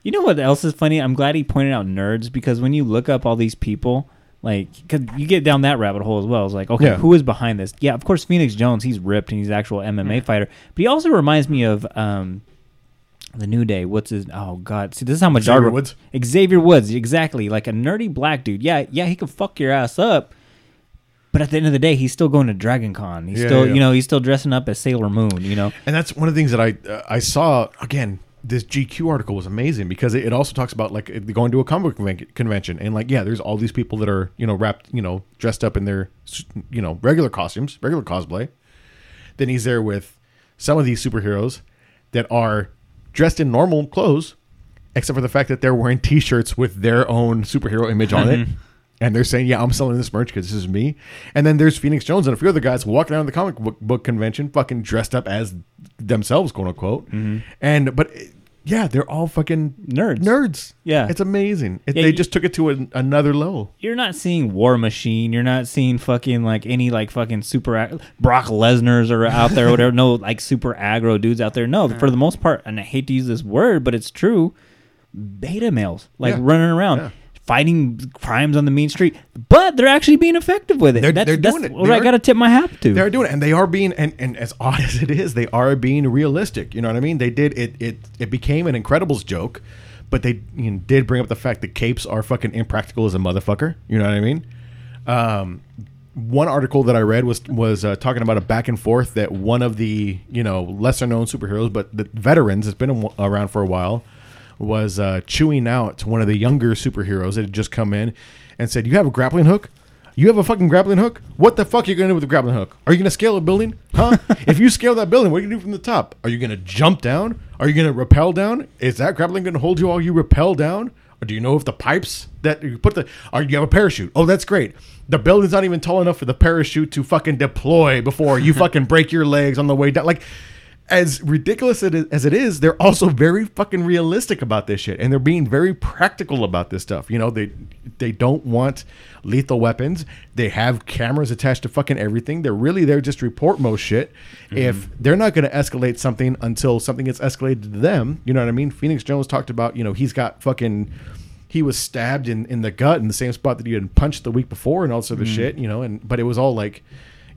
You know what else is funny? I'm glad he pointed out nerds because when you look up all these people, like, cause you get down that rabbit hole as well. It's like, okay, Yeah. who is behind this? Yeah, of course, Phoenix Jones. He's ripped and he's an actual MMA fighter, but he also reminds me of um, the New Day. What's his? Oh God, see, this is how much Xavier Woods? Xavier Woods, exactly, like a nerdy black dude. Yeah, yeah, he can fuck your ass up. But at the end of the day, he's still going to Dragon Con. He's Yeah, still, yeah. you know, he's still dressing up as Sailor Moon. You know, And that's one of the things that I uh, I saw again. This GQ article was amazing because it, it also talks about like going to a comic convention and like yeah, there's all these people that are you know wrapped you know dressed up in their you know regular costumes, regular cosplay. Then he's there with some of these superheroes that are dressed in normal clothes, except for the fact that they're wearing T-shirts with their own superhero image on it. And they're saying, "Yeah, I'm selling this merch because this is me." And then there's Phoenix Jones and a few other guys walking around the comic book, book convention, fucking dressed up as themselves, quote unquote. Mm-hmm. And but Yeah, they're all fucking Nerds. Nerds. Yeah. it's amazing. It, Yeah, they you- just took it to an, another level. You're not seeing War Machine. You're not seeing fucking like any like fucking super Brock Lesnar's are out there or whatever. No like super aggro dudes out there. No, for the most part, and I hate to use this word, but it's true. Beta males like Yeah. running around. Fighting crimes on the mean street, but they're actually being effective with it. They're- that's they're that's doing it. what They I got to tip my hat to. They're doing it, and they are being, and, and as odd as it is, they are being realistic. You know what I mean? They did it. It it became an Incredibles joke, but they you know, did bring up the fact that capes are fucking impractical as a motherfucker. You know what I mean? Um, one article that I read was was uh, talking about a back and forth that one of the you know lesser known superheroes, but the veterans, has been around for a while, was uh, chewing out one of the younger superheroes that had just come in and said, "You have a grappling hook." You have a fucking grappling hook? What the fuck are you gonna do with a grappling hook? Are you gonna scale a building? Huh? <laughs> if you scale that building, what are you gonna do from the top? Are you gonna jump down? Are you gonna rappel down? Is that grappling gonna hold you while you rappel down? Or do you know if the pipes that you put the are you have a parachute? Oh, that's great. The building's not even tall enough for the parachute to fucking deploy before you <laughs> fucking break your legs on the way down. Like as ridiculous as it is, they're also very fucking realistic about this shit, and they're being very practical about this stuff. You know, they they don't want lethal weapons. They have cameras attached to fucking everything. They're really there just to report most shit. Mm-hmm. If they're not going to escalate something until something gets escalated to them, you know what I mean? Phoenix Jones talked about, you know, he's got fucking. He was stabbed in, in the gut in the same spot that he had punched the week before and all this other mm-hmm. shit, you know, and but it was all like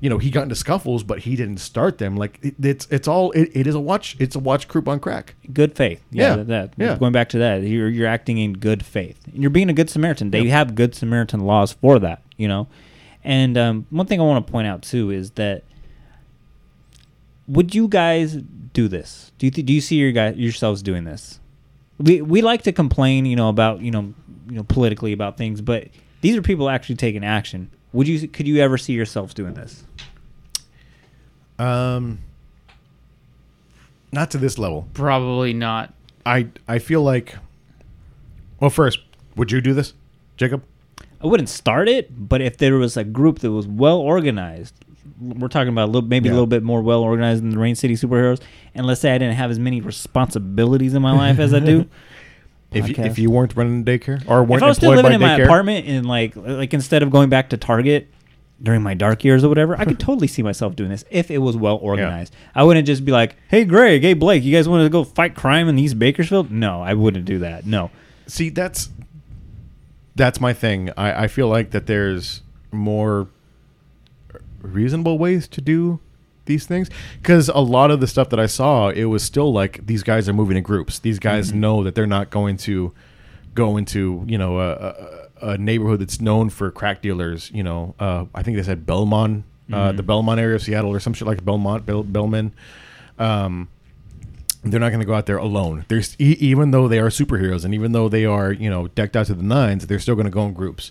you know, he got into scuffles, but he didn't start them. Like it, it's it's all it, it is a watch. It's a watch group on crack. good faith. Yeah, Yeah, that, yeah. Going back to that, you're you're acting in good faith. And you're being a good Samaritan. They have good Samaritan laws for that, you know. And um, one thing I want to point out too is that would you guys do this? Do you th- do you see your guys yourselves doing this? We we like to complain, you know, about you know you know politically about things, but these are people actually taking action. Would you could you ever see yourselves doing this? Um, not to this level. Probably not. I I feel like. Well, first, would you do this, Jacob? I wouldn't start it, but if there was a group that was well organized, we're talking about a little, maybe a little bit more well organized than the Rain City superheroes. And let's say I didn't have as many responsibilities in my life as I do. <laughs> If you, if you weren't running a daycare or weren't if I was still living by in my daycare, apartment and like like instead of going back to Target during my dark years or whatever, I could <laughs> totally see myself doing this if it was well organized. I wouldn't just be like, "Hey, Greg, hey Blake, you guys want to go fight crime in East Bakersfield?" No, I wouldn't do that. No. see that's that's my thing. I, I feel like that there's more reasonable ways to do these things because a lot of the stuff that I saw, it was still like these guys are moving in groups. These guys know that they're not going to go into you know a, a, a neighborhood that's known for crack dealers. You know, uh, I think they said Belmont, uh, the Belmont area of Seattle or some shit like Belmont, Bel-. Um, they're not going to go out there alone. There's e- even though they are superheroes and even though they are you know decked out to the nines, they're still going to go in groups.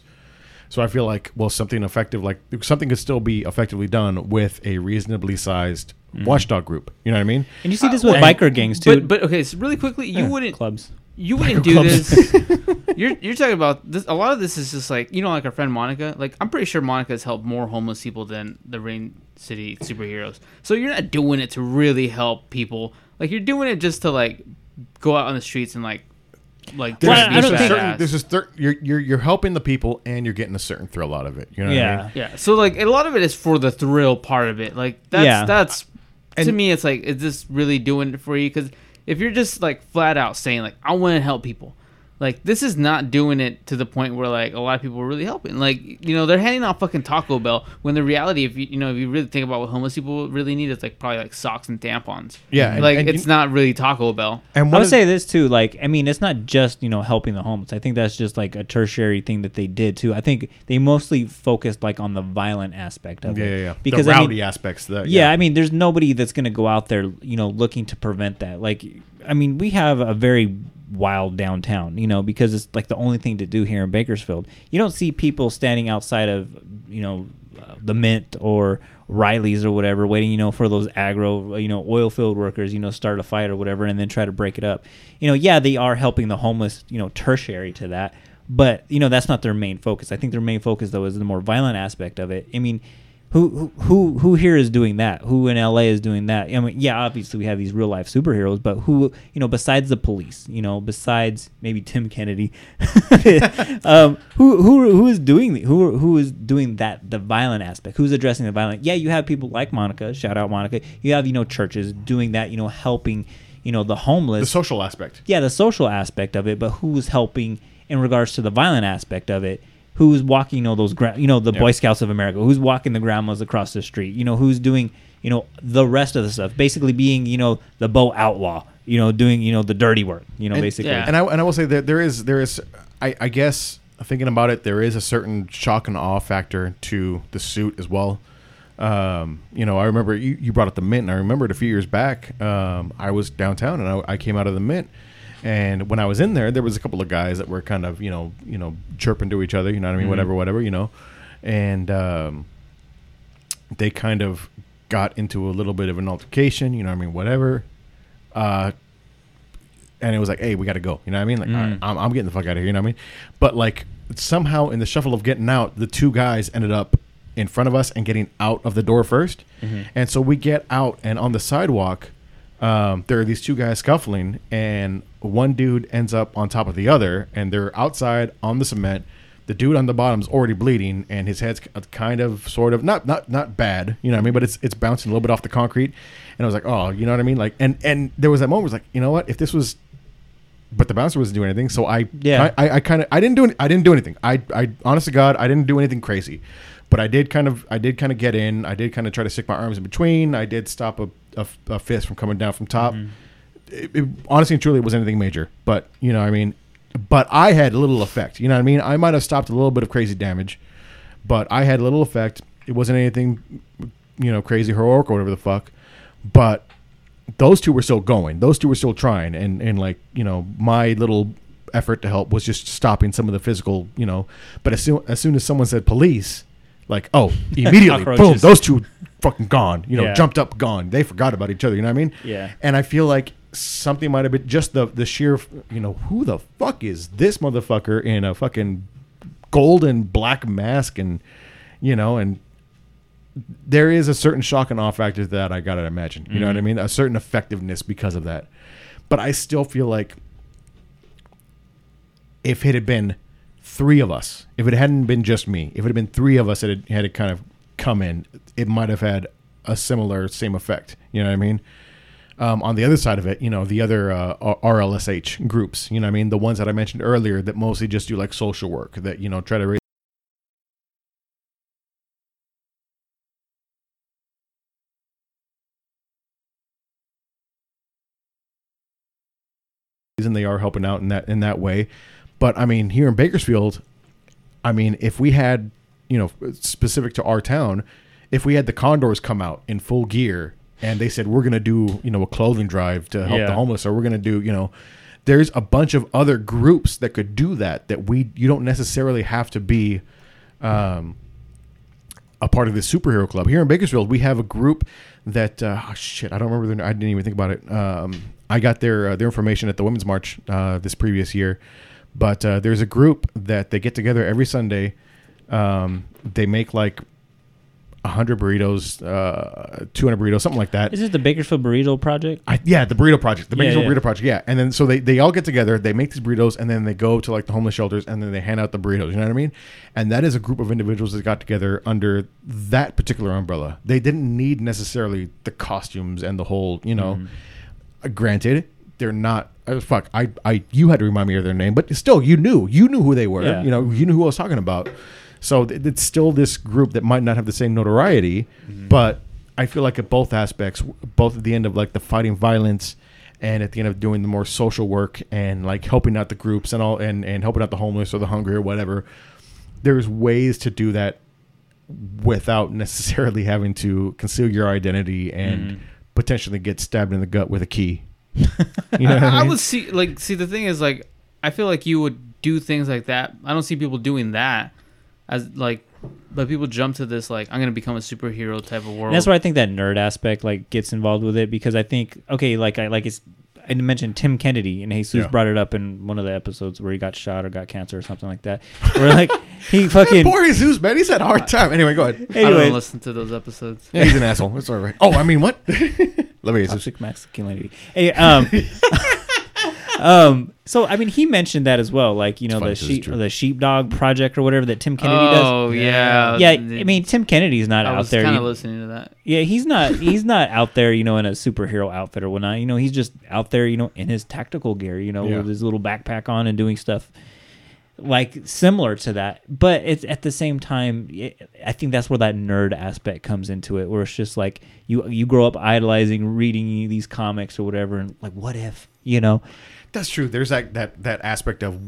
So I feel like well, something effective like something could still be effectively done with a reasonably sized watchdog group. You know what I mean? And you see this Uh, with well, biker gangs too. But but okay, so really quickly, you Yeah. wouldn't clubs. you wouldn't do clubs. this. <laughs> you're you're talking about this. A lot of this is just like you know, like our friend Monica. Like I'm pretty sure Monica has helped more homeless people than the Rain City superheroes. So you're not doing it to really help people. Like you're doing it just to like go out on the streets and like like Well, just I don't a think- badass. There's a cer- you're, you're you're helping the people and you're getting a certain thrill out of it. You know what I Yeah. mean? Yeah. So like a lot of it is for the thrill part of it. Like that's Yeah. that's to me it's like is this really doing it for you? Because if you're just like flat out saying like I want to help people, like this is not doing it to the point where like a lot of people are really helping. Like you know they're handing out fucking Taco Bell when the reality if you you know if you really think about what homeless people really need it's like probably like socks and tampons. Yeah, and- like and it's you- not really Taco Bell. And I one would of- say this too. Like, I mean, it's not just you know helping the homeless. I think that's just like a tertiary thing that they did too. I think they mostly focused like on the violent aspect of yeah, it. yeah, yeah. Because the I mean, rowdy aspects. That, yeah, I mean, there's nobody that's going to go out there, you know, looking to prevent that. Like, I mean, we have a very wild downtown, you know, because it's like the only thing to do here in Bakersfield. You don't see people standing outside of, you know, uh, the Mint or Riley's or whatever, waiting, you know, for those agro, you know, oil field workers, you know, start a fight or whatever, and then try to break it up. You know, yeah, they are helping the homeless, you know, tertiary to that, but you know, that's not their main focus. I think their main focus though is the more violent aspect of it. I mean who who who who here is doing that? Who in LA is doing that? I mean, yeah, obviously we have these real life superheroes, but who you know besides the police, you know, besides maybe Tim Kennedy, <laughs> um, who who who is doing the, who who is doing that the violent aspect? Who's addressing the violent? Yeah, you have people like Monica. Shout out Monica. You have you know churches doing that. You know, helping you know the homeless The social aspect. yeah, the social aspect of it, but who's helping in regards to the violent aspect of it? Who's walking, you know, those, gra- you know, the Yeah. Boy Scouts of America? Who's walking the grandmas across the street? You know, who's doing, you know, the rest of the stuff? Basically, being, you know, the boat outlaw. You know, doing, you know, the dirty work. You know, And- basically. Yeah. And I and I will say that there is there is I, I guess thinking about it, there is a certain shock and awe factor to the suit as well. Um, you know, I remember you, you brought up the mint, and I remembered a few years back, um, I was downtown and I, I came out of the mint, and when I was in there, there was a couple of guys that were kind of you know you know chirping to each other, you know what I mean, Mhm. whatever, whatever, you know, and um, they kind of got into a little bit of an altercation, you know what I mean, whatever. Uh, and it was like, hey, we got to go. You know what I mean? Like, Mm. right, I'm, I'm getting the fuck out of here. You know what I mean? But like somehow in the shuffle of getting out, the two guys ended up in front of us and getting out of the door 1st Mhm. And so we get out, and on the sidewalk, um, there are these two guys scuffling, and one dude ends up on top of the other, and they're outside on the cement. The dude on the bottom's already bleeding, and his head's kind of, sort of, not not not bad, you know what I mean, but it's it's bouncing a little bit off the concrete. And I was like, oh, you know what I mean, like, and and there was that moment was like, you know what, if this was but the bouncer wasn't doing anything. So I, Yeah. I, I, kind of, I didn't do, any, I didn't do anything. I, I, honest to God, I didn't do anything crazy, but I did kind of, I did kind of get in. I did kind of try to stick my arms in between. I did stop a, a, a fist from coming down from top. Mm-hmm. It, it, honestly and truly, it was anything major, but you know, what I mean, but I had little effect. You know what I mean? I might have stopped a little bit of crazy damage, but I had little effect. It wasn't anything, you know, crazy heroic or whatever the fuck, but those two were still going. Those two were still trying, and and like you know, my little effort to help was just stopping some of the physical, you know. But as soon as soon as someone said police, like oh, <laughs> immediately, boom, those two fucking gone. You know, Yeah. jumped up, gone. They forgot about each other. You know what I mean? Yeah. And I feel like something might have been just the the sheer, you know, who the fuck is this motherfucker in a fucking golden black mask and you know and there is a certain shock and awe factor to that I gotta imagine. You know what I mm-hmm. mean? A certain effectiveness because of that. But I still feel like if it had been three of us, if it hadn't been just me, if it had been three of us that had, had it kind of come in, it might have had a similar same effect. You know what I mean? Um, on the other side of it, you know, the other uh, RLSH groups, you know what I mean? The ones that I mentioned earlier that mostly just do like social work, that, you know, try to raise and they are helping out in that in that way. But I mean, here in Bakersfield, I mean, if we had, you know, specific to our town, if we had the Condors come out in full gear and they said we're going to do, you know, a clothing drive to help Yeah. the homeless or we're going to do, you know, there's a bunch of other groups that could do that that we you don't necessarily have to be um a part of the superhero club here in Bakersfield. We have a group that uh, oh, shit. I don't remember. Their, I didn't even think about it. Um, I got their uh, their information at the Women's March uh, this previous year, but uh, there's a group that they get together every Sunday. Um, they make like hundred burritos, uh, two hundred burritos, something like that. Is this the Bakersfield Burrito Project? I, yeah, the burrito project, the Bakersfield yeah. burrito project. Yeah, and then so they, they all get together, they make these burritos, and then they go to like the homeless shelters, and then they hand out the burritos. You know what I mean? And that is a group of individuals that got together under that particular umbrella. They didn't need necessarily the costumes and the whole, you know. Uh, granted, they're not. Uh, fuck, I, I, you had to remind me of their name, but still, you knew, you knew who they were. Yeah. You know, you knew who I was talking about. So th- it's still this group that might not have the same notoriety, mm-hmm. but I feel like at both aspects, both at the end of like the fighting violence and at the end of doing the more social work and like helping out the groups and all and, and helping out the homeless or the hungry or whatever, there's ways to do that without necessarily <laughs> having to conceal your identity and mm-hmm. potentially get stabbed in the gut with a key. <laughs> You know I, I, mean? would see like see the thing is like I feel like you would do things like that. I don't see people doing that as like, but people jump to this like I'm gonna become a superhero type of world. And that's why I think that nerd aspect like gets involved with it because I think okay, like I like it's I mentioned Tim Kennedy, and Jesus Yeah. brought it up in one of the episodes where he got shot or got cancer or something like that. Where like <laughs> he fucking. Poor Jesus, man. He's had a hard time. Anyway, go ahead. <laughs> I don't listen to those episodes. Yeah, he's an asshole. It's all right. Oh, I mean, what? <laughs> Let me Jesus. toxic masculinity. Hey, um, um. So I mean, he mentioned that as well, like you know the the 'cause it's sheep, true. the sheepdog project or whatever that Tim Kennedy does. oh yeah, Yeah, I mean Tim Kennedy's not I out was there. kind of listening to that. Yeah, he's not. He's not out there, you know, in a superhero outfit or whatnot. You know, he's just out there, you know, in his tactical gear, you know, Yeah. with his little backpack on and doing stuff like similar to that. But it's at the same time, it, I think that's where that nerd aspect comes into it, where it's just like you you grow up idolizing, reading these comics or whatever, and like, what if, you know? That's true. There's that that that aspect of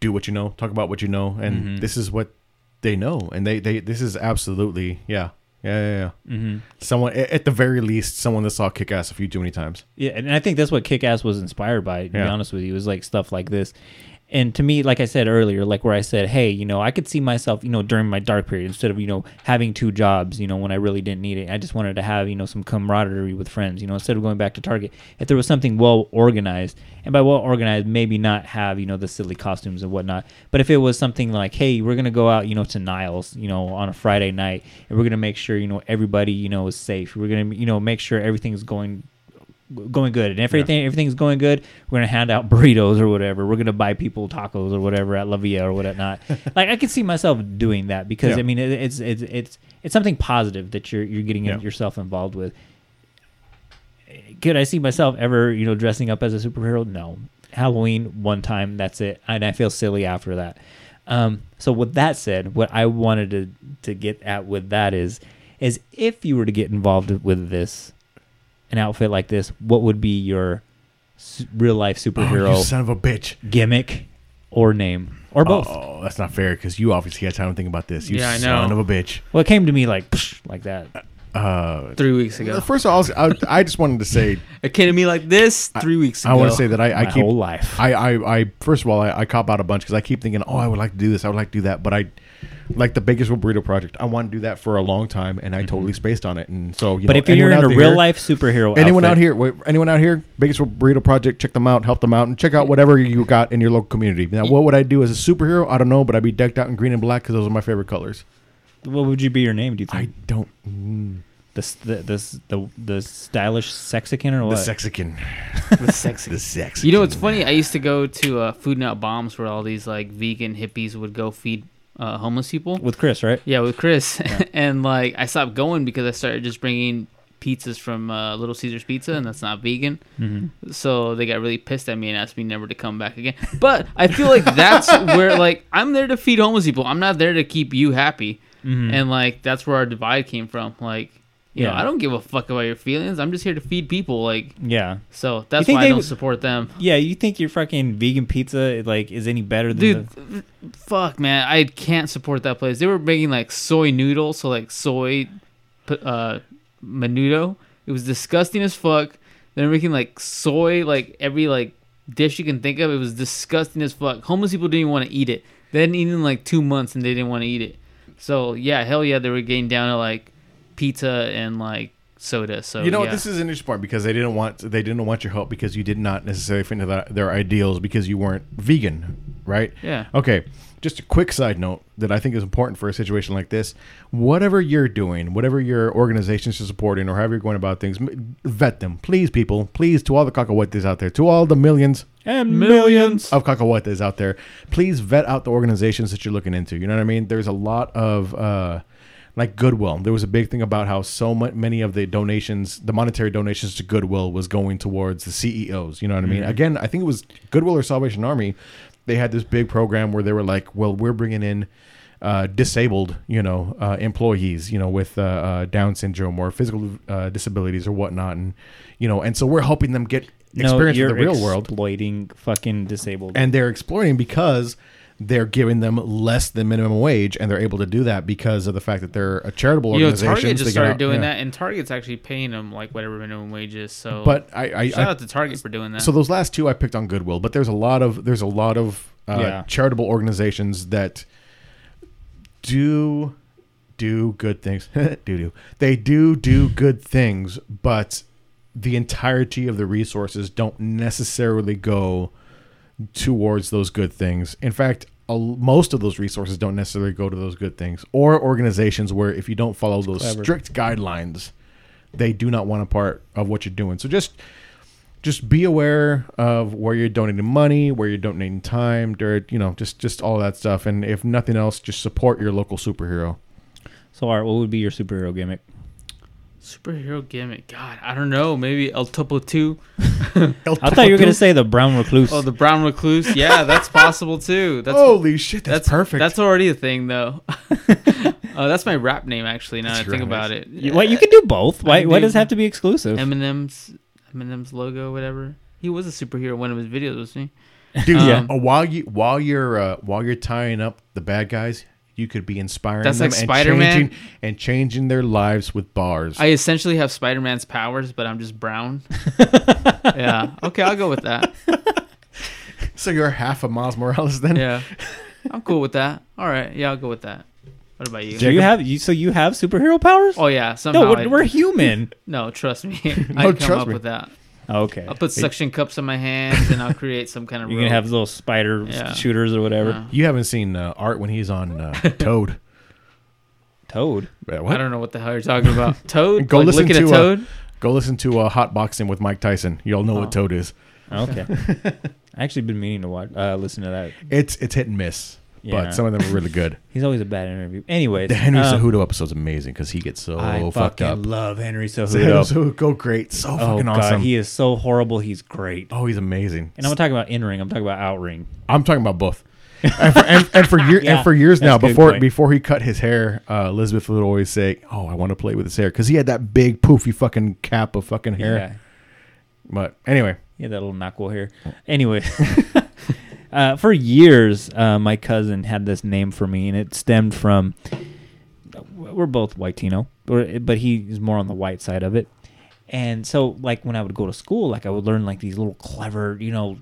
do what you know, talk about what you know, and Mhm. this is what they know, and they they this is absolutely yeah yeah yeah. yeah. Mm-hmm. Someone at the very least, someone that saw Kick Ass a few too many times. Yeah, and I think that's what Kick Ass was inspired by, to be honest with you. It was like stuff like this. And to me, like I said earlier, like where I said, hey, you know, I could see myself, you know, during my dark period, instead of, you know, having two jobs, you know, when I really didn't need it. I just wanted to have, you know, some camaraderie with friends, you know, instead of going back to Target. If there was something well organized, and by well organized, maybe not have, you know, the silly costumes and whatnot, but if it was something like, hey, we're to go out, you know, to Niles, you know, on a Friday night, and we're to make sure, you know, everybody, you know, is safe. We're to, you know, make sure everything's going going good. And if everything everything's going good, we're gonna hand out <laughs> burritos or whatever. We're gonna buy people tacos or whatever at La Villa or whatnot. <laughs> like I can see myself doing that because Yeah. I mean it, it's it's it's it's something positive that you're you're getting Yeah. yourself involved with. Could I see myself ever you know dressing up as a superhero? No. Halloween one time, that's it, and I feel silly after that. Um, so with that said, what I wanted to to get at with that is is if you were to get involved with this an outfit like this, what would be your s- real life Oh, superhero you son of a bitch! gimmick or name or both? Oh, that's not fair because you obviously had time to think about this. You Yeah, I know. son of a bitch. Well, it came to me like psh, like that. Uh, Three weeks ago. first of all, I, was- I, I just wanted to say <laughs> It came to me like this three weeks ago. I want to say that I, I my keep whole life. I, I, I first of all, I, I cop out a bunch because I keep thinking, oh, I would like to do this, I would like to do that, but I, like the Bakersfield Burrito Project, I want to do that for a long time, and I totally spaced on it. And so, you Mm-hmm. but know, if you're in a real there- life superhero, anyone out here, wait, anyone out here, Bakersfield Burrito Project, check them out, help them out, and check out whatever you got in your local community. Now, what would I do as a superhero? I don't know, but I'd be decked out in green and black because those are my favorite colors. what would you be your name? Do you think? I don't. Mm, the, the the the the stylish sexican or the what? Sexican. <laughs> the sexy. The sex. You know what's funny? I used to go to uh, Food Not Bombs where all these like vegan hippies would go feed uh, homeless people. with Chris, right? Yeah, with Chris. <laughs> and like I stopped going because I started just bringing pizzas from uh, Little Caesars Pizza, and that's not vegan. Mm-hmm. So they got really pissed at me and asked me never to come back again. But I feel like that's <laughs> where like I'm there to feed homeless people. I'm not there to keep you happy. Mm-hmm. And like that's where our divide came from. Like, you know, Yeah. I don't give a fuck about your feelings. I'm just here to feed people. Like, yeah, so that's why I don't support them. yeah. You think your fucking vegan pizza like is any better than Dude, the, fuck, man, I can't support that place. They were making like soy noodles, so like soy, uh, menudo. It was disgusting as fuck. They're making like soy, like every like dish you can think of. It was disgusting as fuck. Homeless people didn't even want to eat it. They hadn't eaten in like two months and they didn't want to eat it. So yeah, hell yeah, they were getting down to like pizza and like soda. So you know, yeah. this is an interesting part because they didn't want they didn't want your help because you did not necessarily fit into that, their ideals because you weren't vegan, right? yeah. Okay, just a quick side note that I think is important for a situation like this. Whatever you're doing, whatever your organizations are supporting, or however you're going about things, vet them, please, people, please, to all the cacahuetes out there, to all the millions and Millions. of cacahuetes out there, please vet out the organizations that you're looking into. You know what I mean? There's a lot of uh, like Goodwill. There was a big thing about how so many of the donations, the monetary donations to Goodwill, was going towards the CEOs. You know what I mean? Again, I think it was Goodwill or Salvation Army. They had this big program where they were like, "Well, we're bringing in." Uh, disabled, you know, uh, employees, you know, with uh, uh, Down syndrome or physical uh, disabilities or whatnot, and you know, and so we're helping them get no, experience in the real world exploiting fucking disabled. and they're exploiting because they're giving them less than minimum wage, and they're able to do that because of the fact that they're a charitable You know, organization. Target just started out- doing yeah. that, and Target's actually paying them like whatever minimum wage is. So, But I, I, shout I out to Target for doing that. so those last two I picked on Goodwill, but there's a lot of there's a lot of uh, Yeah. charitable organizations that do do good things. <laughs> do do they do do good things, but the entirety of the resources don't necessarily go towards those good things. In fact, most of those resources don't necessarily go to those good things or organizations where if you don't follow those clever. strict guidelines, they do not want a part of what you're doing. So just just be aware of where you're donating money, where you're donating time, dirt, you know, just just all that stuff. And if nothing else, just support your local superhero. So, Art, what would be your superhero gimmick? Superhero gimmick. God, I don't know. Maybe El Topo 2. <laughs> I thought you were gonna say the brown recluse. Oh, the Brown Recluse. Yeah, that's <laughs> possible too. That's Holy shit, that's, that's perfect. That's already a thing though. uh, <laughs> that's my rap name actually. Now That's that I think your about it. You- what you can do both. Why? Why do- does it have to be exclusive? Eminem's Eminem's logo, whatever. He was a superhero in one of his videos, wasn't dude. Um, uh, while you while you're uh, while you're tying up the bad guys, you could be inspiring That's them like and Spider-Man? changing and changing their lives with bars. I essentially have Spider-Man's powers, but I'm just brown. <laughs> yeah. Okay, I'll go with that. <laughs> so you're half a Miles Morales then. Yeah. I'm cool with that. All right. Yeah, I'll go with that. What about you? Do you have you? So you have superhero powers? Oh yeah, somehow. no, we're, I- we're human. <laughs> no, trust me. No, I come trust up me. with that. Okay. I'll put suction cups on my hands and I'll create some kind of. <laughs> You're gonna have little spider Yeah. shooters or whatever. Yeah. You haven't seen uh, Art when he's on uh, <laughs> Toad. Toad. Uh, I don't know what the hell you're talking about. <laughs> Toad? Go like listen looking to, at uh, Toad? Go listen to uh, Hot Boxing with Mike Tyson. You'll know Oh. what Toad is. Okay. I actually been meaning to watch, uh, listen to that. It's it's hit and miss, Yeah. but some of them are really good. <laughs> He's always a bad interview. Anyways, The Henry um, Cejudo episode's amazing because he gets so I fucked fucking up. love Henry Henry Cejudo. go great, so oh fucking god, awesome. he is so horrible. He's great. oh, he's amazing. And I'm not talking about in ring. I'm talking about out ring. I'm talking about both. <laughs> and, for, and, and for year, Yeah, and for years now, that's a good before point. before he cut his hair, uh, Elizabeth would always say, "Oh, I want to play with his hair," because he had that big poofy fucking cap of fucking hair. Yeah. But anyway, Yeah, that little knuckle hair. Anyway, <laughs> uh, for years, uh, my cousin had this name for me, and it stemmed from we're both whitino, or- but he's more on the white side of it. And so, like when I would go to school, like I would learn like these little clever, you know,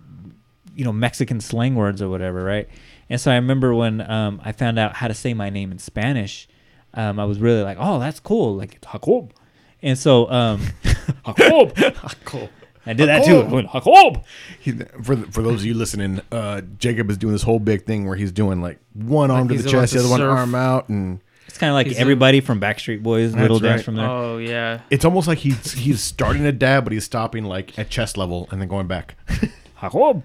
you know Mexican slang words or whatever, right? And so I remember when um, I found out how to say my name in Spanish, um, I was really like, "Oh, that's cool!" Like Jacob. And so, um, <laughs> Jacob. <laughs> I did that too. I Jacob. went, Jacob. he, for the- for those of you listening, uh, Jacob is doing this whole big thing where he's doing like one arm to the chest, to the other one arm out, and It's kind of like He's a- everybody from Backstreet Boys, That's Little Dance right. from there. Oh yeah. it's almost like he's he's starting to dab, but he's stopping like at chest level and then going back. <laughs> Jacob.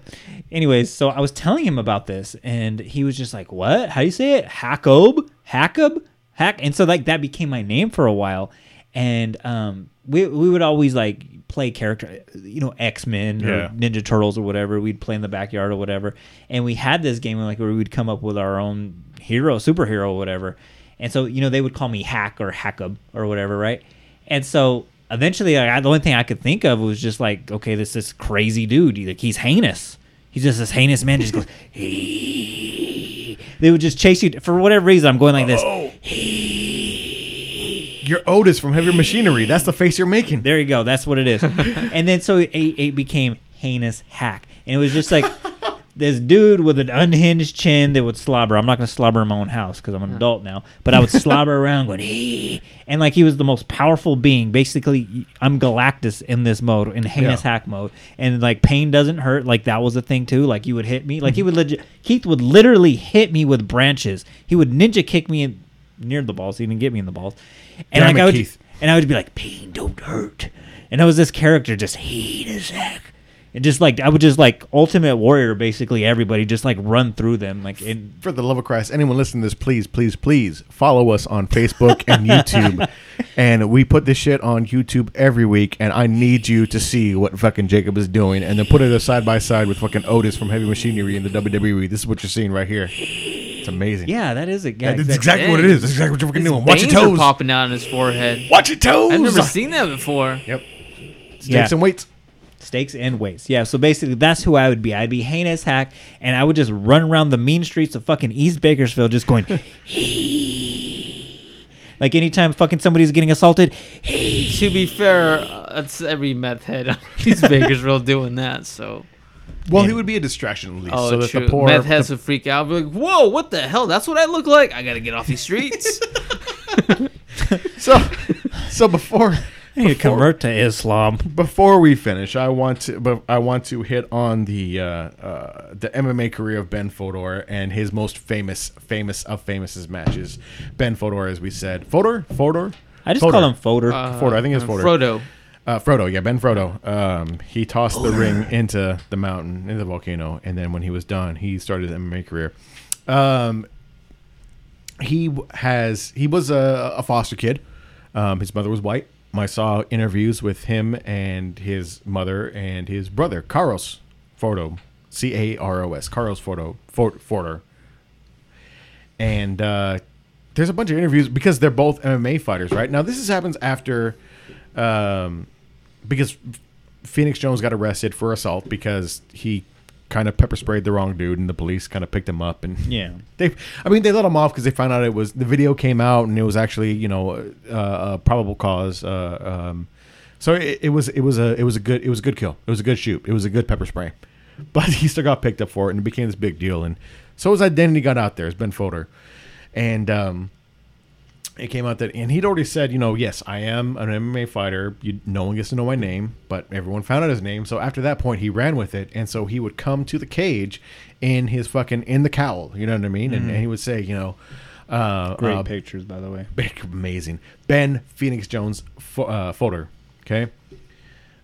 Anyways, so I was telling him about this, and he was just like, "What? How do you say it? Jacob? Jacob? Hack?" And so like that became my name for a while, and um, we we would always like play character, you know, X Men Yeah. or Ninja Turtles or whatever. We'd play in the backyard or whatever, and we had this game like where we'd come up with our own hero, superhero, or whatever. And so you know they would call me Hack or Hackab or whatever, right? And so eventually, like, I, the only thing I could think of was just like, okay, this this crazy dude. Like he's heinous. He's just this heinous man. Just goes. <laughs> "Hey." They would just chase you for whatever reason. I'm going like this. Oh. You're Otis from Heavy Machinery. That's the face you're making. There you go. That's what it is. <laughs> and then so it, it became heinous hack, and it was just like this dude with an unhinged chin that would slobber. I'm not going to slobber in my own house because I'm an adult now, but I would slobber <laughs> around going, hey. And like he was the most powerful being. Basically, I'm Galactus in this mode, in heinous Yeah. hack mode. And like pain doesn't hurt. Like that was a thing too. Like you would hit me. Like he would legit, Keith would literally hit me with branches. He would ninja kick me in, near the balls. He didn't get me in the balls. And Damn like it, I would, Keith. and I would be like, pain don't hurt. And I was this character just hate as heck. And just like I would just like ultimate warrior basically everybody just like run through them like in For the love of Christ, anyone listening to this, please, please, please follow us on Facebook and <laughs> YouTube. and we put this shit on YouTube every week, and I need you to see what fucking Jacob is doing, and then put it side by side with fucking Otis from Heavy Machinery in the WWE. This is what you're seeing right here. It's amazing. yeah that is it yeah, That's exactly. exactly what it is. That's exactly what you're fucking doing. Watch your veins are toes. popping out on his forehead. Watch your toes. I've never seen that before. Yep. Stakes Yeah. and weights. stakes and weights yeah so basically that's who I would be I'd be heinous hack and I would just run around the mean streets of fucking East Bakersfield just going <laughs> like anytime fucking somebody's getting assaulted To be fair, uh, that's every meth head on <laughs> East Bakersfield doing that. So, Well, he would be a distraction at least, oh, so that true. the poor. meth heads would freak out. Be like, "Whoa, what the hell? That's what I look like. I gotta get off these streets." <laughs> <laughs> so, so before, I need to convert to Islam. Before we finish, I want to, but I want to hit on the uh, uh, the MMA career of Ben Fodor and his most famous, famous of famous matches. Ben Fodor, as we said, Fodor, Fodor. I just Fodor. call him Fodor. Uh, Frodo, I think it's Fodor. Frodo. Frodo. Uh, Frodo, yeah, Ben Frodo. Um, he tossed the ring into the mountain, into the volcano, and then when he was done, he started his MMA career. Um, he has he was a, a foster kid. Um, his mother was white. I saw interviews with him and his mother and his brother, Caros Frodo, C A R O S, Caros Frodo, For- Forder. And uh, there's a bunch of interviews because they're both MMA fighters, right? Now this is, happens after, um, because Phoenix Jones got arrested for assault because he kind of pepper sprayed the wrong dude, and the police kind of picked him up and yeah. <laughs> they i mean they let him off because they found out it was the video came out and it was actually you know uh, a probable cause uh, um, so it, it was it was a it was a good it was a good kill it was a good shoot it was a good pepper spray <laughs> but he still got picked up for it and it became this big deal and so his identity got out there as ben Fodor. and um it came out that and he'd already said you know yes i am an mma fighter. You, no one gets to know my name but everyone found out his name. So after that point he ran with it. And so he would come to the cage in his fucking in the cowl you know what i mean? And, and he would say you know uh, Great uh, pictures, by the way. <laughs> big, amazing. Ben phoenix jones fo- uh, Fodor, okay?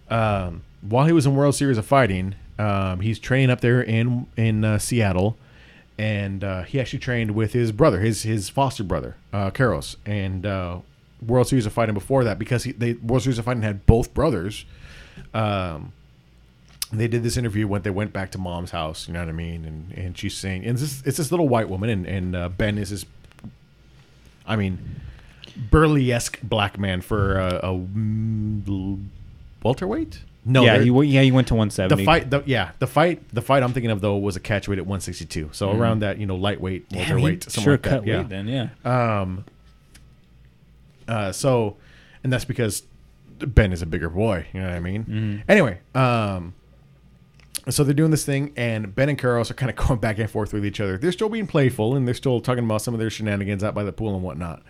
Um, while he was in world series of fighting um, he's training up there in in uh, seattle and uh, he actually trained with his brother, his his foster brother, uh, Karos, and uh, World Series of Fighting before that because he, they World Series of Fighting had both brothers. Um, they did this interview when they went back to mom's house. You know what I mean? And and she's saying, and it's this, it's this little white woman, and and uh, Ben is this, I mean, burlesque black man for a, a mm, welterweight. No, yeah, he yeah he went to 170. the fight, the, yeah, the fight, the fight I'm thinking of though was a catchweight at 162, so around that, you know, lightweight, welterweight, something sure like that. cut yeah. weight then. Yeah. Um. Uh. So, and that's because Ben is a bigger boy. You know what I mean? Mm-hmm. Anyway. Um. So they're doing this thing, and Ben and Caros are kind of going back and forth with each other. They're still being playful, and they're still talking about some of their shenanigans out by the pool and whatnot.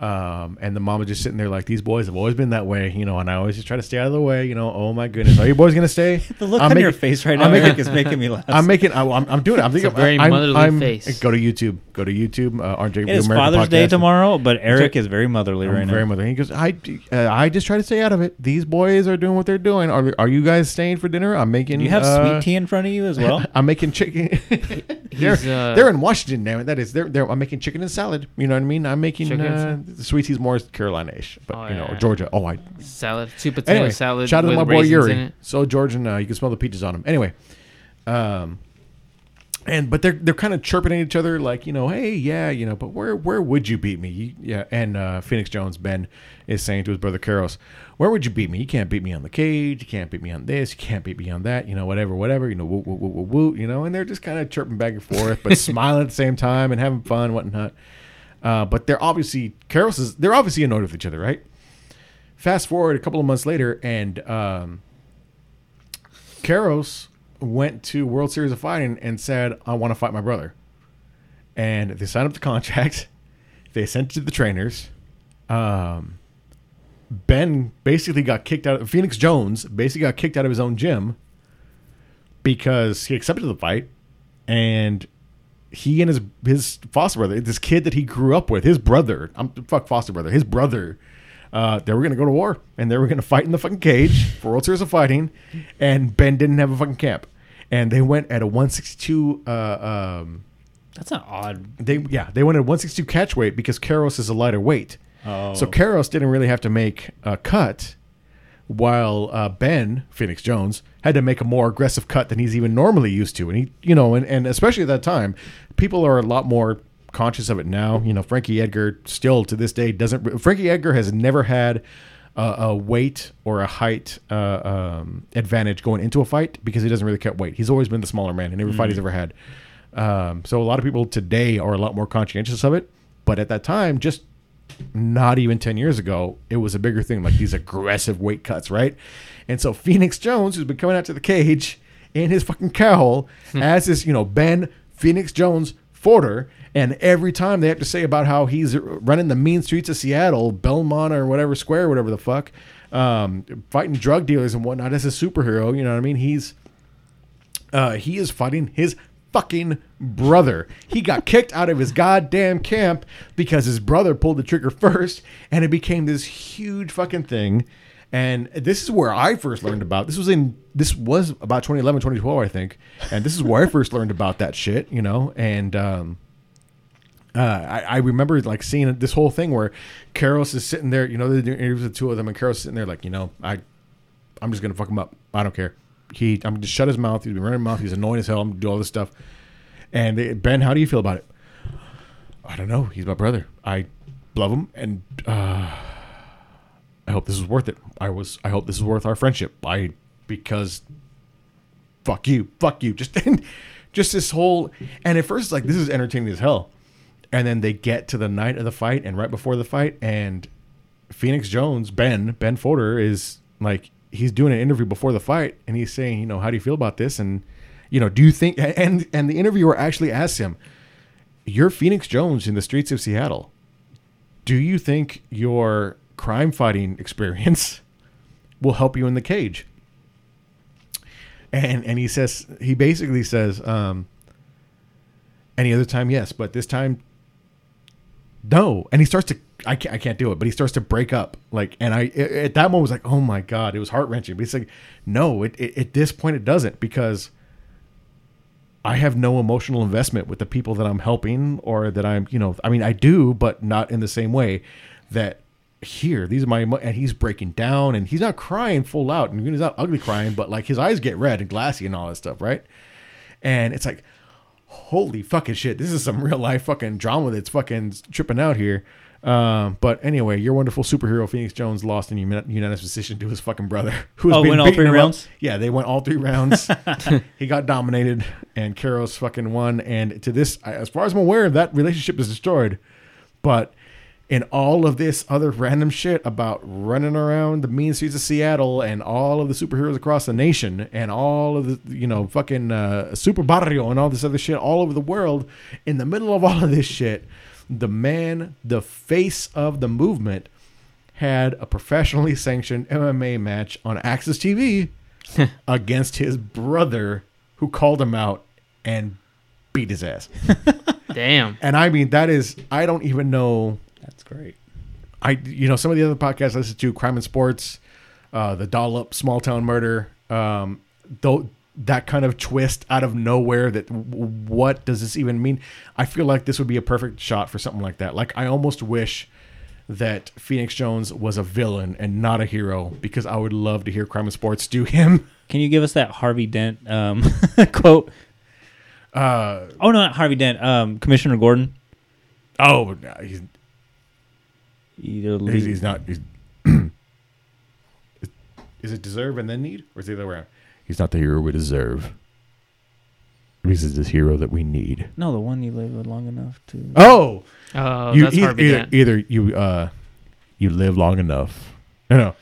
Um, and the mom is just sitting there like, these boys have always been that way, you know, and I always just try to stay out of the way, you know. Oh my goodness, are you boys gonna stay? <laughs> The look I'm on your face right now I'm making- is making me laugh. I'm making. I, I'm, I'm doing it. I'm thinking. a very I'm, motherly I'm- face. Go to YouTube. Go to YouTube. Uh, RJ it is Blue American Father's Day tomorrow, but Eric is very motherly I'm right very now. motherly. He goes. I. Uh, I just try to stay out of it. These boys are doing what they're doing. Are Are you guys staying for dinner? I'm making. Do you have uh, sweet tea in front of you as well? <laughs> I'm making chicken. <laughs> they're, uh, they're in Washington, damn it. That is, they're, they're, I'm making chicken and salad. You know what I mean? I'm making uh, and the sweet tea's more Carolina-ish, but Oh, you know, yeah. Georgia. Oh, I salad, sweet potato anyway, salad. shout out to my boy Yuri. So Georgian, uh, you can smell the peaches on him. Anyway, um, and but they're they're kind of chirping at each other like you know, hey, yeah, you know, but where where would you beat me? You, yeah, and uh, Phoenix Jones Ben is saying to his brother Caros, where would you beat me? You can't beat me on the cage. You can't beat me on this. You can't beat me on that. You know, whatever, whatever. You know, woo woo woo woo woo. You know, and they're just kind of chirping back and forth, but <laughs> smiling at the same time and having fun, whatnot. Uh, but they're obviously Caros is they're obviously annoyed with each other, right? Fast forward a couple of months later, and um, Caros went to World Series of Fighting and said, "I want to fight my brother." And they signed up the <laughs> contract. They sent it to the trainers. Um, ben basically got kicked out. Of, Phoenix Jones basically got kicked out of his own gym because he accepted the fight, and he and his his foster brother, this kid that he grew up with, his brother, I'm fuck foster brother, his brother, uh, they were gonna go to war and they were gonna fight in the fucking cage for World Series of Fighting, and Ben didn't have a fucking camp, and they went at a 162. Uh, um, That's an odd. they yeah they went at 162 catch weight because Caros is a lighter weight, Oh. so Caros didn't really have to make a cut. While uh, Ben Phoenix Jones had to make a more aggressive cut than he's even normally used to, and he, you know, and, and especially at that time, people are a lot more conscious of it now. You know, Frankie Edgar still to this day doesn't. Frankie Edgar has never had a, a weight or a height uh, um, advantage going into a fight because he doesn't really cut weight. He's always been the smaller man in every fight he's ever had. Um, so a lot of people today are a lot more conscientious of it, but at that time, just not even 10 years ago, it was a bigger thing, like these aggressive weight cuts, right? And so Phoenix Jones, who's been coming out to the cage in his fucking cowl, as this, you know, Ben Phoenix Jones Fodor, and every time they have to say about how he's running the mean streets of Seattle, Belmont or whatever square, whatever the fuck, um, fighting drug dealers and whatnot as a superhero. You know what I mean? He's uh, he is fighting his fucking brother. He got <laughs> kicked out of his goddamn camp because his brother pulled the trigger first, and it became this huge fucking thing. And this is where I first learned about. This was in this was about 2011, 2012, I think. And this is where I first learned about that shit, you know. And um, uh, I, I remember like seeing this whole thing where Caros is sitting there, you know, they're doing interviews with the two of them, and Caros sitting there like, you know, I, I'm just gonna fuck him up. I don't care. He, I'm going to shut his mouth. He's been running his mouth. He's annoying as hell. I'm gonna do all this stuff. And they, Ben, how do you feel about it? I don't know. He's my brother. I love him, and uh, I hope this is worth it. I was. I hope this is worth our friendship. I because fuck you, fuck you. <laughs> Just just this whole. And at first, it's like this is entertaining as hell. And then they get to the night of the fight, and right before the fight, and Phoenix Jones, Ben, Ben Fodor is like he's doing an interview before the fight, and he's saying, you know, how do you feel about this? And you know, do you think? And and the interviewer actually asks him, "You're Phoenix Jones in the streets of Seattle. Do you think your crime fighting <laughs> experience will help you in the cage?" And and he says he basically says, um, "Any other time, yes, but this time." No, and he starts to I can't, I can't do it, but he starts to break up. Like, and I at that moment was like, oh my god, it was heart wrenching. But he's like, no, it, it, at this point it doesn't because I have no emotional investment with the people that I'm helping or that I'm, you know, I mean, I do, but not in the same way that here, these are my, and he's breaking down and he's not crying full out and he's not ugly crying, but like his eyes get red and glassy and all that stuff, right? And it's like, holy fucking shit, this is some real life fucking drama that's fucking tripping out here. Um, but anyway, your wonderful superhero Phoenix Jones lost in unanimous decision to his fucking brother. <laughs> Who was Oh, went all three him up. rounds? Yeah, they went all three rounds. <laughs> he got dominated, and Caros fucking won. And to this, as far as I'm aware, that relationship is destroyed. But in all of this other random shit about running around the mean streets of Seattle and all of the superheroes across the nation and all of the you know fucking uh, Superbarrio and all this other shit all over the world, in the middle of all of this shit, the man, the face of the movement, had a professionally sanctioned MMA match on AXS TV <laughs> against his brother, who called him out and beat his ass. <laughs> Damn. And I mean, that is, I don't even know. That's great. I, you know, some of the other podcasts I listen to, Crime in Sports, uh, The Dollop, Small Town Murder, um, though that kind of twist out of nowhere that what does this even mean? I feel like this would be a perfect shot for something like that. Like, I almost wish that Phoenix Jones was a villain and not a hero because I would love to hear Crime in Sports do him. <laughs> Can you give us that Harvey Dent um, <laughs> quote? Uh, Oh no, not Harvey Dent. Um, Commissioner Gordon. oh, no, he's, he's, he's not. He's, <clears throat> is, is it deserve and then need, or is it the other way around? He's not the hero we deserve. He's the hero that we need. no, the one you live with long enough to. Oh, Oh, you that's e- Harvey either, Dent. either you uh, you live long enough. No, no.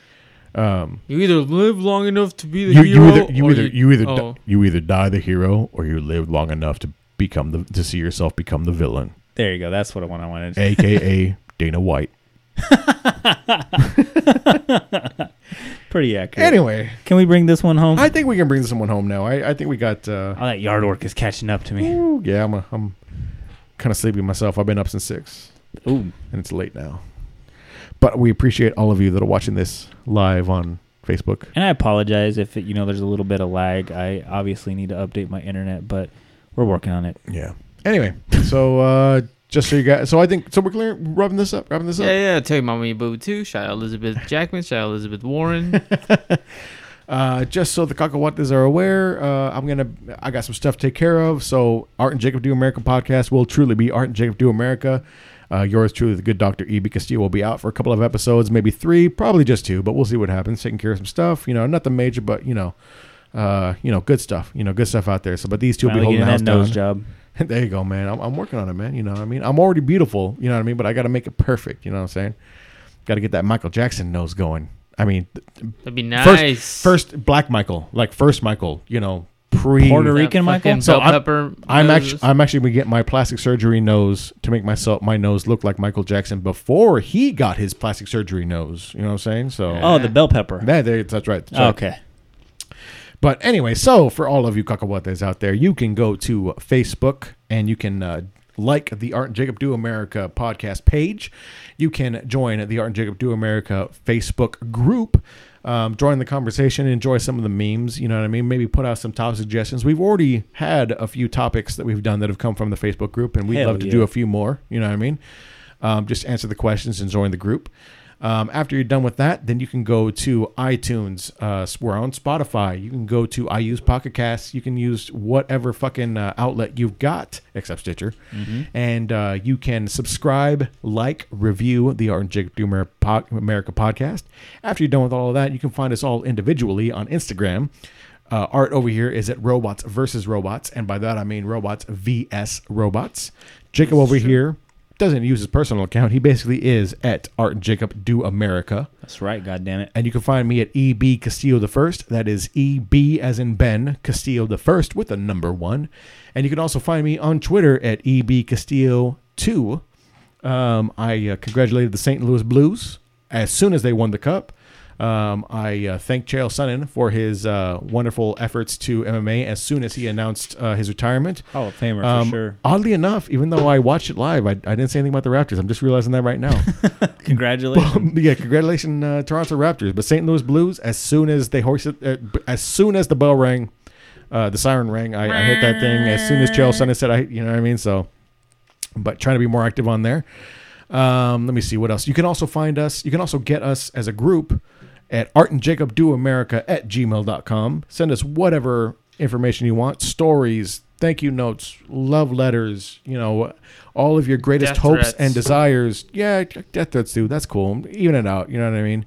Um, You either live long enough to be the you, hero, you either you or either you either oh. di- you either die the hero or you live long enough to become the to see yourself become the villain, There you go. That's what I want. I wanted. aka Dana White. <laughs> <laughs> Pretty accurate. Anyway, Can we bring this one home? I think we can bring someone home now. I, I think we got. Uh, All that yard work is catching up to me. ooh, yeah, I'm a, I'm kind of sleepy myself. I've been up since six, Ooh, and it's late now. But we appreciate all of you that are watching this live on Facebook. and I apologize if it, you know there's a little bit of lag. I obviously need to update my internet, but we're working on it. Yeah. Anyway, so uh, just so you guys, so I think so we're clear, wrapping this up, wrapping this up. Yeah, yeah. Tell your mommy boo too. Shout out Elizabeth <laughs> Jackman. Shout out Elizabeth Warren. <laughs> Uh, just so the cacahuates are aware, uh, I'm gonna I got some stuff to take care of. So Art and Jacob Do America podcast will truly be Art and Jacob Do America. Uh, yours truly, the good Doctor E. B. Castillo, will be out for a couple of episodes, maybe three, probably just two, but we'll see what happens. Taking care of some stuff, you know, nothing major, but you know, uh, you know, good stuff, you know, good stuff out there. So, but these two will be Finally holding the house that nose down. job. <laughs> there you go, man. I'm, I'm working on it, man. You know what I mean? I'm already beautiful, you know what I mean? But I got to make it perfect, you know what I'm saying? Got to get that Michael Jackson nose going. I mean, That'd be First- nice. first Black Michael, like first Michael, you know, pre Puerto Rican Michael. So bell I'm- pepper I'm actually I'm actually gonna get my plastic surgery nose to make myself my nose look like Michael Jackson before he got his plastic surgery nose. You know what I'm saying? So oh, the bell pepper. that, there- that's right. that's right. But anyway, so for all of you cacahuates out there, you can go to Facebook and you can uh, like the Art and Jacob Do America podcast page. You can join the Art and Jacob Do America Facebook group. Um, join the conversation, enjoy some of the memes. You know what I mean? Maybe put out some topic suggestions. We've already had a few topics that we've done that have come from the Facebook group, and we'd Hell love to yeah. do a few more. You know what I mean? Um, just answer the questions and join the group. Um, after you're done with that, then you can go to iTunes. Uh, we're on Spotify. You can go to I use Pocket Casts. You can use whatever fucking uh, outlet you've got, except Stitcher, and uh, you can subscribe, like, review the Art and Jacob Doomer Po- America podcast. After you're done with all of that, you can find us all individually on Instagram. Uh, art over here is at robots versus robots, and by that I mean robots vs robots. Jacob over here doesn't use his personal account. He basically is at Art and Jacob Do America, That's right. God damn it. and you can find me at EB Castillo the First. That is EB as in Ben Castillo the First with the number one, and you can also find me on Twitter at EB Castillo Two. Um, I uh, congratulated the St. Louis Blues as soon as they won the cup. Um, I uh, thank Chael Sonnen for his uh, wonderful efforts to MMA as soon as he announced uh, his retirement. Hall of Famer Um, for sure. Oddly enough, even though I watched it live, I, I didn't say anything about the Raptors. I'm just realizing that right now. <laughs> Congratulations. yeah, congratulations, uh, Toronto Raptors. But St. Louis Blues, as soon as they hoisted, uh, as soon as the bell rang, uh, the siren rang, I, I hit that thing. As soon as Chael Sonnen said, I, you know what I mean. So, but trying to be more active on there. Um, let me see what else. You can also find us. You can also get us as a group at Art and Jacob Do America at gmail.com. Send us whatever information you want, stories, thank you notes, love letters, you know, all of your greatest Death hopes threats. and desires. Yeah, death threats too. That's cool. Even it out. You know what I mean?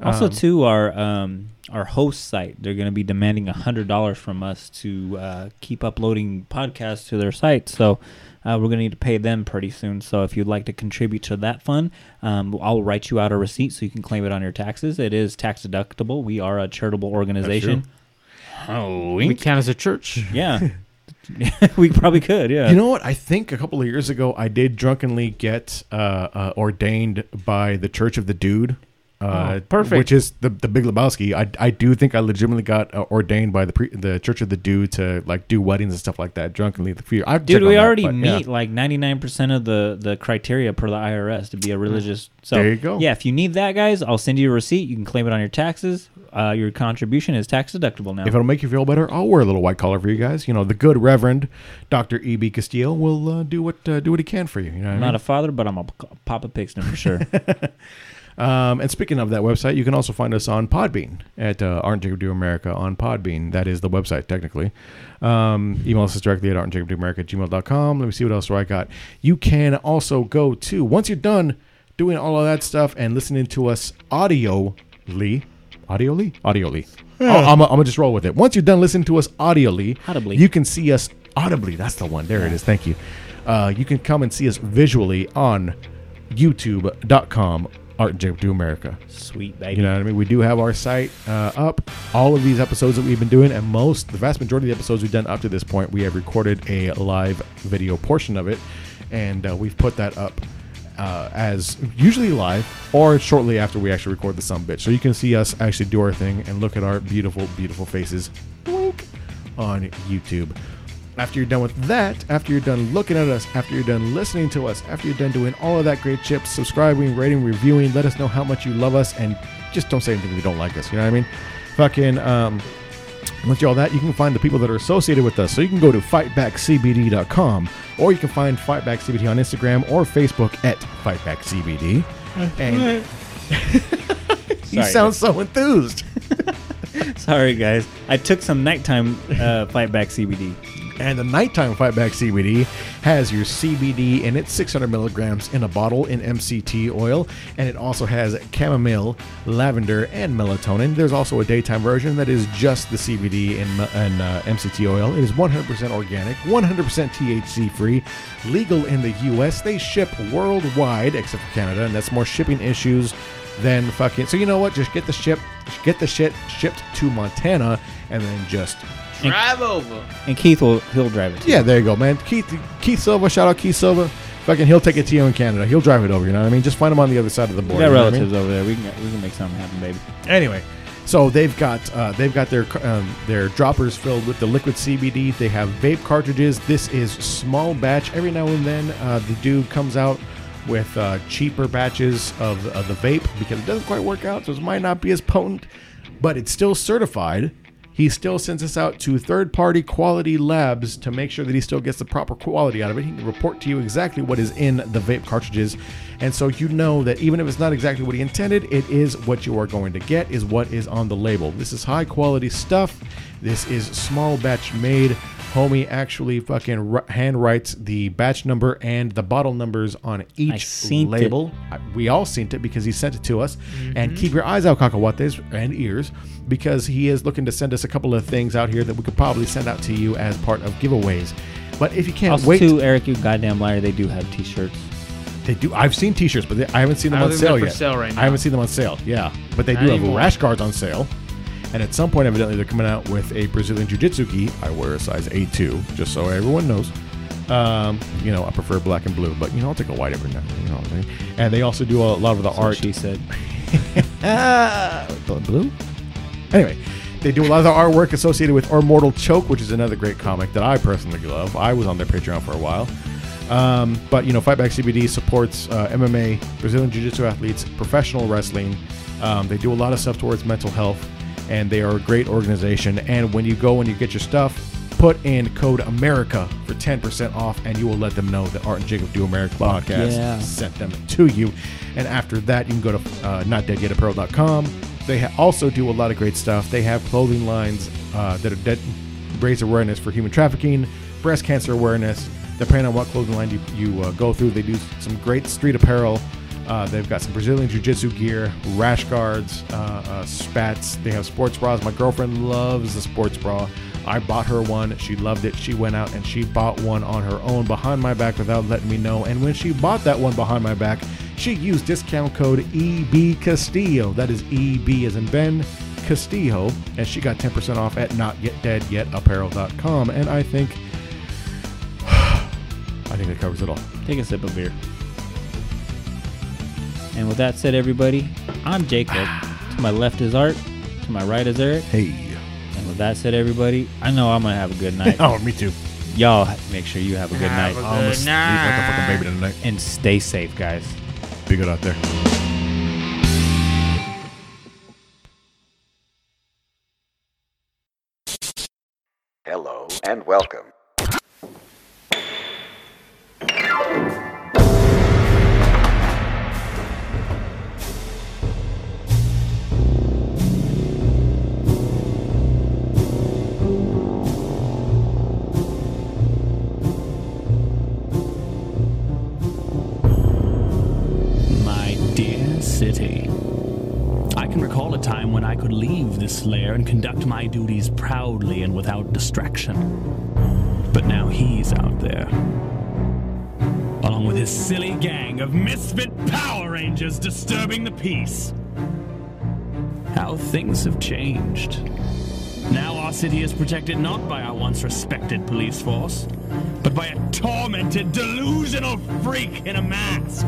Also, Um, too, our um, our host site, they're going to be demanding a hundred dollars from us to uh, keep uploading podcasts to their site. So uh, we're going to need to pay them pretty soon. So if you'd like to contribute to that fund, um, I'll write you out a receipt so you can claim it on your taxes. It is tax deductible. We are a charitable organization. Oh, we count as a church. yeah. <laughs> <laughs> we probably could. Yeah. You know what? I think a couple of years ago I did drunkenly get uh, uh, ordained by the Church of the Dude. Uh, Oh, perfect. Which is the the Big Lebowski. I, I do think I legitimately got uh, ordained by the pre, the Church of the Dude to like do weddings and stuff like that drunkenly. The few, I Dude, we already meet like ninety nine percent of the the criteria per the IRS to be a religious. So There you go. Yeah, if you need that, guys, I'll send you a receipt. You can claim it on your taxes. Uh, your contribution is tax deductible now. If it'll make you feel better, I'll wear a little white collar for you guys. You know, the good Reverend Doctor E. B. Castillo will uh, do what uh, do what he can for you. You know, I'm mean? not a father, but I'm a Papa Pixton for sure. <laughs> Um, and speaking of that website, you can also find us on Podbean at uh, Art and Jacob Do America on Podbean. That is the website, technically. Um, email us directly at Art and Jacob Do America at gmail.com. Let me see what else do I got. You can also go to, once you're done doing all of that stuff and listening to us audioly, audioly? Audioly. I'll- I'm going to just roll with it. Once you're done listening to us audibly, Audibly. you can see us audibly. That's the one. There it is. Thank you. Uh, you can come and see us visually on youtube.com art and jacob do america. Sweet baby. you know what i mean? We do have our site uh, up. All of these episodes that we've been doing and most the vast majority of the episodes we've done up to this point we have recorded a live video portion of it. And uh, we've put that up uh, as usually live or shortly after we actually record the some bitch so you can see us actually do our thing and look at our beautiful beautiful faces. Wink. on youtube after you're done with that, after you're done looking at us, after you're done listening to us, after you're done doing all of that great shit, subscribing, rating, reviewing, let us know how much you love us, and just don't say anything if you don't like us. You know what I mean? Fucking, um, once you're all that, you can find the people that are associated with us. So you can go to fightbackcbd.com, or you can find Fightback CBD on Instagram or Facebook at FightbackCBD. And you <laughs> Sorry. sound so enthused. <laughs> Sorry, guys. I took some nighttime uh, <laughs> fight back CBD. And the nighttime Fightback CBD has your CBD in it, 600 milligrams in a bottle in MCT oil, and it also has chamomile, lavender, and melatonin. There's also a daytime version that is just the CBD and uh, MCT oil. It is 100% organic, 100% THC free, legal in the U.S. They ship worldwide except for Canada, and that's more shipping issues than fucking. So you know what? Just get the ship, get the shit shipped to Montana, and then just Drive over. And Keith will he'll drive it. To Yeah, you. there you go, man. Keith Keith Silva, shout out Keith Silva. Fucking, he'll take it to you in Canada. He'll drive it over. You know what I mean? Just find him on the other side of the we border. got you know what I mean? relatives over there. We can we can make something happen, baby. Anyway, so they've got uh, they've got their um, their droppers filled with the liquid CBD. They have vape cartridges. This is small batch. Every now and then, uh, the dude comes out with uh, cheaper batches of, of the vape because it doesn't quite work out, so it might not be as potent, but it's still certified. He still sends us out to third party quality labs to make sure that he still gets the proper quality out of it. He can report to you exactly what is in the vape cartridges. And so you know that even if it's not exactly what he intended, it is what you are going to get, is what is on the label. This is high quality stuff. This is small batch made. Homie actually fucking ri- hand writes the batch number and the bottle numbers on each seen it. label. I- We all seen it because he sent it to us. And mm-hmm. keep your eyes out, cacahuates and ears, because he is looking to send us a couple of things out here that we could probably send out to you as part of giveaways. But if you can't Also, wait, too, Eric, you goddamn liar. They do have T-shirts. they do. I've seen T-shirts, but they, I haven't seen them I on think sale they're for yet. sale right now. I haven't seen them on sale. Yeah, but they do Not have anymore. rash guards on sale. And at some point, evidently, they're coming out with a Brazilian Jiu-Jitsu gi. I wear a size A2, just so everyone knows. Um, you know, I prefer black and blue, but you know, I'll take a white every now and then. You know what I'm saying? And they also do a lot of the what art. she said. <laughs> Blue. Anyway, they do a lot of the artwork associated with Immortal Choke, which is another great comic that I personally love. I was on their Patreon for a while. Um, but you know, Fightback CBD supports uh, MMA, Brazilian Jiu-Jitsu athletes, professional wrestling. Um, they do a lot of stuff towards mental health, and they are a great organization. And when you go and you get your stuff, put in code America for ten percent off, and you will let them know that Art and Jacob Do America podcast yeah. sent them to you. And after that, you can go to uh, notdeadyetapparel.com. They ha- also do a lot of great stuff. They have clothing lines uh, that are dead, raise awareness for human trafficking, breast cancer awareness. Depending on what clothing line you, you uh, go through, they do some great street apparel. Uh, they've got some Brazilian Jiu Jitsu gear, rash guards, uh, uh, spats. They have sports bras. My girlfriend loves the sports bra. I bought her one. She loved it. She went out and she bought one on her own behind my back without letting me know. And when she bought that one behind my back, she used discount code EB Castillo. That is EB as in Ben Castillo. And she got 10% off at notyetdeadyetapparel.com. And I think, <sighs> I think that covers it all. Take a sip of beer. And with that said, everybody, I'm Jacob. to my left is Art. To my right is Eric. Hey. And with that said, everybody, I know I'm gonna have a good night. <laughs> Oh, me too. Y'all make sure you have a good Have night a I'm gonna Good sleep like a fucking baby tonight. and stay safe, guys. Be good out there. Lair and conduct my duties proudly and without distraction. But now he's out there. Along with his silly gang of misfit Power Rangers disturbing the peace. How things have changed. Now our city is protected not by our once respected police force, but by a tormented, delusional freak in a mask.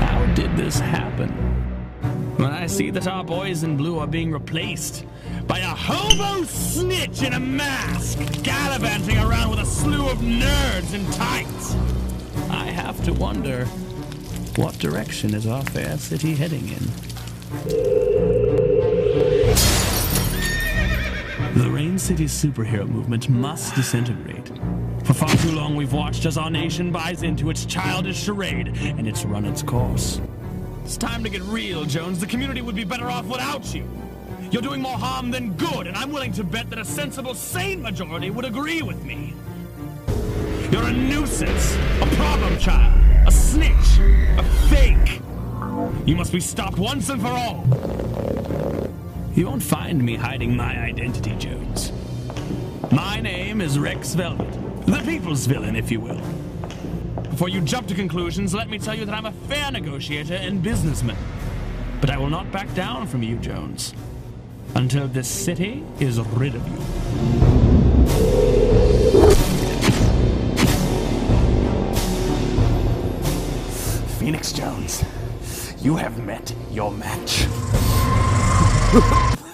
How did this happen? When I see that our boys in blue are being replaced by a hobo snitch in a mask, gallivanting around with a slew of nerds in tights, I have to wonder what direction is our fair city heading in? The Rain City superhero movement must disintegrate. For far too long, we've watched as our nation buys into its childish charade, and it's run its course. It's time to get real, Jones. The community would be better off without you. You're doing more harm than good, and I'm willing to bet that a sensible, sane majority would agree with me. You're a nuisance, a problem child, a snitch, a fake. You must be stopped once and for all. You won't find me hiding my identity, Jones. My name is Rex Velvet, the people's villain, if you will. Before you jump to conclusions, let me tell you that I'm a fair negotiator and businessman. But I will not back down from you, Jones. until this city is rid of you. Phoenix Jones, you have met your match. <laughs>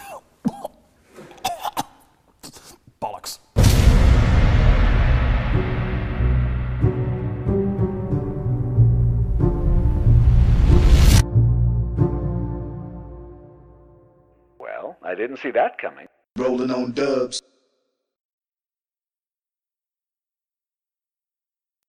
didn't see that coming. Rolling on dubs.